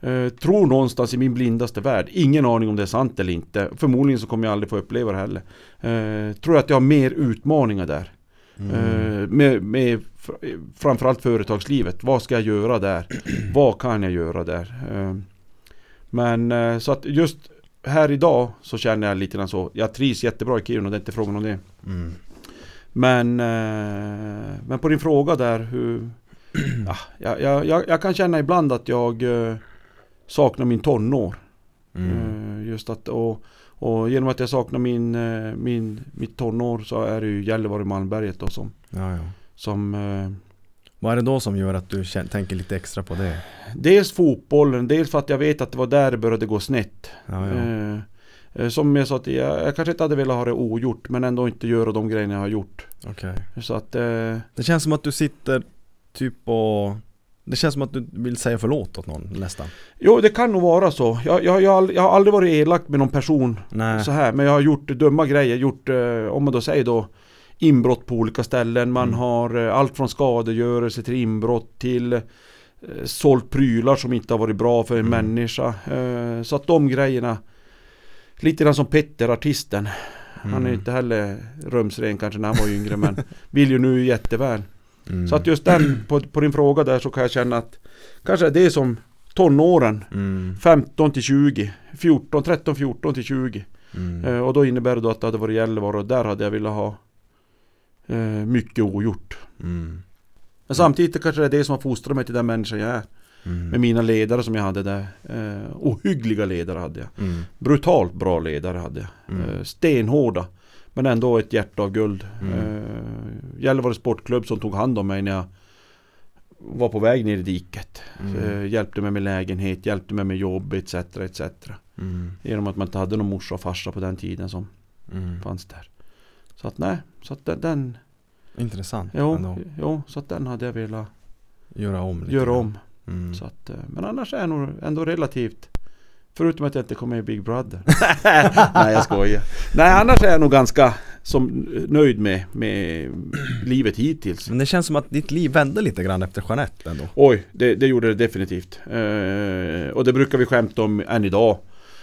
Speaker 2: eh, tro någonstans i min blindaste värld, ingen aning om det är sant eller inte. Förmodligen så kommer jag aldrig få uppleva det heller. Eh, tror att jag har mer utmaningar där.
Speaker 1: Mm.
Speaker 2: Eh, med, med fr- framförallt företagslivet. Vad ska jag göra där? Vad kan jag göra där? Eh, men eh, så att just här idag så känner jag lite grann så. Jag trivs jättebra i Kiruna, det är inte frågan om det.
Speaker 1: Mm.
Speaker 2: Men, eh, men på din fråga där hur... ja, jag, jag, jag, jag kan känna ibland att jag eh, saknar min tonår.
Speaker 1: Mm.
Speaker 2: Eh, just att, och, och genom att jag saknar min, eh, min, mitt tonår så är det ju Gällivare Malmberget då som,
Speaker 1: Ja, ja.
Speaker 2: som eh,
Speaker 1: Vad är det då som gör att du tänker lite extra på det?
Speaker 2: Dels fotbollen, dels för att jag vet att det var där det började gå snett.
Speaker 1: Ja, ja.
Speaker 2: Eh, eh, som jag sa att jag, jag kanske inte hade velat ha det ogjort men ändå inte göra de grejerna jag har gjort.
Speaker 1: Okej.
Speaker 2: Så att eh,
Speaker 1: Det känns som att du sitter typ och Det känns som att du vill säga förlåt åt någon nästan.
Speaker 2: Jo det kan nog vara så. Jag, jag, jag, jag har aldrig varit elak med någon person
Speaker 1: Nej.
Speaker 2: så här men jag har gjort dumma grejer. Gjort, eh, om man då säger då inbrott på olika ställen. Man
Speaker 1: Mm.
Speaker 2: har eh, allt från skadegörelse till inbrott till eh, sålt prylar som inte har varit bra för en
Speaker 1: Mm.
Speaker 2: människa. Eh, så att de grejerna Lite grann som Petter, artisten. Han är
Speaker 1: Mm.
Speaker 2: inte heller rumsren kanske när han var yngre men vill ju nu jätteväl.
Speaker 1: Mm.
Speaker 2: Så att just den, på, på din fråga där så kan jag känna att Kanske det är som tonåren
Speaker 1: Mm.
Speaker 2: 15 till 20 14, 13, 14 till 20
Speaker 1: Mm.
Speaker 2: eh, Och då innebär det då att det hade varit Gällivare och där hade jag velat ha eh, Mycket ogjort
Speaker 1: Mm.
Speaker 2: Men samtidigt kanske det är det som har fostrat mig till den människan jag är
Speaker 1: Mm.
Speaker 2: Med mina ledare som jag hade där eh, Ohyggliga ledare hade jag
Speaker 1: Mm.
Speaker 2: Brutalt bra ledare hade jag
Speaker 1: Mm.
Speaker 2: eh, Stenhårda Men ändå ett hjärta av guld
Speaker 1: Mm.
Speaker 2: eh, Gällivare Sportklubb som tog hand om mig när jag Var på väg ner i diket
Speaker 1: Mm.
Speaker 2: eh, Hjälpte mig med lägenhet, hjälpte mig med jobb etc etc
Speaker 1: Mm.
Speaker 2: Genom att man inte hade någon morsa och farsa på den tiden som
Speaker 1: Mm.
Speaker 2: fanns där Så att nej, så att den, den
Speaker 1: Intressant
Speaker 2: jo,
Speaker 1: ändå.
Speaker 2: jo, så att den hade jag velat
Speaker 1: Göra om lite
Speaker 2: göra om
Speaker 1: Mm.
Speaker 2: så att, eh, Men annars är jag nog ändå relativt Förutom att jag inte kom med i Big Brother Nej jag skojar Nej annars är jag nog ganska som, nöjd med, med livet hittills
Speaker 1: Men det känns som att ditt liv vände lite grann efter Jeanette ändå.
Speaker 2: Oj, det, det gjorde det definitivt eh, Och det brukar vi skämta om än idag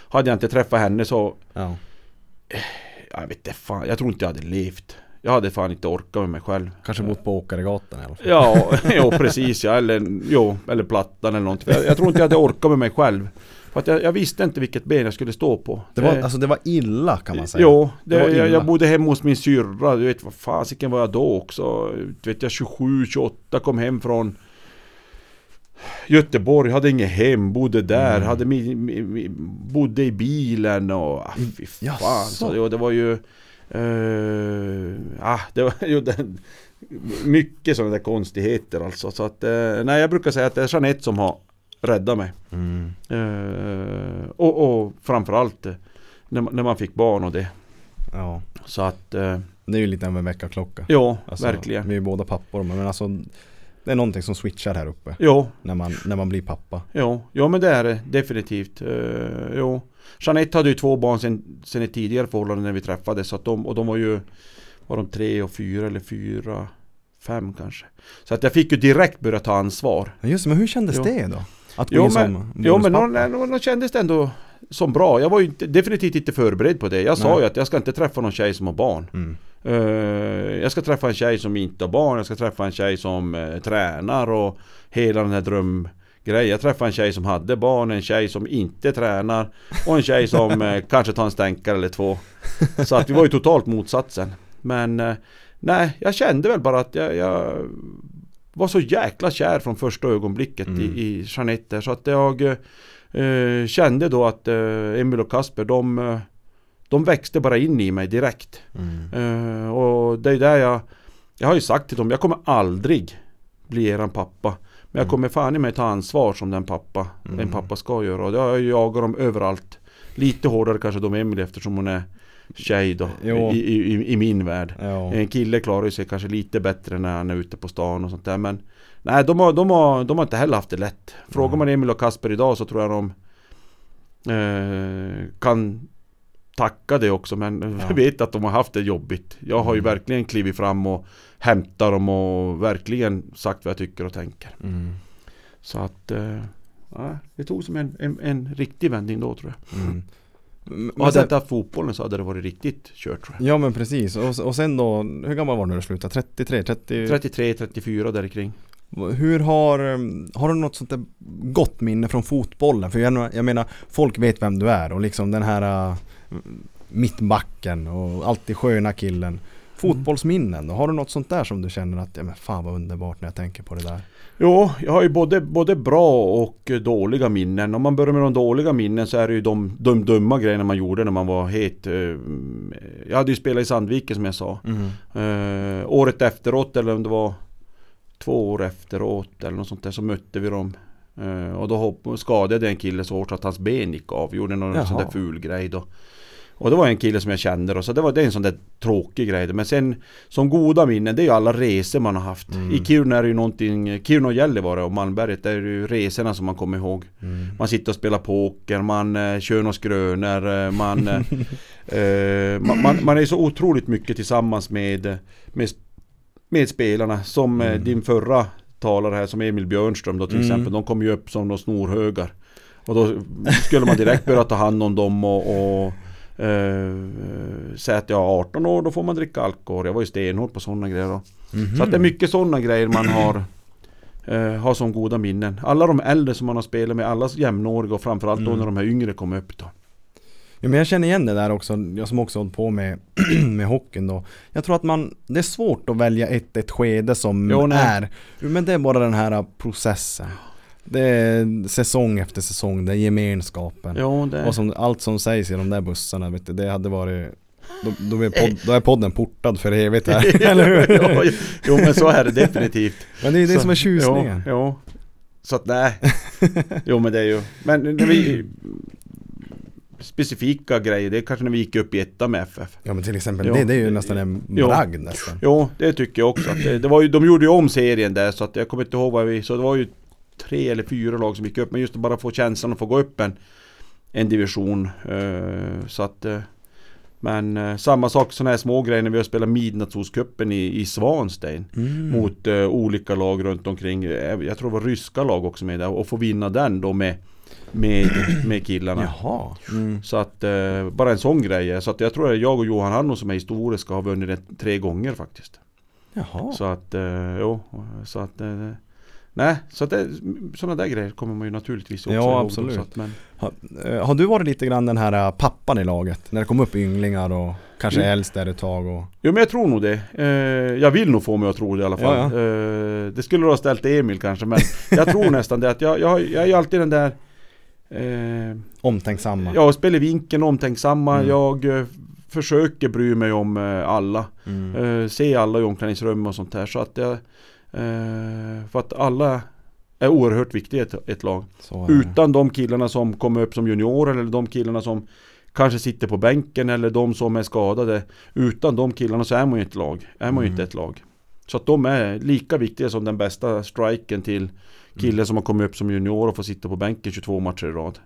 Speaker 2: Hade jag inte träffat henne så
Speaker 1: Ja.
Speaker 2: Jag vet inte fan, jag tror inte jag hade levt Jag hade fan inte orkat med mig själv
Speaker 1: Kanske bott på Åkaregatan i alla fall.
Speaker 2: Ja, jo precis ja, eller, jo, eller plattan eller någonting jag, jag tror inte jag hade orkat med mig själv För att jag, jag visste inte vilket ben jag skulle stå på
Speaker 1: Det var,
Speaker 2: Eh,
Speaker 1: alltså det var illa kan man säga.
Speaker 2: Jo, det,
Speaker 1: Det
Speaker 2: jag, jag bodde hemma hos min syrra, du vet vad fasiken var jag då också? Du vet jag 27, 28 kom hem från Göteborg, hade inget hem, bodde där,
Speaker 1: Mm.
Speaker 2: hade mi, mi, mi, bodde i bilen och ah, fy fan.
Speaker 1: Jaså?
Speaker 2: Så, jo, det var ju eh, ah, det var ju den, mycket sådana där konstigheter alltså. Så att, eh, nej jag brukar säga att det är Jeanette som har räddat mig.
Speaker 1: Mm.
Speaker 2: Eh, och, och framförallt när, man- när man fick barn och det.
Speaker 1: Ja.
Speaker 2: Så att,
Speaker 1: Det är ju lite av en väckarklocka.
Speaker 2: ja,
Speaker 1: Alltså,
Speaker 2: verkligen.
Speaker 1: Vi är ju båda pappor men alltså Det är någonting som switchar här uppe
Speaker 2: Jo,
Speaker 1: när man, när man blir pappa.
Speaker 2: jo, ja men det är det definitivt. Uh, jo. Jeanette hade ju två barn sen, sen ett tidigare förhållande när vi träffades. Så att de, och de var ju Var de tre och fyra eller fyra Fem kanske. Så att jag fick ju direkt börja ta ansvar.
Speaker 1: Just men hur kändes
Speaker 2: Jo.
Speaker 1: det då? Att
Speaker 2: Jo men,
Speaker 1: som
Speaker 2: jo, men någon, någon, kändes det ändå som bra. Jag var ju inte, definitivt inte förberedd på det. Jag sa
Speaker 1: Nej.
Speaker 2: ju att jag ska inte träffa någon tjej som har barn.
Speaker 1: Mm.
Speaker 2: Eh, jag ska träffa en tjej som inte har barn, jag ska träffa en tjej som eh, tränar och hela den här drömgrejen. Jag träffade en tjej som hade barn, en tjej som inte tränar och en tjej som eh, kanske tar en stänkare eller två. Så att vi var ju totalt motsatsen. Men eh, nej, jag kände väl bara att jag, jag var så jäkla kär från första ögonblicket
Speaker 1: Mm.
Speaker 2: i, i Jeanette Så att jag eh, kände då att eh, Emil och Kasper de, eh, de växte bara in i mig direkt.
Speaker 1: Mm.
Speaker 2: Eh, och det är där jag Jag har ju sagt till dem, jag kommer aldrig bli eran pappa Men jag
Speaker 1: Mm.
Speaker 2: kommer fan i mig ta ansvar som den pappa
Speaker 1: Mm.
Speaker 2: En pappa ska göra och det har jag jagat dem överallt Lite hårdare kanske med Emily eftersom hon är tjej då
Speaker 1: Jo.
Speaker 2: i, i, i, min värld
Speaker 1: Ja.
Speaker 2: En kille klarar ju sig kanske lite bättre när han är ute på stan och sånt där men Nej de har, de har, de har inte heller haft det lätt Frågar
Speaker 1: Mm.
Speaker 2: man Emil och Kasper idag så tror jag de eh, kan tacka det också men
Speaker 1: Ja.
Speaker 2: jag vet att de har haft det jobbigt. Jag har ju
Speaker 1: Mm.
Speaker 2: verkligen klivit fram och hämtat dem och verkligen sagt vad jag tycker och tänker.
Speaker 1: Mm.
Speaker 2: Så att eh, ja, det tog som en, en, en riktig vändning då tror jag.
Speaker 1: Mm. Men
Speaker 2: hade jag inte haft fotbollen så hade det varit riktigt kört tror jag.
Speaker 1: Ja men precis, och, och sen då, hur gammal var du när du slutade? 33, 30?
Speaker 2: 33, 34 där kring.
Speaker 1: Hur har, um, har du något sånt där gott minne från fotbollen? För jag, jag menar, folk vet vem du är och liksom den här uh, mittbacken och alltid sköna killen. Fotbollsminnen då? Har du något sånt där som du känner att, ja men fan vad underbart när jag tänker på det där?
Speaker 2: Jo, jag har ju både, både bra och dåliga minnen. Om man börjar med de dåliga minnen så är det ju de, de dumma grejerna man gjorde när man var het. eh, Jag hade ju spelat i Sandviken som jag sa. Eh, året efteråt eller om det var två år efteråt eller något sånt där så mötte vi dem. Eh, och då hopp, skadade en kille så hårt att hans ben gick av. Gjorde någon
Speaker 1: Jaha.
Speaker 2: sån där ful grej då. Och det var en kille som jag kände då, så det var det är en sån där tråkig grej. Men sen som goda minnen, det är ju alla resor man har haft.
Speaker 1: Mm.
Speaker 2: I Kiruna är det ju någonting, Kiruna och Gällivare och Malmberget, där är det ju resorna som man kommer ihåg.
Speaker 1: Mm.
Speaker 2: Man sitter och spelar poker, man eh, kör några skrönor, eh, man, eh, eh, man, man, man är så otroligt mycket tillsammans med, med, med spelarna. Som eh,
Speaker 1: Mm.
Speaker 2: din förra talare här, som Emil Björnström då till
Speaker 1: Mm.
Speaker 2: exempel. De kom ju upp som de snorhögar. Och då skulle man direkt börja ta hand om dem och, och eh, säga att jag är 18 år, då får man dricka alkohol. Jag var ju stenhård på sådana grejer då.
Speaker 1: Mhm.
Speaker 2: Så att det är mycket sådana grejer man har eh, Har som goda minnen. Alla de äldre som man har spelat med, alla jämnåriga och framförallt då
Speaker 1: Mm.
Speaker 2: när de här yngre kom upp då.
Speaker 1: Ja, men jag känner igen det där också, jag som också hållit på med, med hockeyn då. Jag tror att man, det är svårt att välja ett, ett skede som
Speaker 2: Jo,
Speaker 1: är. Men det är bara den här processen. Det är säsong efter säsong, det är gemenskapen.
Speaker 2: Ja, det...
Speaker 1: Och som, allt som sägs i de där bussarna, vet du, det hade varit då, då, är podd, då är podden portad för evigt här, eller hur?
Speaker 2: ja, jo, jo men så är det definitivt.
Speaker 1: Men det är det
Speaker 2: så,
Speaker 1: som är tjusningen.
Speaker 2: Jo, jo. Så att nej. Jo men det är ju, men när vi Specifika grejer, det är kanske när vi gick upp i etta med FF.
Speaker 1: Ja men till exempel,
Speaker 2: Jo.
Speaker 1: det, det är ju nästan en
Speaker 2: Jo.
Speaker 1: bragd nästan.
Speaker 2: Jo, det tycker jag också. Det, det var ju, de gjorde ju om serien där så att jag kommer inte ihåg vad vi... Så det var ju tre eller fyra lag som gick upp. Men just att bara få känslan att få gå upp en, en division. Eh, så att... Eh, men eh, samma sak sådana här små grejer när vi har spelat midnattssolscupen i, i Svanstein.
Speaker 1: Mm.
Speaker 2: Mot eh, olika lag runt omkring. Eh, Jag tror det var ryska lag också med där. Och få vinna den då med, med, med killarna.
Speaker 1: Mm.
Speaker 2: Så att eh, bara en sån grej. Så att jag tror att jag och Johan Hanno som är historiska har vunnit det tre gånger faktiskt.
Speaker 1: Jaha.
Speaker 2: Så att, eh, jo, så att eh, Nej, så att det, sådana där grejer kommer man ju naturligtvis också
Speaker 1: Ja,
Speaker 2: ihåg
Speaker 1: absolut.
Speaker 2: Att, men,
Speaker 1: Har, eh, har du varit lite grann den här eh, pappan i laget? När det kom upp ynglingar och kanske
Speaker 2: Mm.
Speaker 1: äldst där ett tag och...
Speaker 2: jo men jag tror nog det. Eh, jag vill nog få mig att tro det i alla fall.
Speaker 1: Ja,
Speaker 2: Eh, det skulle du ha ställt till Emil kanske men jag tror nästan det att jag, jag, jag är ju alltid den där eh,
Speaker 1: Omtänksamma.
Speaker 2: Jag spelar vinkeln, omtänksamma,
Speaker 1: Mm.
Speaker 2: jag eh, försöker bry mig om eh, alla.
Speaker 1: Mm.
Speaker 2: Eh, se alla i omklädningsrum och sånt där. Så att jag, eh, för att alla är oerhört viktiga i ett, ett lag. Utan de killarna som kommer upp som juniorer eller de killarna som kanske sitter på bänken eller de som är skadade. Utan de killarna så är man ju ett lag. Är man ju
Speaker 1: Mm.
Speaker 2: inte ett lag. Så att de är lika viktiga som den bästa striken till killen
Speaker 1: Mm.
Speaker 2: som har kommit upp som junior och får sitta på bänken 22 matcher i rad.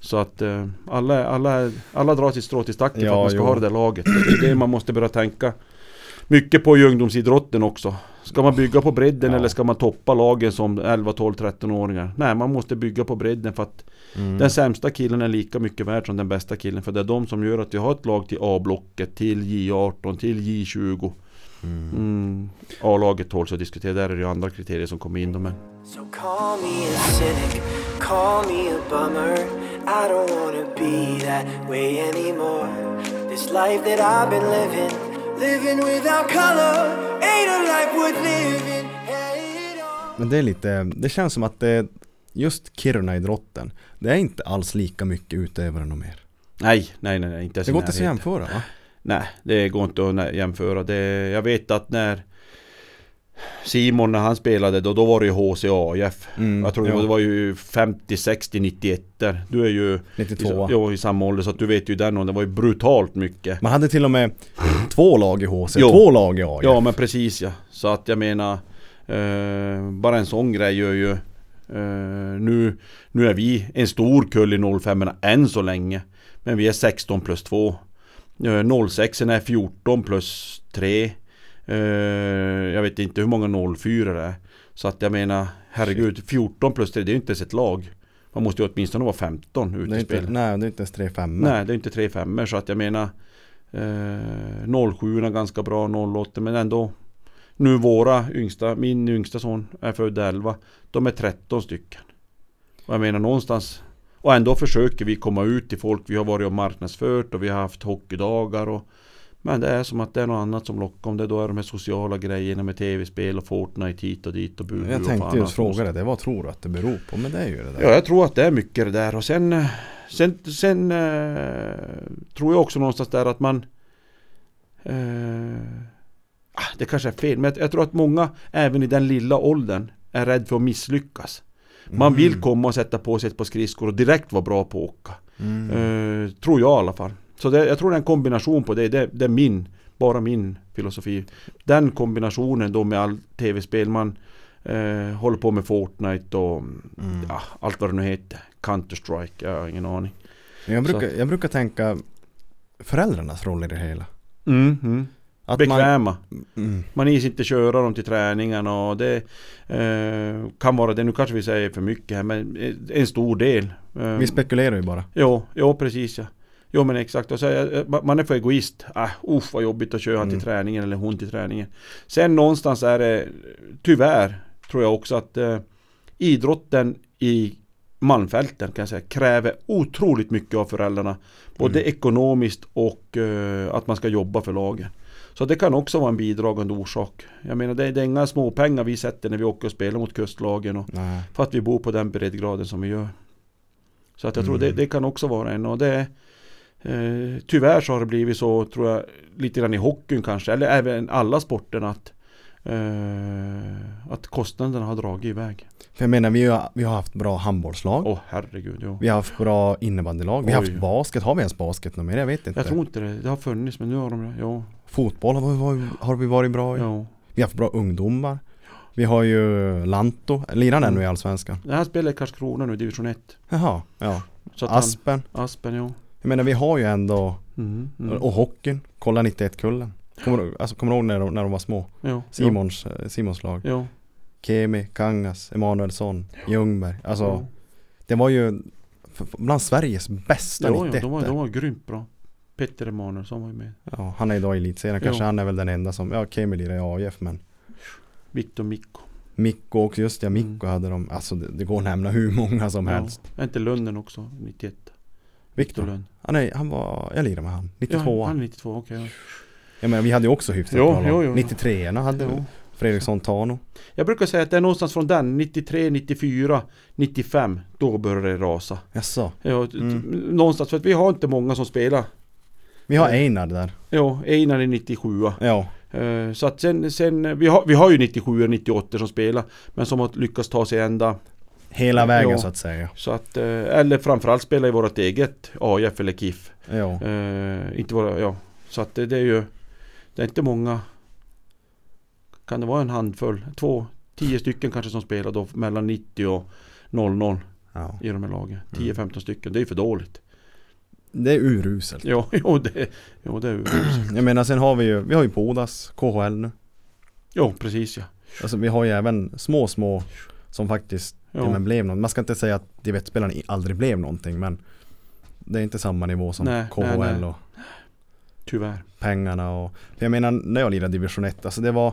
Speaker 2: Så att eh, alla, alla, alla drar sitt strå till stacken för
Speaker 1: Ja,
Speaker 2: att man ska
Speaker 1: jo.
Speaker 2: ha det där laget. Det är det man måste börja tänka mycket på i ungdomsidrotten också. Ska man bygga på bredden
Speaker 1: Ja.
Speaker 2: eller ska man toppa lagen som 11, 12, 13-åringar? Nej, man måste bygga på bredden för att
Speaker 1: Mm.
Speaker 2: den sämsta killen är lika mycket värd som den bästa killen. För det är de som gör att vi har ett lag till A-blocket, till J18, till J20.
Speaker 1: Mm.
Speaker 2: Mm. A-laget tåls att diskutera, där är det ju andra kriterier som kommer in. då, Men
Speaker 3: So call me a cynic, call me a bummer. I don't wanna be that way anymore. This life that I've been living, living without color, ain't a life worth living. Hey, it all.
Speaker 1: Men det är lite, det känns som att det, just Kiruna-idrotten, det är inte alls lika mycket utövare och mer.
Speaker 2: nej, nej, nej, inte ens
Speaker 1: Det går inte att jämföra va?
Speaker 2: Nej, det går inte att jämföra. Det, jag vet att när Simon när han spelade då, då var det ju HCAF.
Speaker 1: Mm,
Speaker 2: Jag tror
Speaker 1: ja.
Speaker 2: det var ju 50, 60, 91 där. Du är ju
Speaker 1: 92
Speaker 2: i, jo, i samma ålder så att du vet ju den och det var ju brutalt mycket.
Speaker 1: Man hade till och med två lag i HC,
Speaker 2: Jo.
Speaker 1: två lag i AIF.
Speaker 2: Ja men precis ja. Så att jag menar eh, Bara en sån grej gör ju eh, nu, nu är vi en stor kull i 05 än så länge. Men vi är 16 plus 2. Eh, 06 är 14 plus 3. Eh, jag vet inte hur många 04 det är. Så att jag menar, herregud, 14 plus 3, det är ju inte ens ett lag. Man måste ju åtminstone vara 15
Speaker 1: Det
Speaker 2: ute i
Speaker 1: inte, nej, det är inte ens 3 5
Speaker 2: Nej, det är inte 3 5 så att jag menar eh, 07 är ganska bra, 08 men ändå Nu våra yngsta, min yngsta son är född 11 De är 13 stycken. Och jag menar någonstans Och ändå försöker vi komma ut till folk. Vi har varit och marknadsfört och vi har haft hockeydagar och Men det är som att det är något annat som lockar Om det då är de här sociala grejerna med tv-spel och Fortnite hit och dit och Bubu
Speaker 1: Jag tänkte just fråga dig, det vad tror du att det beror på? Men det är ju det där.
Speaker 2: Ja, jag tror att det är mycket det där och sen Sen, sen eh, tror jag också någonstans där att man eh, ah, Det kanske är fel, men jag, jag tror att många även i den lilla åldern är rädd för att misslyckas. Man vill
Speaker 1: Mm.
Speaker 2: komma och sätta på sig ett par skridskor och direkt vara bra på att åka.
Speaker 1: Mm.
Speaker 2: Eh, tror jag i alla fall. Så det, jag tror det är en kombination på det. det. Det är min, bara min filosofi. Den kombinationen då med all tv-spel. Man eh, håller på med Fortnite och
Speaker 1: Mm.
Speaker 2: ja, allt vad det nu heter. Counter-Strike, jag har ingen aning.
Speaker 1: Jag, brukar, jag brukar tänka föräldrarnas roll i det hela.
Speaker 2: Mm, mm.
Speaker 1: Att
Speaker 2: Bekväma.
Speaker 1: Man, mm,
Speaker 2: Man is inte köra dem till träningarna och det eh, kan vara det. Nu kanske vi säger för mycket här men eh, en stor del. Eh,
Speaker 1: vi spekulerar ju bara.
Speaker 2: Jo, jo precis ja. Jo men exakt, och så, är- ma- man är för egoist. Ah, uff vad jobbigt att köra han till
Speaker 1: Mm.
Speaker 2: träningen eller hon till träningen. Sen någonstans är det tyvärr tror jag också att eh, idrotten i Malmfälten kan jag säga kräver otroligt mycket av föräldrarna. Både
Speaker 1: Mm.
Speaker 2: ekonomiskt och eh, att man ska jobba för lagen. Så det kan också vara en bidragande orsak. Jag menar det, det är inga småpengar vi sätter när vi åker och spelar mot kustlagen. Och,
Speaker 1: Nej.
Speaker 2: för att vi bor på den breddgraden som vi gör. Så att jag tror
Speaker 1: Mm.
Speaker 2: det, det kan också vara en och det eh, Tyvärr så har det blivit så tror jag lite grann i hockeyn kanske eller även alla sporterna att eh, att kostnaderna har dragit iväg.
Speaker 1: För jag menar, vi har, vi har haft bra handbollslag.
Speaker 2: Åh herregud, jo.
Speaker 1: Vi har haft bra innebandylag. Vi har
Speaker 2: Oj.
Speaker 1: haft basket. Har vi ens basket mer? Jag vet inte.
Speaker 2: Jag tror inte det. Det har funnits men nu har de ja,
Speaker 1: Fotboll har vi, varit- har vi varit bra i.
Speaker 2: ja.
Speaker 1: Vi har haft bra ungdomar. Vi har ju Lanto. Lirar den
Speaker 2: Mm.
Speaker 1: nu i Allsvenskan?
Speaker 2: Det här spelar i Karlskrona nu, division 1.
Speaker 1: Jaha, ja. Aspen.
Speaker 2: Han, Aspen, ja.
Speaker 1: Jag menar vi har ju ändå,
Speaker 2: Mm, mm.
Speaker 1: och hockeyn. Kolla 91-kullen. Kommer, du- alltså, kommer du ihåg när de, när de var små?
Speaker 2: ja,
Speaker 1: Simons, eh, Simons lag.
Speaker 2: Ja.
Speaker 1: Kemi, Kangas, Emanuelsson, Ljungberg. Alltså
Speaker 2: ja.
Speaker 1: det var ju bland Sveriges bästa
Speaker 2: ja,
Speaker 1: 91
Speaker 2: de var, de var grymt bra. Petter Emanuelsson var ju med.
Speaker 1: ja, Han är idag i elitserien. Kanske han är väl den enda som, ja Kemi lirar i AIF men
Speaker 2: Victor Mikko.
Speaker 1: Mikko också, just ja Mikko hade de, alltså det, det går att nämna hur många som helst.
Speaker 2: Ja. Är inte Lunden också 91?
Speaker 1: Viktor,
Speaker 2: Lund.
Speaker 1: han, är, han var, jag lirade med han, 92
Speaker 2: Ja, han är 92, okej. ja.
Speaker 1: Jag menar vi hade ju också hyfsat
Speaker 2: Jo,
Speaker 1: bra
Speaker 2: jo, jo.
Speaker 1: 93 hade vi
Speaker 2: Jo.
Speaker 1: Fredriksson Tano.
Speaker 2: Jag brukar säga att det är någonstans från den, 93, 94, 95. Då börjar det rasa.
Speaker 1: Jaså?
Speaker 2: Ja,
Speaker 1: Mm.
Speaker 2: Någonstans, för att vi har inte många som spelar.
Speaker 1: Vi har
Speaker 2: Ja.
Speaker 1: Einar där.
Speaker 2: Ja, Einar är 97
Speaker 1: Ja.
Speaker 2: Eh, Så att sen, sen vi, har, vi har ju 97 och 98 som spelar. Men som har lyckats ta sig ända.
Speaker 1: Hela vägen
Speaker 2: Ja.
Speaker 1: så att säga.
Speaker 2: Så att, eh, eller framförallt spela i vårt eget AIF eller KIF.
Speaker 1: Ja.
Speaker 2: Eh, inte våra, ja. Så att det, det är ju Det är inte många Kan det vara en handfull? Två, tio stycken kanske som spelar då mellan 90 och 00
Speaker 1: ja.
Speaker 2: i de här lagen.
Speaker 1: Mm.
Speaker 2: 10-15 stycken, det är ju för dåligt.
Speaker 1: Det är uruselt.
Speaker 2: Ja, jo det, jo, det är ju
Speaker 1: Jag menar sen har vi ju, vi har ju Podas, KHL nu.
Speaker 2: Jo, precis ja.
Speaker 1: Alltså vi har ju även små små som faktiskt
Speaker 2: Jo.
Speaker 1: ja. men blev någon. Man ska inte säga att divettspelarna i- aldrig blev någonting men det är inte samma nivå som
Speaker 2: Nej,
Speaker 1: KHL
Speaker 2: nej, nej.
Speaker 1: och
Speaker 2: Tyvärr.
Speaker 1: pengarna och jag menar när jag lirade division 1 alltså det var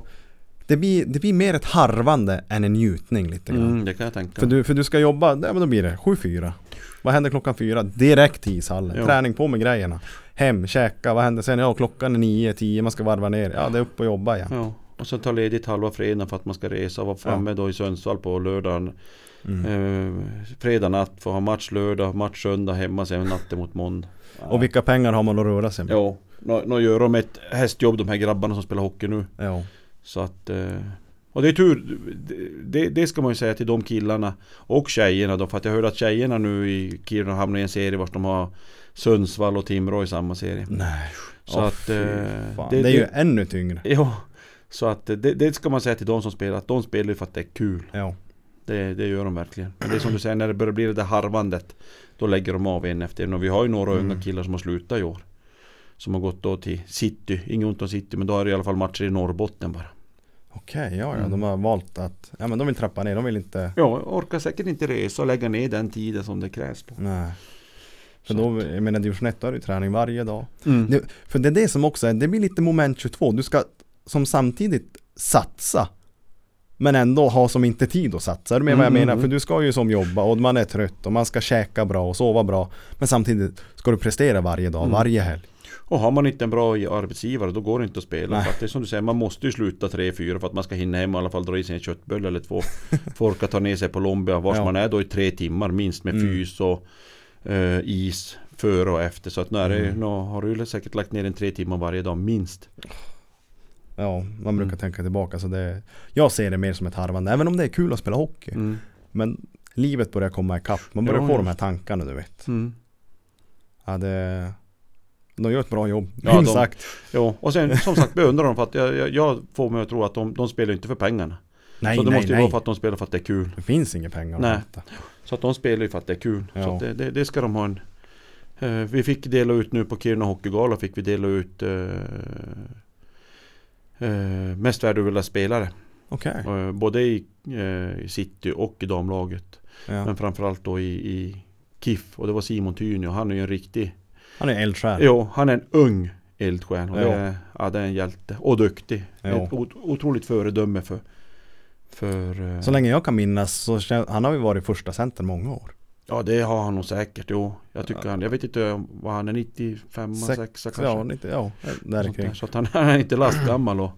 Speaker 1: det blir, det blir mer ett harvande än en njutning lite grann.
Speaker 2: Mm, det kan jag tänka
Speaker 1: För, du, för du ska jobba, ja men då blir det 7-4 Vad händer klockan 4? Direkt till ishallen,
Speaker 2: Jo.
Speaker 1: träning på med grejerna Hem, käka, vad händer sen? Ja klockan är 9-10, man ska varva ner Ja det är upp och jobba igen
Speaker 2: Ja. Och sen ta ledigt halva fredagen för att man ska resa och vara framme då i Sundsvall på lördagen.
Speaker 1: Mm.
Speaker 2: Eh, fredag natt, få ha match lördag, match söndag hemma sen natten mot måndag.
Speaker 1: Och vilka pengar har man att röra sig med?
Speaker 2: Ja, nu, gör de ett hästjobb de här grabbarna som spelar hockey nu.
Speaker 1: Ja.
Speaker 2: Så att eh, Och det är tur det, det ska man ju säga till de killarna Och tjejerna då för att jag hörde att tjejerna nu i Kiruna hamnar i en serie vart de har Sundsvall och Timrå i samma serie
Speaker 1: Nej
Speaker 2: Så
Speaker 1: Åh,
Speaker 2: att eh, det,
Speaker 1: det, är ju
Speaker 2: det,
Speaker 1: ännu tyngre
Speaker 2: Ja Så att det, det ska man säga till de som spelar att de spelar för att det är kul
Speaker 1: Ja
Speaker 2: Det, det gör de verkligen Men det är som du säger när det börjar bli det där harvandet Då lägger de av en efter en och vi har ju några
Speaker 1: Mm.
Speaker 2: unga killar som har slutat i år Som har gått då till city, inget ont om city men då är det i alla fall matcher i Norrbotten bara.
Speaker 1: Okej, ja, ja.
Speaker 2: Mm.
Speaker 1: De har valt att, ja men de vill trappa ner, de vill inte
Speaker 2: Ja, orkar säkert inte resa och lägga ner den tiden som det krävs på.
Speaker 1: Nej. För då, jag menar division 1 då är det ju träning varje dag.
Speaker 2: Mm.
Speaker 1: Det, för det är det som också är, det blir lite moment 22. Du ska som samtidigt satsa. Men ändå ha som inte tid att satsa. Är du med vad jag
Speaker 2: Mm,
Speaker 1: menar?
Speaker 2: mm,
Speaker 1: För du ska ju som jobba och man är trött och man ska käka bra och sova bra. Men samtidigt ska du prestera varje dag,
Speaker 2: Mm.
Speaker 1: varje helg.
Speaker 2: Och har man inte en bra arbetsgivare då går det inte att spela.
Speaker 1: Nej.
Speaker 2: För att det är som du säger, man måste ju sluta 3-4 för att man ska hinna hem och i alla fall dra i sig en köttbulle eller två. För att orka ta ner sig på Lombia vars
Speaker 1: Ja.
Speaker 2: man är då i tre timmar minst med
Speaker 1: Mm.
Speaker 2: fys och eh, is före och efter. Så att nu, är det,
Speaker 1: Mm.
Speaker 2: nu har du säkert lagt ner en tre timmar varje dag minst.
Speaker 1: Ja, man brukar
Speaker 2: Mm.
Speaker 1: tänka tillbaka så det Jag ser det mer som ett harvande, även om det är kul att spela hockey.
Speaker 2: Mm.
Speaker 1: Men livet börjar komma ikapp, man börjar
Speaker 2: Ja,
Speaker 1: få
Speaker 2: ja.
Speaker 1: de här tankarna du vet.
Speaker 2: Mm.
Speaker 1: Ja, det... De gör ett bra jobb,
Speaker 2: Ja, de-
Speaker 1: sagt.
Speaker 2: Ja, och sen som sagt beundrar dem för att jag, jag, jag får mig att tro att de, de spelar inte för pengarna.
Speaker 1: Nej,
Speaker 2: så det
Speaker 1: nej,
Speaker 2: måste ju
Speaker 1: nej.
Speaker 2: vara för att de spelar för att det är kul.
Speaker 1: Det finns inga pengar
Speaker 2: Nej. Så att de spelar ju för att det är kul.
Speaker 1: Ja.
Speaker 2: Så det, det, det ska de ha en eh, Vi fick dela ut nu på Kiruna Hockeygala fick vi dela ut eh, eh, Mest värdefulla spelare
Speaker 1: Okej.
Speaker 2: eh, Både i, eh, City och i damlaget
Speaker 1: Ja.
Speaker 2: Men framförallt då i, i KIF Och det var Simon Tynio Han är ju en riktig
Speaker 1: Han är eldsjäl.
Speaker 2: Jo, han är en ung eldsjäl och
Speaker 1: Ja.
Speaker 2: det, är, ja, det är en hjälte Och duktig
Speaker 1: Ja.
Speaker 2: Ett ot- otroligt föredöme för För eh,
Speaker 1: Så länge jag kan minnas så han har ju varit första center många år.
Speaker 2: Ja det har han nog säkert, jo. Jag tycker han, jag vet inte vad han är, 95,
Speaker 1: Sex-
Speaker 2: 6 kanske.
Speaker 1: Ja, lite, ja där kring.
Speaker 2: Så att han är inte lastgammal och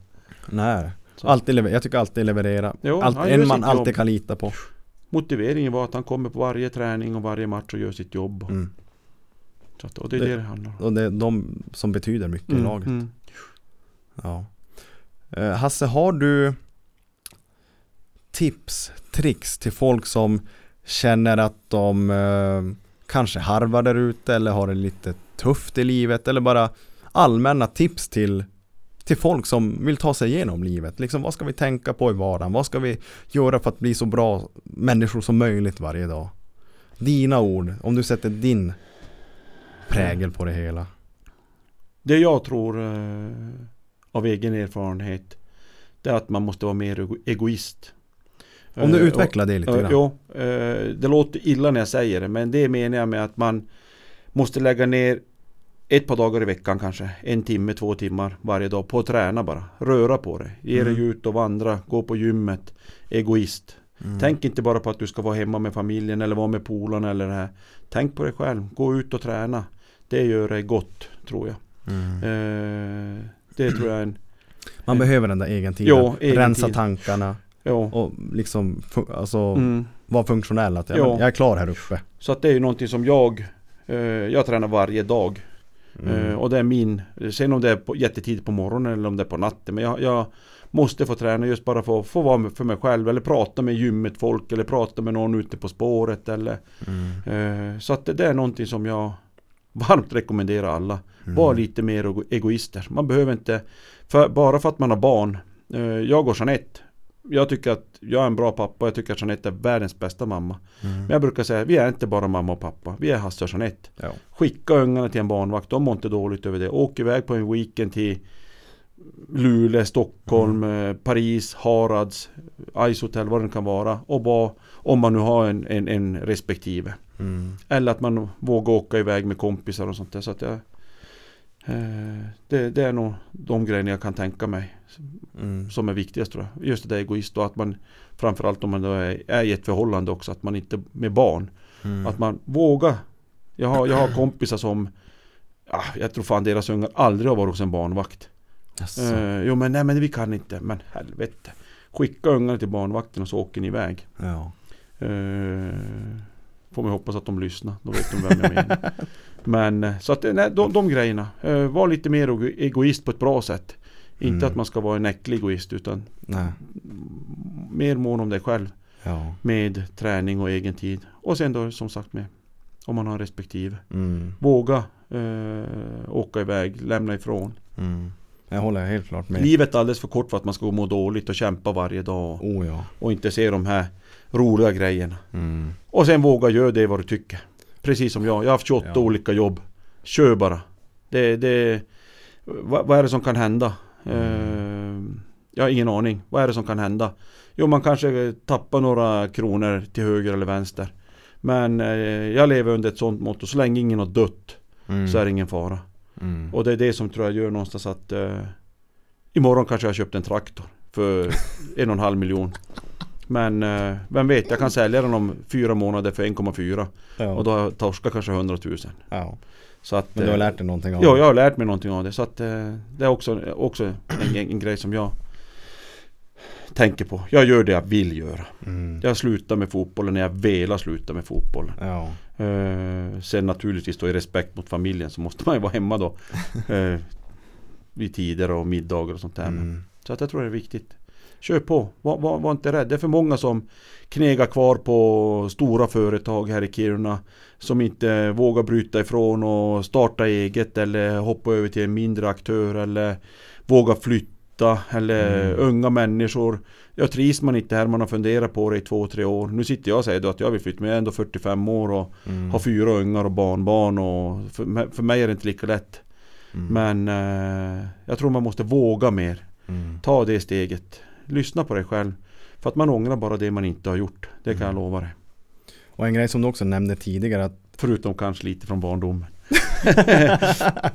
Speaker 1: Nej.
Speaker 2: Så.
Speaker 1: Alltid lever, jag tycker alltid leverera.
Speaker 2: Jo,
Speaker 1: Allt, en man alltid
Speaker 2: jobb.
Speaker 1: kan lita på.
Speaker 2: Motiveringen var att han kommer på varje träning och varje match och gör sitt jobb.
Speaker 1: Mm.
Speaker 2: Så att, och det är
Speaker 1: Det-
Speaker 2: det det handlar om.
Speaker 1: Och det är de som betyder mycket i laget.
Speaker 2: mm.
Speaker 1: Ja. Eh, Hasse, har du tips, tricks till folk som känner att de eh, kanske harvar där ute eller har det lite tufft i livet eller bara allmänna tips till till folk som vill ta sig igenom livet. Liksom, vad ska vi tänka på i vardagen? Vad ska vi göra för att bli så bra människor som möjligt varje dag? Dina ord, om du sätter din prägel på det hela.
Speaker 2: Det jag tror eh, av egen erfarenhet Det är att man måste vara mer ego- egoist.
Speaker 1: Om du
Speaker 2: Eh,
Speaker 1: utvecklar det lite
Speaker 2: Ja,
Speaker 1: grann.
Speaker 2: Jo, eh, det låter illa när jag säger det men det menar jag med att man måste lägga ner ett par dagar i veckan kanske, en timme, två timmar varje dag på att träna bara. Röra på dig, ge dig
Speaker 1: Mm.
Speaker 2: ut och vandra, gå på gymmet. Egoist.
Speaker 1: Mm.
Speaker 2: Tänk inte bara på att du ska vara hemma med familjen eller vara med polarna eller det här. Tänk på dig själv, gå ut och träna. Det gör dig gott, tror jag.
Speaker 1: Mm.
Speaker 2: Eh, det tror jag är en...
Speaker 1: Man behöver den där egen tiden.
Speaker 2: Jo, egen
Speaker 1: Rensa
Speaker 2: tid.
Speaker 1: tankarna
Speaker 2: Ja.
Speaker 1: och liksom alltså,
Speaker 2: Mm.
Speaker 1: vara funktionell. Att jag,
Speaker 2: Jo.
Speaker 1: men, jag är klar här uppe.
Speaker 2: Så att det är ju någonting som jag eh, Jag tränar varje dag
Speaker 1: Mm.
Speaker 2: Eh, och det är min, sen om det är på, jättetid på morgonen eller om det är på natten. Men jag, jag måste få träna just bara för att få vara för mig själv. Eller prata med gymmet folk eller prata med någon ute på spåret. Eller,
Speaker 1: Mm.
Speaker 2: eh, så att det, det är någonting som jag varmt rekommenderar alla.
Speaker 1: Mm.
Speaker 2: Var lite mer ego- egoister. Man behöver inte, för, bara för att man har barn. Eh, jag och Jeanette. Jag tycker att jag är en bra pappa. Jag tycker att Jeanette är världens bästa mamma.
Speaker 1: Mm.
Speaker 2: Men jag brukar säga, vi är inte bara mamma och pappa. Vi är Hasse och Jeanette.
Speaker 1: Ja.
Speaker 2: Skicka ungarna till en barnvakt, de mår inte dåligt över det. Åk iväg på en weekend till Luleå, Stockholm,
Speaker 1: Mm.
Speaker 2: eh, Paris, Harads, Ice Hotel, vad det kan vara. Och bara, om man nu har en, en, en respektive.
Speaker 1: Mm.
Speaker 2: Eller att man vågar åka iväg med kompisar och sånt där. Så att jag, eh, det, det är nog de grejerna jag kan tänka mig
Speaker 1: Mm.
Speaker 2: som är viktigast tror jag. Just det där egoist och att man framförallt om man då är, är i ett förhållande också, att man inte med barn
Speaker 1: Mm.
Speaker 2: att man vågar. Jag har, jag har kompisar som ah, Jag tror fan deras ungar aldrig har varit hos en barnvakt.
Speaker 1: Jaså.
Speaker 2: Eh, jo men nej men vi kan inte. Men helvete. Skicka ungarna till barnvakten och så åker ni iväg.
Speaker 1: Ja.
Speaker 2: Eh, får man hoppas att de lyssnar. Då vet de vem jag menar. men eh, så att eh, nej, de, de grejerna. Var lite mer ego- egoist på ett bra sätt. Inte
Speaker 1: Mm.
Speaker 2: att man ska vara en äcklig egoist utan
Speaker 1: Nej.
Speaker 2: mer mån om dig själv.
Speaker 1: Ja.
Speaker 2: Med träning och egen tid. Och sen då som sagt med om man har respektive.
Speaker 1: Mm.
Speaker 2: Våga eh, åka iväg, lämna ifrån.
Speaker 1: Mm. Jag håller helt klart med.
Speaker 2: Livet är alldeles för kort för att man ska må dåligt och kämpa varje dag.
Speaker 1: Oh ja.
Speaker 2: Och inte se de här roliga grejerna.
Speaker 1: Mm.
Speaker 2: Och sen våga göra det vad du tycker. Precis som jag. Jag har haft 28
Speaker 1: Ja.
Speaker 2: olika jobb. Kör bara. Det, det, vad, vad är det som kan hända? Eh, jag har ingen aning. Vad är det som kan hända? Jo, man kanske tappar några kronor till höger eller vänster. Men eh, jag lever under ett sånt mått och så länge ingen har dött
Speaker 1: Mm.
Speaker 2: så är det ingen fara.
Speaker 1: Mm.
Speaker 2: Och det är det som tror jag gör någonstans att eh, Imorgon kanske jag köpt en traktor för en och en halv miljon. Men eh, vem vet, jag kan sälja den om fyra månader för 1,4
Speaker 1: ja.
Speaker 2: och då har jag torskat kanske 100 000.
Speaker 1: ja.
Speaker 2: Så att,
Speaker 1: Men du har
Speaker 2: eh,
Speaker 1: lärt dig någonting av
Speaker 2: Ja,
Speaker 1: det?
Speaker 2: jag har lärt mig någonting av det. Så att eh, det är också, också en, en, en grej som jag tänker på. Jag gör det jag vill göra.
Speaker 1: Mm.
Speaker 2: Jag slutar med fotbollen när jag velat sluta med fotbollen.
Speaker 1: Ja.
Speaker 2: Eh, sen naturligtvis då i respekt mot familjen så måste man ju vara hemma då. Eh, vid tider och middagar och sånt där.
Speaker 1: Mm.
Speaker 2: Så att jag tror det är viktigt. Kör på, var, var, var inte rädd. Det är för många som knegar kvar på stora företag här i Kiruna. Som inte vågar bryta ifrån och starta eget eller hoppa över till en mindre aktör eller våga flytta eller
Speaker 1: Mm.
Speaker 2: unga människor. Jag trivs man inte här, man har funderat på det i två, tre år. Nu sitter jag och säger då att jag vill flytta, men jag är ändå 45 år och
Speaker 1: Mm.
Speaker 2: har fyra ungar och barnbarn och för, mig- för mig är det inte lika lätt.
Speaker 1: Mm.
Speaker 2: Men eh, jag tror man måste våga mer.
Speaker 1: Mm.
Speaker 2: Ta det steget. Lyssna på dig själv. För att man ångrar bara det man inte har gjort. Det kan jag
Speaker 1: Mm.
Speaker 2: lova dig.
Speaker 1: Och en grej som du också nämnde tidigare att
Speaker 2: Förutom kanske lite från barndomen.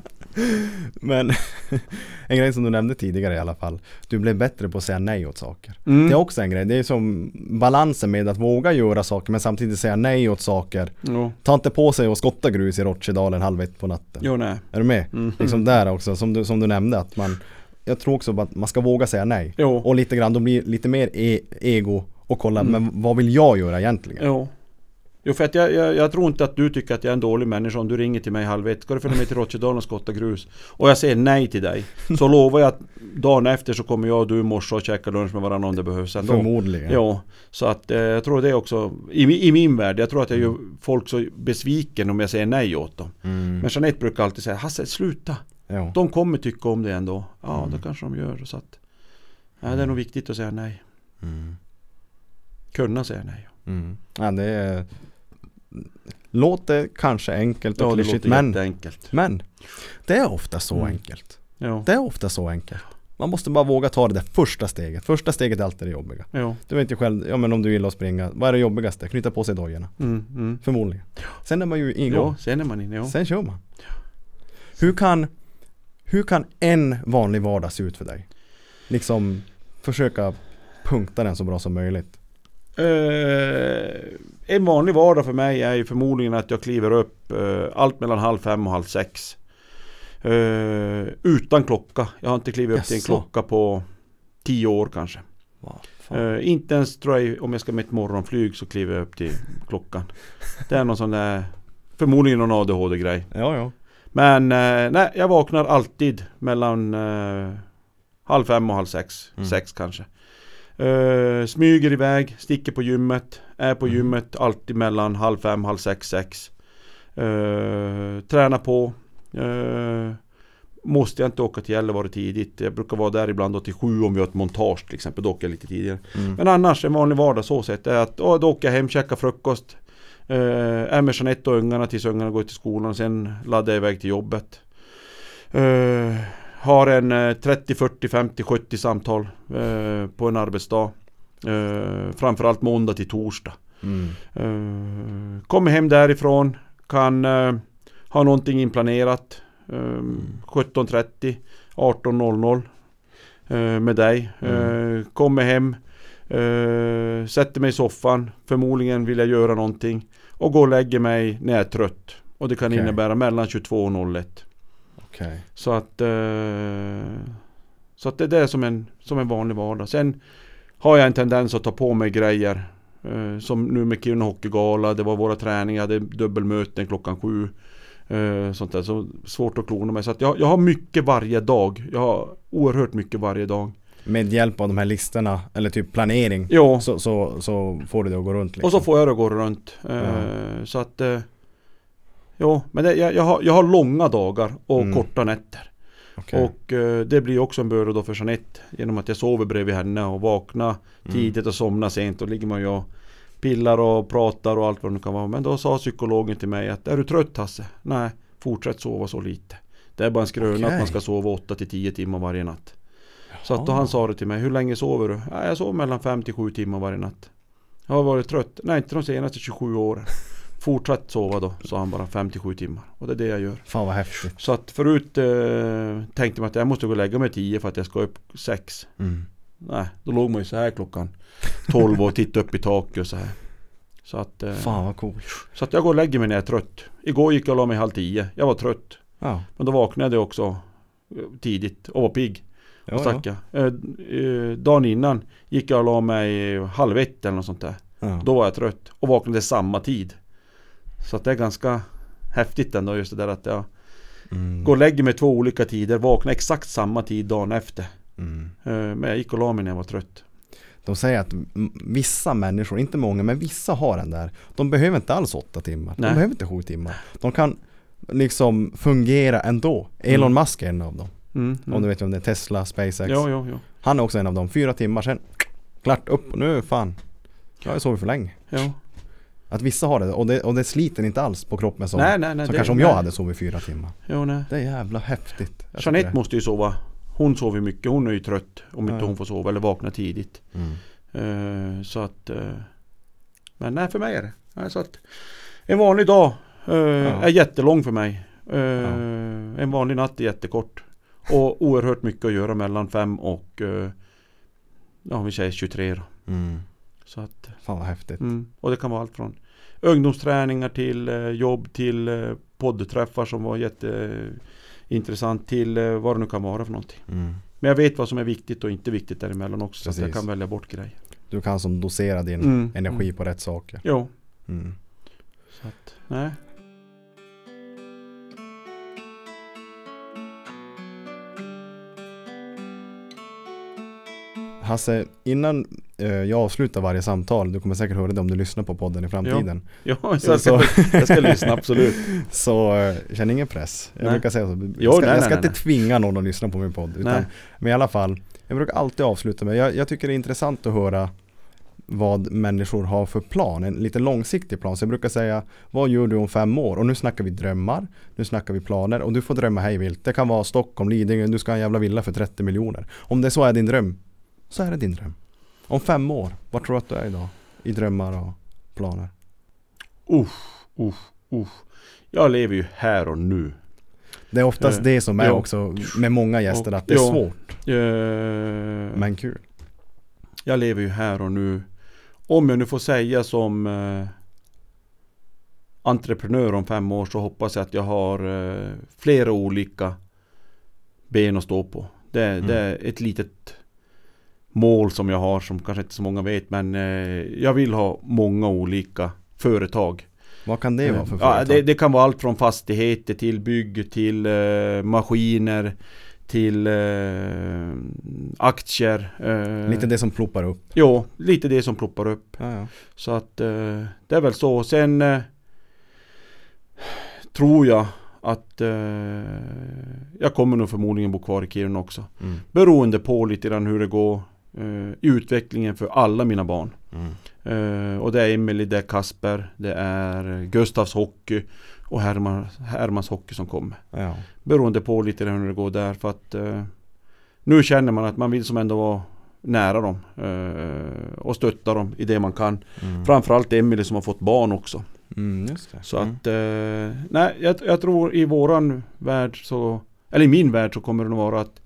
Speaker 1: Men en grej som du nämnde tidigare i alla fall Du blev bättre på att säga nej åt saker
Speaker 2: Mm.
Speaker 1: Det är också en grej, det är som balansen med att våga göra saker men samtidigt säga nej åt saker
Speaker 2: Jo,
Speaker 1: Ta inte på sig och skotta grus i Rotchedalen halv ett på natten
Speaker 2: jo nej.
Speaker 1: Är du med?
Speaker 2: Mm.
Speaker 1: Liksom där också, som du, som du nämnde att man Jag tror också att man ska våga säga nej
Speaker 2: Jo.
Speaker 1: Och lite grann, då blir lite mer e ego och kolla,
Speaker 2: Mm.
Speaker 1: men vad vill jag göra egentligen?
Speaker 2: Jo. Jo för att jag, jag, jag tror inte att du tycker att jag är en dålig människa om du ringer till mig halv ett. Ska du följa med till Rotchedalen och skotta grus? Och jag säger nej till dig. Så lovar jag att dagen efter så kommer jag och du i morse och käka lunch med varandra om det behövs ändå.
Speaker 1: Förmodligen
Speaker 2: Ja, så att eh, jag tror det också i, i min värld, jag tror att jag gör folk så besviken om jag säger nej åt dem.
Speaker 1: mm.
Speaker 2: Men Jeanette brukar alltid säga Hasse sluta,
Speaker 1: ja.
Speaker 2: de kommer tycka om det ändå. Ja,
Speaker 1: Mm.
Speaker 2: det kanske de gör. Så att, ja, det är nog viktigt att säga nej.
Speaker 1: Mm.
Speaker 2: Kunna säga nej.
Speaker 1: Mm. Ja, det är Låter kanske enkelt och
Speaker 2: Ja,
Speaker 1: klyschigt men, men Det är ofta så
Speaker 2: Mm.
Speaker 1: enkelt
Speaker 2: Ja.
Speaker 1: Det är ofta så enkelt Man måste bara våga ta det där första steget Första steget är alltid det jobbiga
Speaker 2: Ja.
Speaker 1: Du vet ju själv, ja men om du gillar att springa Vad är det jobbigaste? Knyta på sig dojorna
Speaker 2: Mm, mm.
Speaker 1: Förmodligen Sen är man ju igång
Speaker 2: Ja, sen är man inne. Ja.
Speaker 1: Sen kör man Hur kan Hur kan en vanlig vardag se ut för dig? Liksom Försöka punkta den så bra som möjligt
Speaker 2: Eh, en vanlig vardag för mig är ju förmodligen att jag kliver upp eh, allt mellan halv fem och halv sex. Eh, utan klocka. Jag har inte klivit upp till en klocka på tio år kanske.
Speaker 1: Fan?
Speaker 2: Eh, inte ens tror jag om jag ska med ett morgonflyg så kliver jag upp till klockan. Det är någon sån där Förmodligen någon ADHD-grej.
Speaker 1: Ja ja
Speaker 2: Men eh, nej, jag vaknar alltid mellan eh, halv fem och halv sex.
Speaker 1: Mm.
Speaker 2: Sex kanske. Eh, smyger iväg, sticker på gymmet. Är på
Speaker 1: Mm.
Speaker 2: gymmet alltid mellan halv fem, halv sex, sex. Eh, tränar på. Eh, måste jag inte åka till Gällivare tidigt. Jag brukar vara där ibland då till sju om vi har ett montage till exempel. Då åker jag lite tidigare.
Speaker 1: mm.
Speaker 2: Men annars en vanlig vardag så sett är att åh, då åker jag hem, käkar frukost. Eh, är med Jeanette och ungarna tills ungarna går till skolan. Sen laddar jag iväg till jobbet. Eh, har en eh, 30, 40, 50, 70 samtal eh, på en arbetsdag. Eh, framförallt måndag till torsdag.
Speaker 1: Mm.
Speaker 2: Eh, kommer hem därifrån. Kan eh, ha någonting inplanerat. Eh, 17.30 18.00 eh, med dig. Eh, kommer hem. Eh, sätter mig i soffan. Förmodligen vill jag göra någonting. Och går och lägger mig när jag är trött. Och det kan
Speaker 1: Okej.
Speaker 2: innebära mellan 22 och 01.
Speaker 1: Okej
Speaker 2: Så att eh, Så att det är det som en, som en vanlig vardag. Sen har jag en tendens att ta på mig grejer. Eh, som nu med Kiruna Hockeygala. Det var våra träningar. Jag hade dubbelmöten klockan sju. Eh, sånt där. Så svårt att klona mig. Så att jag, jag har mycket varje dag. Jag har oerhört mycket varje dag.
Speaker 1: Med hjälp av de här listorna eller typ planering
Speaker 2: Ja.
Speaker 1: så, så, så får du det att gå runt liksom.
Speaker 2: Och så får jag det att gå runt. Eh,
Speaker 1: Ja.
Speaker 2: Så att eh, Jo, men det, jag, jag, har, jag har långa dagar och
Speaker 1: Mm.
Speaker 2: korta nätter.
Speaker 1: Okej.
Speaker 2: Och eh, det blir också en börda då för Jeanette Genom att jag sover bredvid henne och vaknar
Speaker 1: Mm.
Speaker 2: tidigt och somnar sent. Då ligger man ju och pillar och pratar och allt vad det nu kan vara. Men då sa psykologen till mig att Är du trött Hasse? Nej, fortsätt sova så lite. Det är bara en skröna
Speaker 1: Okej.
Speaker 2: att man ska sova 8 till 10 timmar varje natt. Så att då
Speaker 1: Jaha.
Speaker 2: han sa det till mig, hur länge sover du? Ja, jag sover mellan 5 till 7 timmar varje natt. Jag har varit trött. Nej, inte de senaste 27 åren. Fortsätt sova då, sa han bara 5 till 7 timmar. Och det är det jag gör.
Speaker 1: Fan vad häftigt.
Speaker 2: Så att förut eh, tänkte man att jag måste gå och lägga mig 10 för att jag ska upp 6.
Speaker 1: Mm.
Speaker 2: Nej, då låg man ju så här klockan 12 och tittade upp i taket och så här. Så att, eh,
Speaker 1: Fan vad coolt.
Speaker 2: så att jag går och lägger mig när jag är trött. Igår gick jag och la mig halv 10. Jag var trött.
Speaker 1: Ja.
Speaker 2: Men då vaknade jag också eh, tidigt och var pigg.
Speaker 1: Ja,
Speaker 2: och stack jag. Eh, eh, dagen innan gick jag och la mig halv ett eller något sånt där.
Speaker 1: ja.
Speaker 2: Då var jag trött och vaknade samma tid. Så att det är ganska häftigt ändå just det där att jag
Speaker 1: Mm.
Speaker 2: går och lägger mig två olika tider, vaknar exakt samma tid dagen efter.
Speaker 1: Mm.
Speaker 2: Eh, Men jag gick och la mig när jag var trött.
Speaker 1: De säger att vissa människor, inte många, men vissa har den där. De behöver inte alls åtta timmar. De
Speaker 2: Nej.
Speaker 1: behöver inte sju timmar. De kan liksom fungera ändå. Elon
Speaker 2: Mm.
Speaker 1: Musk är en av dem.
Speaker 2: Mm,
Speaker 1: Om du vet om det är Tesla, SpaceX.
Speaker 2: Ja, ja, ja.
Speaker 1: Han är också en av dem. Fyra timmar sen, klart upp. Nu fan. Jag har sovit för länge.
Speaker 2: ja.
Speaker 1: Att vissa har det och, det och det sliter inte alls på kroppen som,
Speaker 2: nej, nej, nej.
Speaker 1: som
Speaker 2: det-
Speaker 1: kanske om jag hade sovit fyra timmar.
Speaker 2: Jo, nej.
Speaker 1: Det är jävla häftigt. Jag
Speaker 2: Jeanette måste ju sova. Hon sover mycket. Hon är ju trött om inte hon får sova eller vakna tidigt.
Speaker 1: Mm.
Speaker 2: Eh, så att... eh, men nej, för mig är det. Så att, en vanlig dag eh, är jättelång för mig. En vanlig natt är jättekort. Och oerhört mycket att göra mellan fem och eh, Ja, vi säger 23 då.
Speaker 1: Mm.
Speaker 2: Så att,
Speaker 1: Fan vad häftigt.
Speaker 2: mm. Och det kan vara allt från ungdomsträningar till eh, jobb till eh, poddträffar som var jätteintressant till eh, vad det nu kan vara för någonting.
Speaker 1: Mm.
Speaker 2: Men jag vet vad som är viktigt och inte viktigt däremellan också. Så att jag
Speaker 1: Precis.
Speaker 2: kan välja bort grejer.
Speaker 1: Du kan som dosera din
Speaker 2: Mm.
Speaker 1: energi
Speaker 2: Mm.
Speaker 1: på rätt saker.
Speaker 2: Jo.
Speaker 1: Mm.
Speaker 2: Så att, nej.
Speaker 1: Hasse, innan eh, jag avslutar varje samtal, du kommer säkert höra det om du lyssnar på podden i framtiden.
Speaker 2: Ja,
Speaker 1: Så-
Speaker 2: jag, ska, jag ska lyssna absolut.
Speaker 1: Så eh, känn ingen press. Jag
Speaker 2: Nej.
Speaker 1: brukar säga så. Jag
Speaker 2: Jo,
Speaker 1: ska,
Speaker 2: nej,
Speaker 1: jag ska
Speaker 2: nej,
Speaker 1: inte tvinga någon att lyssna på min podd. Utan, men i alla fall, jag brukar alltid avsluta med, jag, jag tycker det är intressant att höra vad människor har för plan, en lite långsiktig plan. Så jag brukar säga, vad gör du om fem år? Och nu snackar vi drömmar, nu snackar vi planer och du får drömma hej vilt. Det kan vara Stockholm, Lidingö, du ska ha en jävla villa för 30 miljoner. Om det så är din dröm, så är det din dröm. Om fem år, var tror du att du är idag? I drömmar och planer?
Speaker 2: Uff, uff, uff. Jag lever ju här och nu.
Speaker 1: Det är oftast
Speaker 2: Eh,
Speaker 1: det som är
Speaker 2: ja.
Speaker 1: också med många gäster, att det är
Speaker 2: Ja.
Speaker 1: svårt.
Speaker 2: Eh,
Speaker 1: Men kul.
Speaker 2: Jag lever ju här och nu. Om jag nu får säga som eh, entreprenör om fem år så hoppas jag att jag har eh, flera olika ben att stå på. Det,
Speaker 1: Mm.
Speaker 2: det är ett litet mål som jag har som kanske inte så många vet men eh, jag vill ha många olika företag.
Speaker 1: Vad kan det vara för
Speaker 2: Eh, ja,
Speaker 1: företag?
Speaker 2: det, det kan vara allt från fastigheter till bygg till eh, maskiner till eh, aktier. Eh,
Speaker 1: Lite det som ploppar upp.
Speaker 2: Jo, lite det som ploppar upp.
Speaker 1: Ja, ja.
Speaker 2: Så att eh, det är väl så. Sen eh, tror jag att eh, jag kommer nog förmodligen bo kvar i Kiruna också.
Speaker 1: Mm.
Speaker 2: Beroende på lite grann hur det går eh, utvecklingen för alla mina barn.
Speaker 1: Mm.
Speaker 2: Eh, och det är Emily, det är Kasper, det är Gustavs hockey och Herman, Hermans hockey som kommer.
Speaker 1: Ja.
Speaker 2: Beroende på lite hur det går där för att eh, nu känner man att man vill som ändå vara nära dem eh, och stötta dem i det man kan.
Speaker 1: Mm.
Speaker 2: Framförallt Emily som har fått barn också.
Speaker 1: Mm.
Speaker 2: Så
Speaker 1: Mm.
Speaker 2: att, eh, nej jag, jag tror i våran värld så, eller i min värld så kommer det nog vara att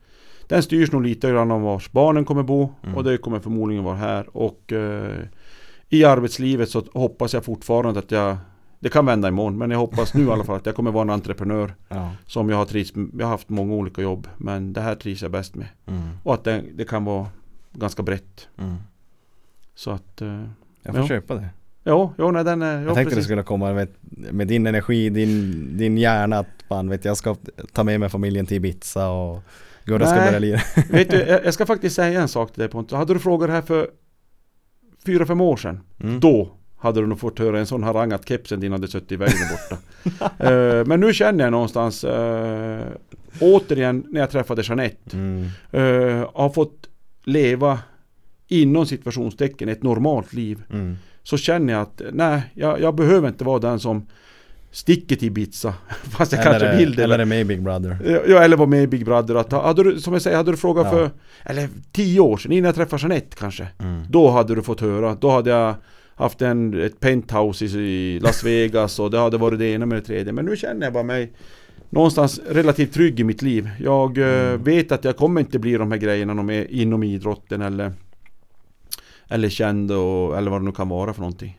Speaker 2: den styrs nog lite grann av vars barnen kommer bo
Speaker 1: Mm.
Speaker 2: och det kommer förmodligen vara här och eh, i arbetslivet så hoppas jag fortfarande att jag det kan vända imorgon men jag hoppas nu i alla fall att jag kommer vara en entreprenör
Speaker 1: Ja.
Speaker 2: som jag har trivts Jag har haft många olika jobb men det här trivs jag bäst med.
Speaker 1: Mm.
Speaker 2: Och att det, det kan vara ganska brett.
Speaker 1: Mm.
Speaker 2: Så att eh,
Speaker 1: Jag får
Speaker 2: Ja.
Speaker 1: köpa det.
Speaker 2: Ja, ja nej, den är... Ja,
Speaker 1: jag tänkte
Speaker 2: precis.
Speaker 1: du skulle komma med, med din energi, din, din hjärna att fan vet jag ska ta med mig familjen till Ibiza och Gurra ska börja lira.
Speaker 2: Vet du, jag, ska faktiskt säga en sak till dig Pontus. Hade du frågat det här för fyra, fem år sedan.
Speaker 1: Mm.
Speaker 2: Då hade du nog fått höra en sån harang att kepsen din hade suttit i vägen borta. Eh, men nu känner jag någonstans uh, återigen när jag träffade Jeanette.
Speaker 1: Mm.
Speaker 2: eh, har fått leva inom situationstecken ett normalt liv.
Speaker 1: Mm.
Speaker 2: Så känner jag att nej, jag, jag behöver inte vara den som sticker till Ibiza. Fast jag
Speaker 1: eller,
Speaker 2: kanske vill det.
Speaker 1: eller är med i Big Brother.
Speaker 2: Ja, eller var med i Big Brother. Att, hade du, som jag säger, hade du frågat
Speaker 1: Ja.
Speaker 2: för, eller tio år sedan, innan jag träffade Jeanette kanske.
Speaker 1: Mm.
Speaker 2: Då hade du fått höra. Då hade jag haft en, ett penthouse i, i Las Vegas och det hade varit det ena med det tredje. Men nu känner jag bara mig någonstans relativt trygg i mitt liv. Jag eh,
Speaker 1: Mm.
Speaker 2: vet att jag kommer inte bli de här grejerna de är inom idrotten eller eller känd och, eller vad det nu kan vara för någonting.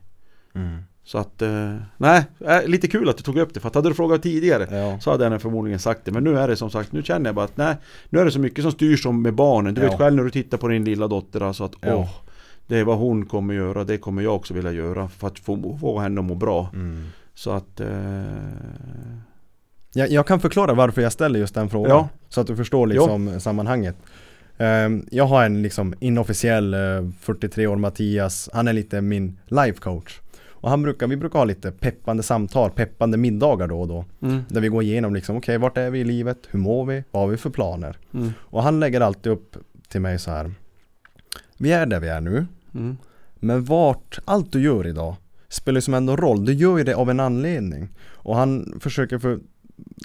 Speaker 1: Mm.
Speaker 2: Så att, eh, nej, eh, lite kul att du tog upp det för att hade du frågat tidigare
Speaker 1: Ja.
Speaker 2: så hade jag förmodligen sagt det. Men nu är det som sagt, nu känner jag bara att nej, nu är det så mycket som styrs om med barnen. Du
Speaker 1: Ja.
Speaker 2: vet själv när du tittar på din lilla dotter alltså att
Speaker 1: Ja.
Speaker 2: åh, det är vad hon kommer göra, det kommer jag också vilja göra för att få, få henne att må bra.
Speaker 1: Mm.
Speaker 2: Så att, eh,
Speaker 1: Jag, jag kan förklara varför jag ställer just den frågan.
Speaker 2: Ja.
Speaker 1: Så att du förstår liksom sammanhanget. Ehm, jag har en liksom inofficiell eh, 43 år Mattias, han är lite min life coach. Och han brukar, vi brukar ha lite peppande samtal, peppande middagar då och då.
Speaker 2: mm,
Speaker 1: Där vi går igenom liksom, okej vart är vi i livet? Hur mår vi? Vad har vi för planer?
Speaker 2: mm,
Speaker 1: Och han lägger alltid upp till mig så här. Vi är där vi är nu,
Speaker 2: mm,
Speaker 1: men vart, allt du gör idag spelar ju som ändå roll. Du gör ju det av en anledning. Och han försöker för,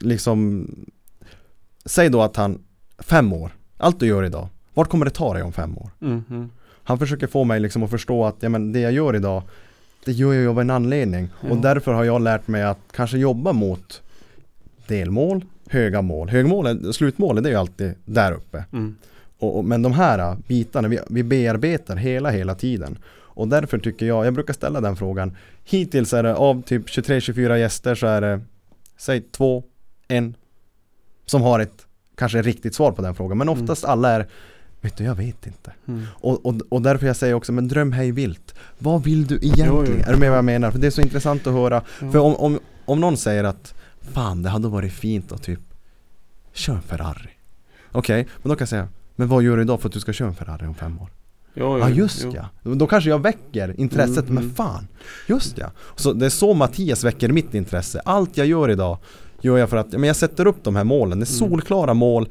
Speaker 1: liksom, säg då att han, fem år, allt du gör idag, vart kommer det ta dig om fem år?
Speaker 2: mm, mm.
Speaker 1: Han försöker få mig liksom att förstå att ja, men det jag gör idag, det gör jag av en anledning. Och
Speaker 2: Ja.
Speaker 1: därför har jag lärt mig att kanske jobba mot delmål, höga mål. Högmålen, slutmålet det är ju alltid där uppe.
Speaker 2: Mm.
Speaker 1: Och, och, men de här äh, bitarna, vi, vi bearbetar hela, hela tiden. Och därför tycker jag, jag brukar ställa den frågan. Hittills är det av typ 23-24 gäster så är det, säg två, en, som har ett, kanske riktigt svar på den frågan. Men oftast alla är, vet du jag vet inte.
Speaker 2: Mm.
Speaker 1: Och, och, och därför jag säger också, men dröm hej vilt. Vad vill du egentligen?
Speaker 2: Jo, jo.
Speaker 1: Är du med vad jag menar? För det är så intressant att höra.
Speaker 2: Ja.
Speaker 1: För om, om, om någon säger att, fan det hade varit fint att typ, kör en Ferrari. Okej, men då kan jag säga, men vad gör du idag för att du ska köra en Ferrari om fem år?
Speaker 2: Jo,
Speaker 1: Ja
Speaker 2: jo,
Speaker 1: just
Speaker 2: jo.
Speaker 1: ja, då kanske jag väcker intresset,
Speaker 2: Mm,
Speaker 1: men
Speaker 2: mm.
Speaker 1: fan, just ja. Så det är så Mattias väcker mitt intresse. Allt jag gör idag gör jag för att men jag sätter upp de här målen, det är
Speaker 2: Mm.
Speaker 1: solklara mål.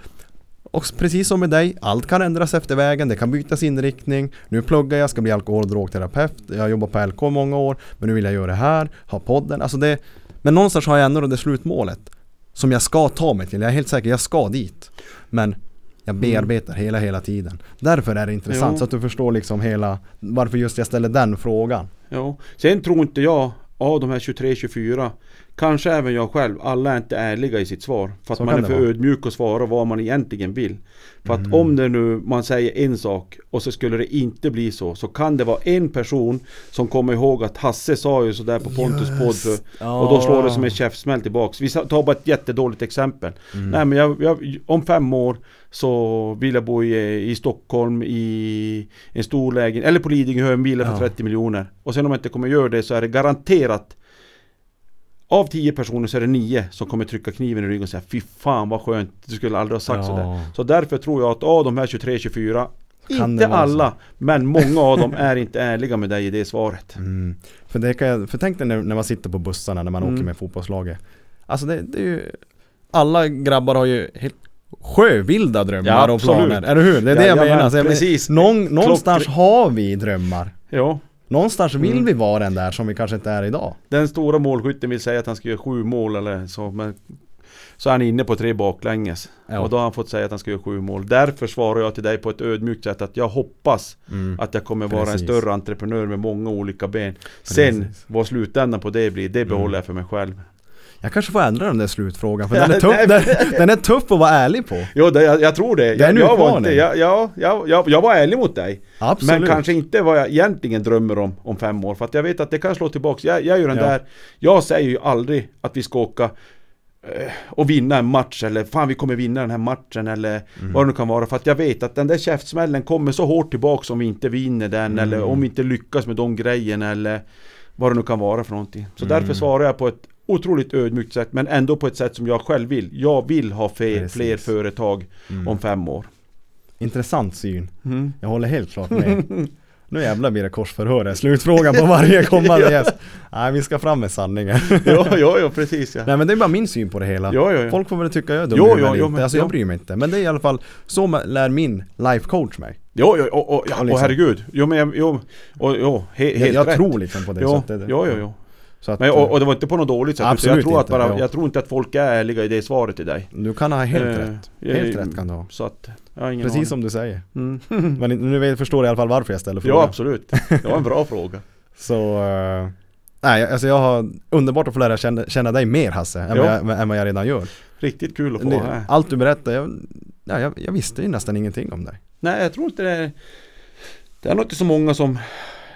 Speaker 1: Och precis som med dig, allt kan ändras efter vägen, det kan bytas inriktning. Nu pluggar jag, ska bli alkohol och drogterapeut. Jag har jobbat på LK många år, men nu vill jag göra det här, ha podden. Alltså det, men någonstans har jag ändå det slutmålet. Som jag ska ta mig till, jag är helt säker, jag ska dit. Men jag bearbetar hela, hela tiden. Därför är det intressant,
Speaker 2: Mm. Jo.
Speaker 1: så att du förstår liksom hela, varför just jag ställer den frågan.
Speaker 2: Jo. Sen tror inte jag, av de här 23-24 Kanske även jag själv, alla är inte ärliga i sitt svar. För att
Speaker 1: Så
Speaker 2: man är för
Speaker 1: vara.
Speaker 2: ödmjuk och svarar vad man egentligen vill. För att
Speaker 1: Mm.
Speaker 2: om det nu, man säger en sak och så skulle det inte bli så. Så kan det vara en person som kommer ihåg att Hasse sa ju sådär på Pontus podd för, Och då slår det som en käftsmäll tillbaks. Vi tar bara ett jättedåligt exempel.
Speaker 1: Mm.
Speaker 2: Nej men jag, jag, om fem år så vill jag bo i, i Stockholm i en stor lägenhet, eller på Lidingö, en villa för
Speaker 1: Ja.
Speaker 2: 30 miljoner. Och sen om jag inte kommer göra det så är det garanterat av 10 personer så är det 9 som kommer trycka kniven i ryggen och säga Fy fan vad skönt, du skulle aldrig ha sagt
Speaker 1: Ja.
Speaker 2: sådär. Så därför tror jag att av de här 23-24
Speaker 1: Kan
Speaker 2: Inte alla, men många av dem är inte ärliga med dig i det svaret.
Speaker 1: Mm. För, det kan jag, för tänk dig när, när man sitter på bussarna när man
Speaker 2: Mm.
Speaker 1: åker med fotbollslaget. Alltså det, det är ju, alla grabbar har ju helt sjövilda drömmar
Speaker 2: Ja,
Speaker 1: och planer, eller hur? Det är det jag menar. Så
Speaker 2: precis.
Speaker 1: någon, någonstans har vi drömmar.
Speaker 2: Ja,
Speaker 1: Någonstans vill
Speaker 2: Mm.
Speaker 1: vi vara den där som vi kanske inte är idag.
Speaker 2: Den stora målskytten vill säga att han ska göra sju mål eller så men Så är han inne på tre baklänges
Speaker 1: Ja.
Speaker 2: Och då har han fått säga att han ska göra sju mål Därför svarar jag till dig på ett ödmjukt sätt att jag hoppas
Speaker 1: Mm.
Speaker 2: Att jag kommer vara
Speaker 1: Precis.
Speaker 2: en större entreprenör med många olika ben Sen
Speaker 1: Precis.
Speaker 2: vad slutändan på det blir, det behåller
Speaker 1: Mm.
Speaker 2: jag för mig själv
Speaker 1: Jag kanske får ändra den där slutfrågan för den är tuff, den, den är tuff att vara ärlig på.
Speaker 2: Jo, det, jag, jag tror det. Jag, jag, var inte, jag, jag, jag, jag, var ärlig mot dig.
Speaker 1: Absolut.
Speaker 2: Men kanske inte vad jag egentligen drömmer om om fem år. För att jag vet att det kan slå tillbaks. Jag, jag är ju den
Speaker 1: Ja.
Speaker 2: där, jag säger ju aldrig att vi ska åka eh, och vinna en match eller fan vi kommer vinna den här matchen eller
Speaker 1: Mm.
Speaker 2: vad det nu kan vara. För att jag vet att den där käftsmällen kommer så hårt tillbaks om vi inte vinner den
Speaker 1: Mm.
Speaker 2: eller om vi inte lyckas med de grejerna eller vad det nu kan vara för någonting. Så
Speaker 1: Mm.
Speaker 2: därför svarar jag på ett otroligt ödmjukt sätt men ändå på ett sätt som jag själv vill. Jag vill ha fler, fler företag
Speaker 1: Mm.
Speaker 2: om fem år.
Speaker 1: Intressant syn.
Speaker 2: Mm.
Speaker 1: Jag håller helt klart med. Nu jävlar blir det korsförhör, det är slutfrågan på varje kommande
Speaker 2: Ja.
Speaker 1: gäst. Nej, vi ska fram med sanningen.
Speaker 2: ja, ja, ja, precis ja.
Speaker 1: Nej men det är bara min syn på det hela.
Speaker 2: Ja, ja, ja.
Speaker 1: Folk får väl tycka jag är dum
Speaker 2: Jo,
Speaker 1: huvudet
Speaker 2: jo, men-
Speaker 1: Alltså
Speaker 2: ja.
Speaker 1: jag bryr mig inte. Men det är i alla fall, så lär min life coach mig.
Speaker 2: Jo, jo, och, och, ja,
Speaker 1: Ja, liksom.
Speaker 2: och herregud. Jo, men jag- jo, och, jo, he,
Speaker 1: Jag,
Speaker 2: helt
Speaker 1: jag
Speaker 2: rätt.
Speaker 1: tror liksom på det. att det,
Speaker 2: jo, jo, jo.
Speaker 1: Så att,
Speaker 2: Men, och, och det var inte på något dåligt sätt.
Speaker 1: Absolut
Speaker 2: jag, tror att
Speaker 1: inte,
Speaker 2: bara,
Speaker 1: ja.
Speaker 2: jag tror inte att folk är ärliga i det svaret till dig.
Speaker 1: du kan ha helt
Speaker 2: Eh,
Speaker 1: rätt. Helt
Speaker 2: eh,
Speaker 1: rätt kan du ha.
Speaker 2: Så att,
Speaker 1: Precis
Speaker 2: aning.
Speaker 1: som du säger.
Speaker 2: Mm.
Speaker 1: Men nu förstår du i alla fall varför jag ställer frågan.
Speaker 2: Ja absolut. Det var en bra fråga.
Speaker 1: Så, eh, nej alltså jag har underbart att få lära känna, känna dig mer Hasse, än, jag, än vad jag redan gör.
Speaker 2: Riktigt kul att få
Speaker 1: Det, allt du berättar, jag, ja, jag, jag visste ju nästan ingenting om dig.
Speaker 2: Nej jag tror inte det är Det är nog inte så många som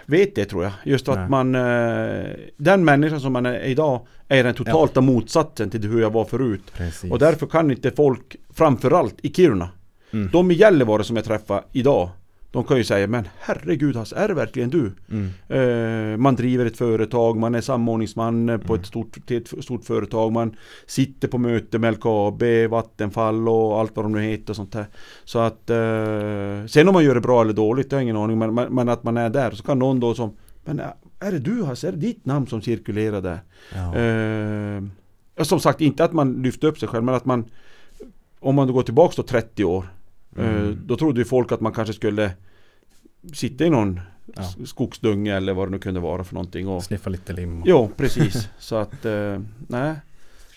Speaker 2: vet det tror jag. Just att
Speaker 1: Nej.
Speaker 2: man eh, Den människan som man är idag är den totala motsatsen till hur jag var förut.
Speaker 1: Precis.
Speaker 2: Och därför kan inte folk, framförallt i Kiruna,
Speaker 1: Mm.
Speaker 2: de i Gällivare som jag träffar idag, de kan ju säga men herregud Hasse, är det verkligen du?
Speaker 1: Mm.
Speaker 2: Eh, man driver ett företag, man är samordningsman på ett stort, till ett stort företag, man sitter på möte med LKAB, Vattenfall och allt vad de nu heter och sånt där. Så att eh, sen om man gör det bra eller dåligt, det har jag ingen aning men, men, att man är där, så kan någon då som Men är det du Hasse? Är det ditt namn som cirkulerar där?
Speaker 1: Ja.
Speaker 2: Eh, som sagt, inte att man lyfter upp sig själv men att man Om man då går tillbaks då 30 år
Speaker 1: Mm.
Speaker 2: Då trodde ju folk att man kanske skulle Sitta i någon
Speaker 1: Ja.
Speaker 2: skogsdunge eller vad det nu kunde vara för någonting och,
Speaker 1: Sniffa lite lim. och-
Speaker 2: Jo, precis. så att, eh, nej.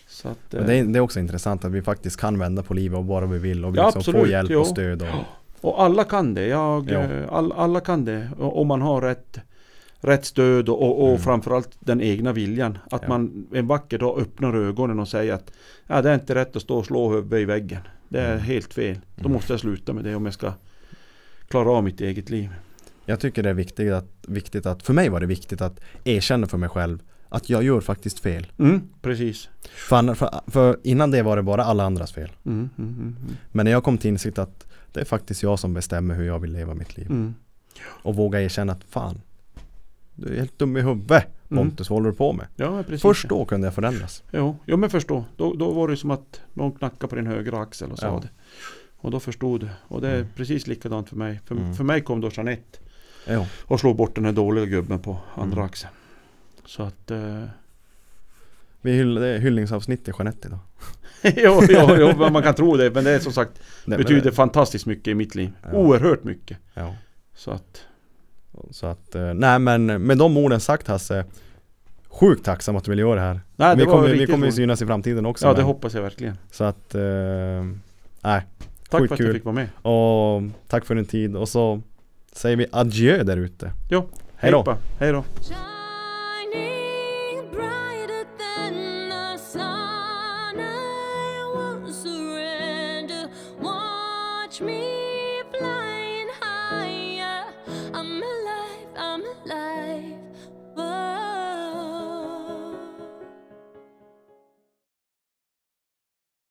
Speaker 2: Så att, eh,
Speaker 1: det, är, det är också intressant att vi faktiskt kan vända på livet och bara vi vill och vi
Speaker 2: Ja,
Speaker 1: liksom får
Speaker 2: absolut,
Speaker 1: hjälp
Speaker 2: jo.
Speaker 1: och stöd. Och,
Speaker 2: Och alla kan det. Jag,
Speaker 1: Ja.
Speaker 2: eh, all, alla kan det. Om man har rätt, rätt stöd och, och, och
Speaker 1: Mm.
Speaker 2: framförallt den egna viljan. Att
Speaker 1: Ja.
Speaker 2: man en vacker dag öppnar ögonen och säger att ja, det är inte rätt att stå och slå huvudet i väggen. Det är
Speaker 1: Mm.
Speaker 2: helt fel. Då
Speaker 1: Mm.
Speaker 2: måste jag sluta med det om jag ska klara av mitt eget liv.
Speaker 1: Jag tycker det är viktigt att, viktigt att, för mig var det viktigt att erkänna för mig själv att jag gör faktiskt fel.
Speaker 2: Mm, precis.
Speaker 1: För, för, för innan det var det bara alla andras fel.
Speaker 2: Mm, mm, mm,
Speaker 1: Men när jag kom till insikt att det är faktiskt jag som bestämmer hur jag vill leva mitt liv.
Speaker 2: mm.
Speaker 1: Och våga erkänna att fan, du är helt dum i huvudet Pontus, vad håller du på med?
Speaker 2: Ja, precis.
Speaker 1: Först då kunde jag förändras.
Speaker 2: Jo, jo men förstå. Då, då var det som att någon knackade på din högra axel och sa
Speaker 1: Ja.
Speaker 2: det. Och då förstod du. Och det är
Speaker 1: Mm.
Speaker 2: precis likadant för mig. För,
Speaker 1: Mm.
Speaker 2: för mig kom då Jeanette
Speaker 1: Ja.
Speaker 2: och slog bort den här dåliga gubben på andra
Speaker 1: Mm.
Speaker 2: axeln. Så att... Eh,
Speaker 1: Vi det hyllningsavsnitt till Jeanette idag.
Speaker 2: jo, jo, jo, man kan tro det. Men det är som sagt
Speaker 1: Det
Speaker 2: betyder fantastiskt mycket i mitt liv.
Speaker 1: Ja.
Speaker 2: Oerhört mycket.
Speaker 1: Ja.
Speaker 2: Så att...
Speaker 1: Så att, eh, nej men med de orden sagt Hasse Sjukt tacksam att du vill göra det här.
Speaker 2: Nej,
Speaker 1: vi,
Speaker 2: det var
Speaker 1: kommer, vi kommer ju synas i framtiden också.
Speaker 2: Ja, det
Speaker 1: men-
Speaker 2: hoppas jag verkligen.
Speaker 1: Så att, eh, nej.
Speaker 2: Tack
Speaker 1: Sjukt
Speaker 2: för att
Speaker 1: kul.
Speaker 2: jag fick vara med.
Speaker 1: Och tack för din tid och så säger vi adjö där ute.
Speaker 2: Jo,
Speaker 1: Hej då.
Speaker 2: Hej då.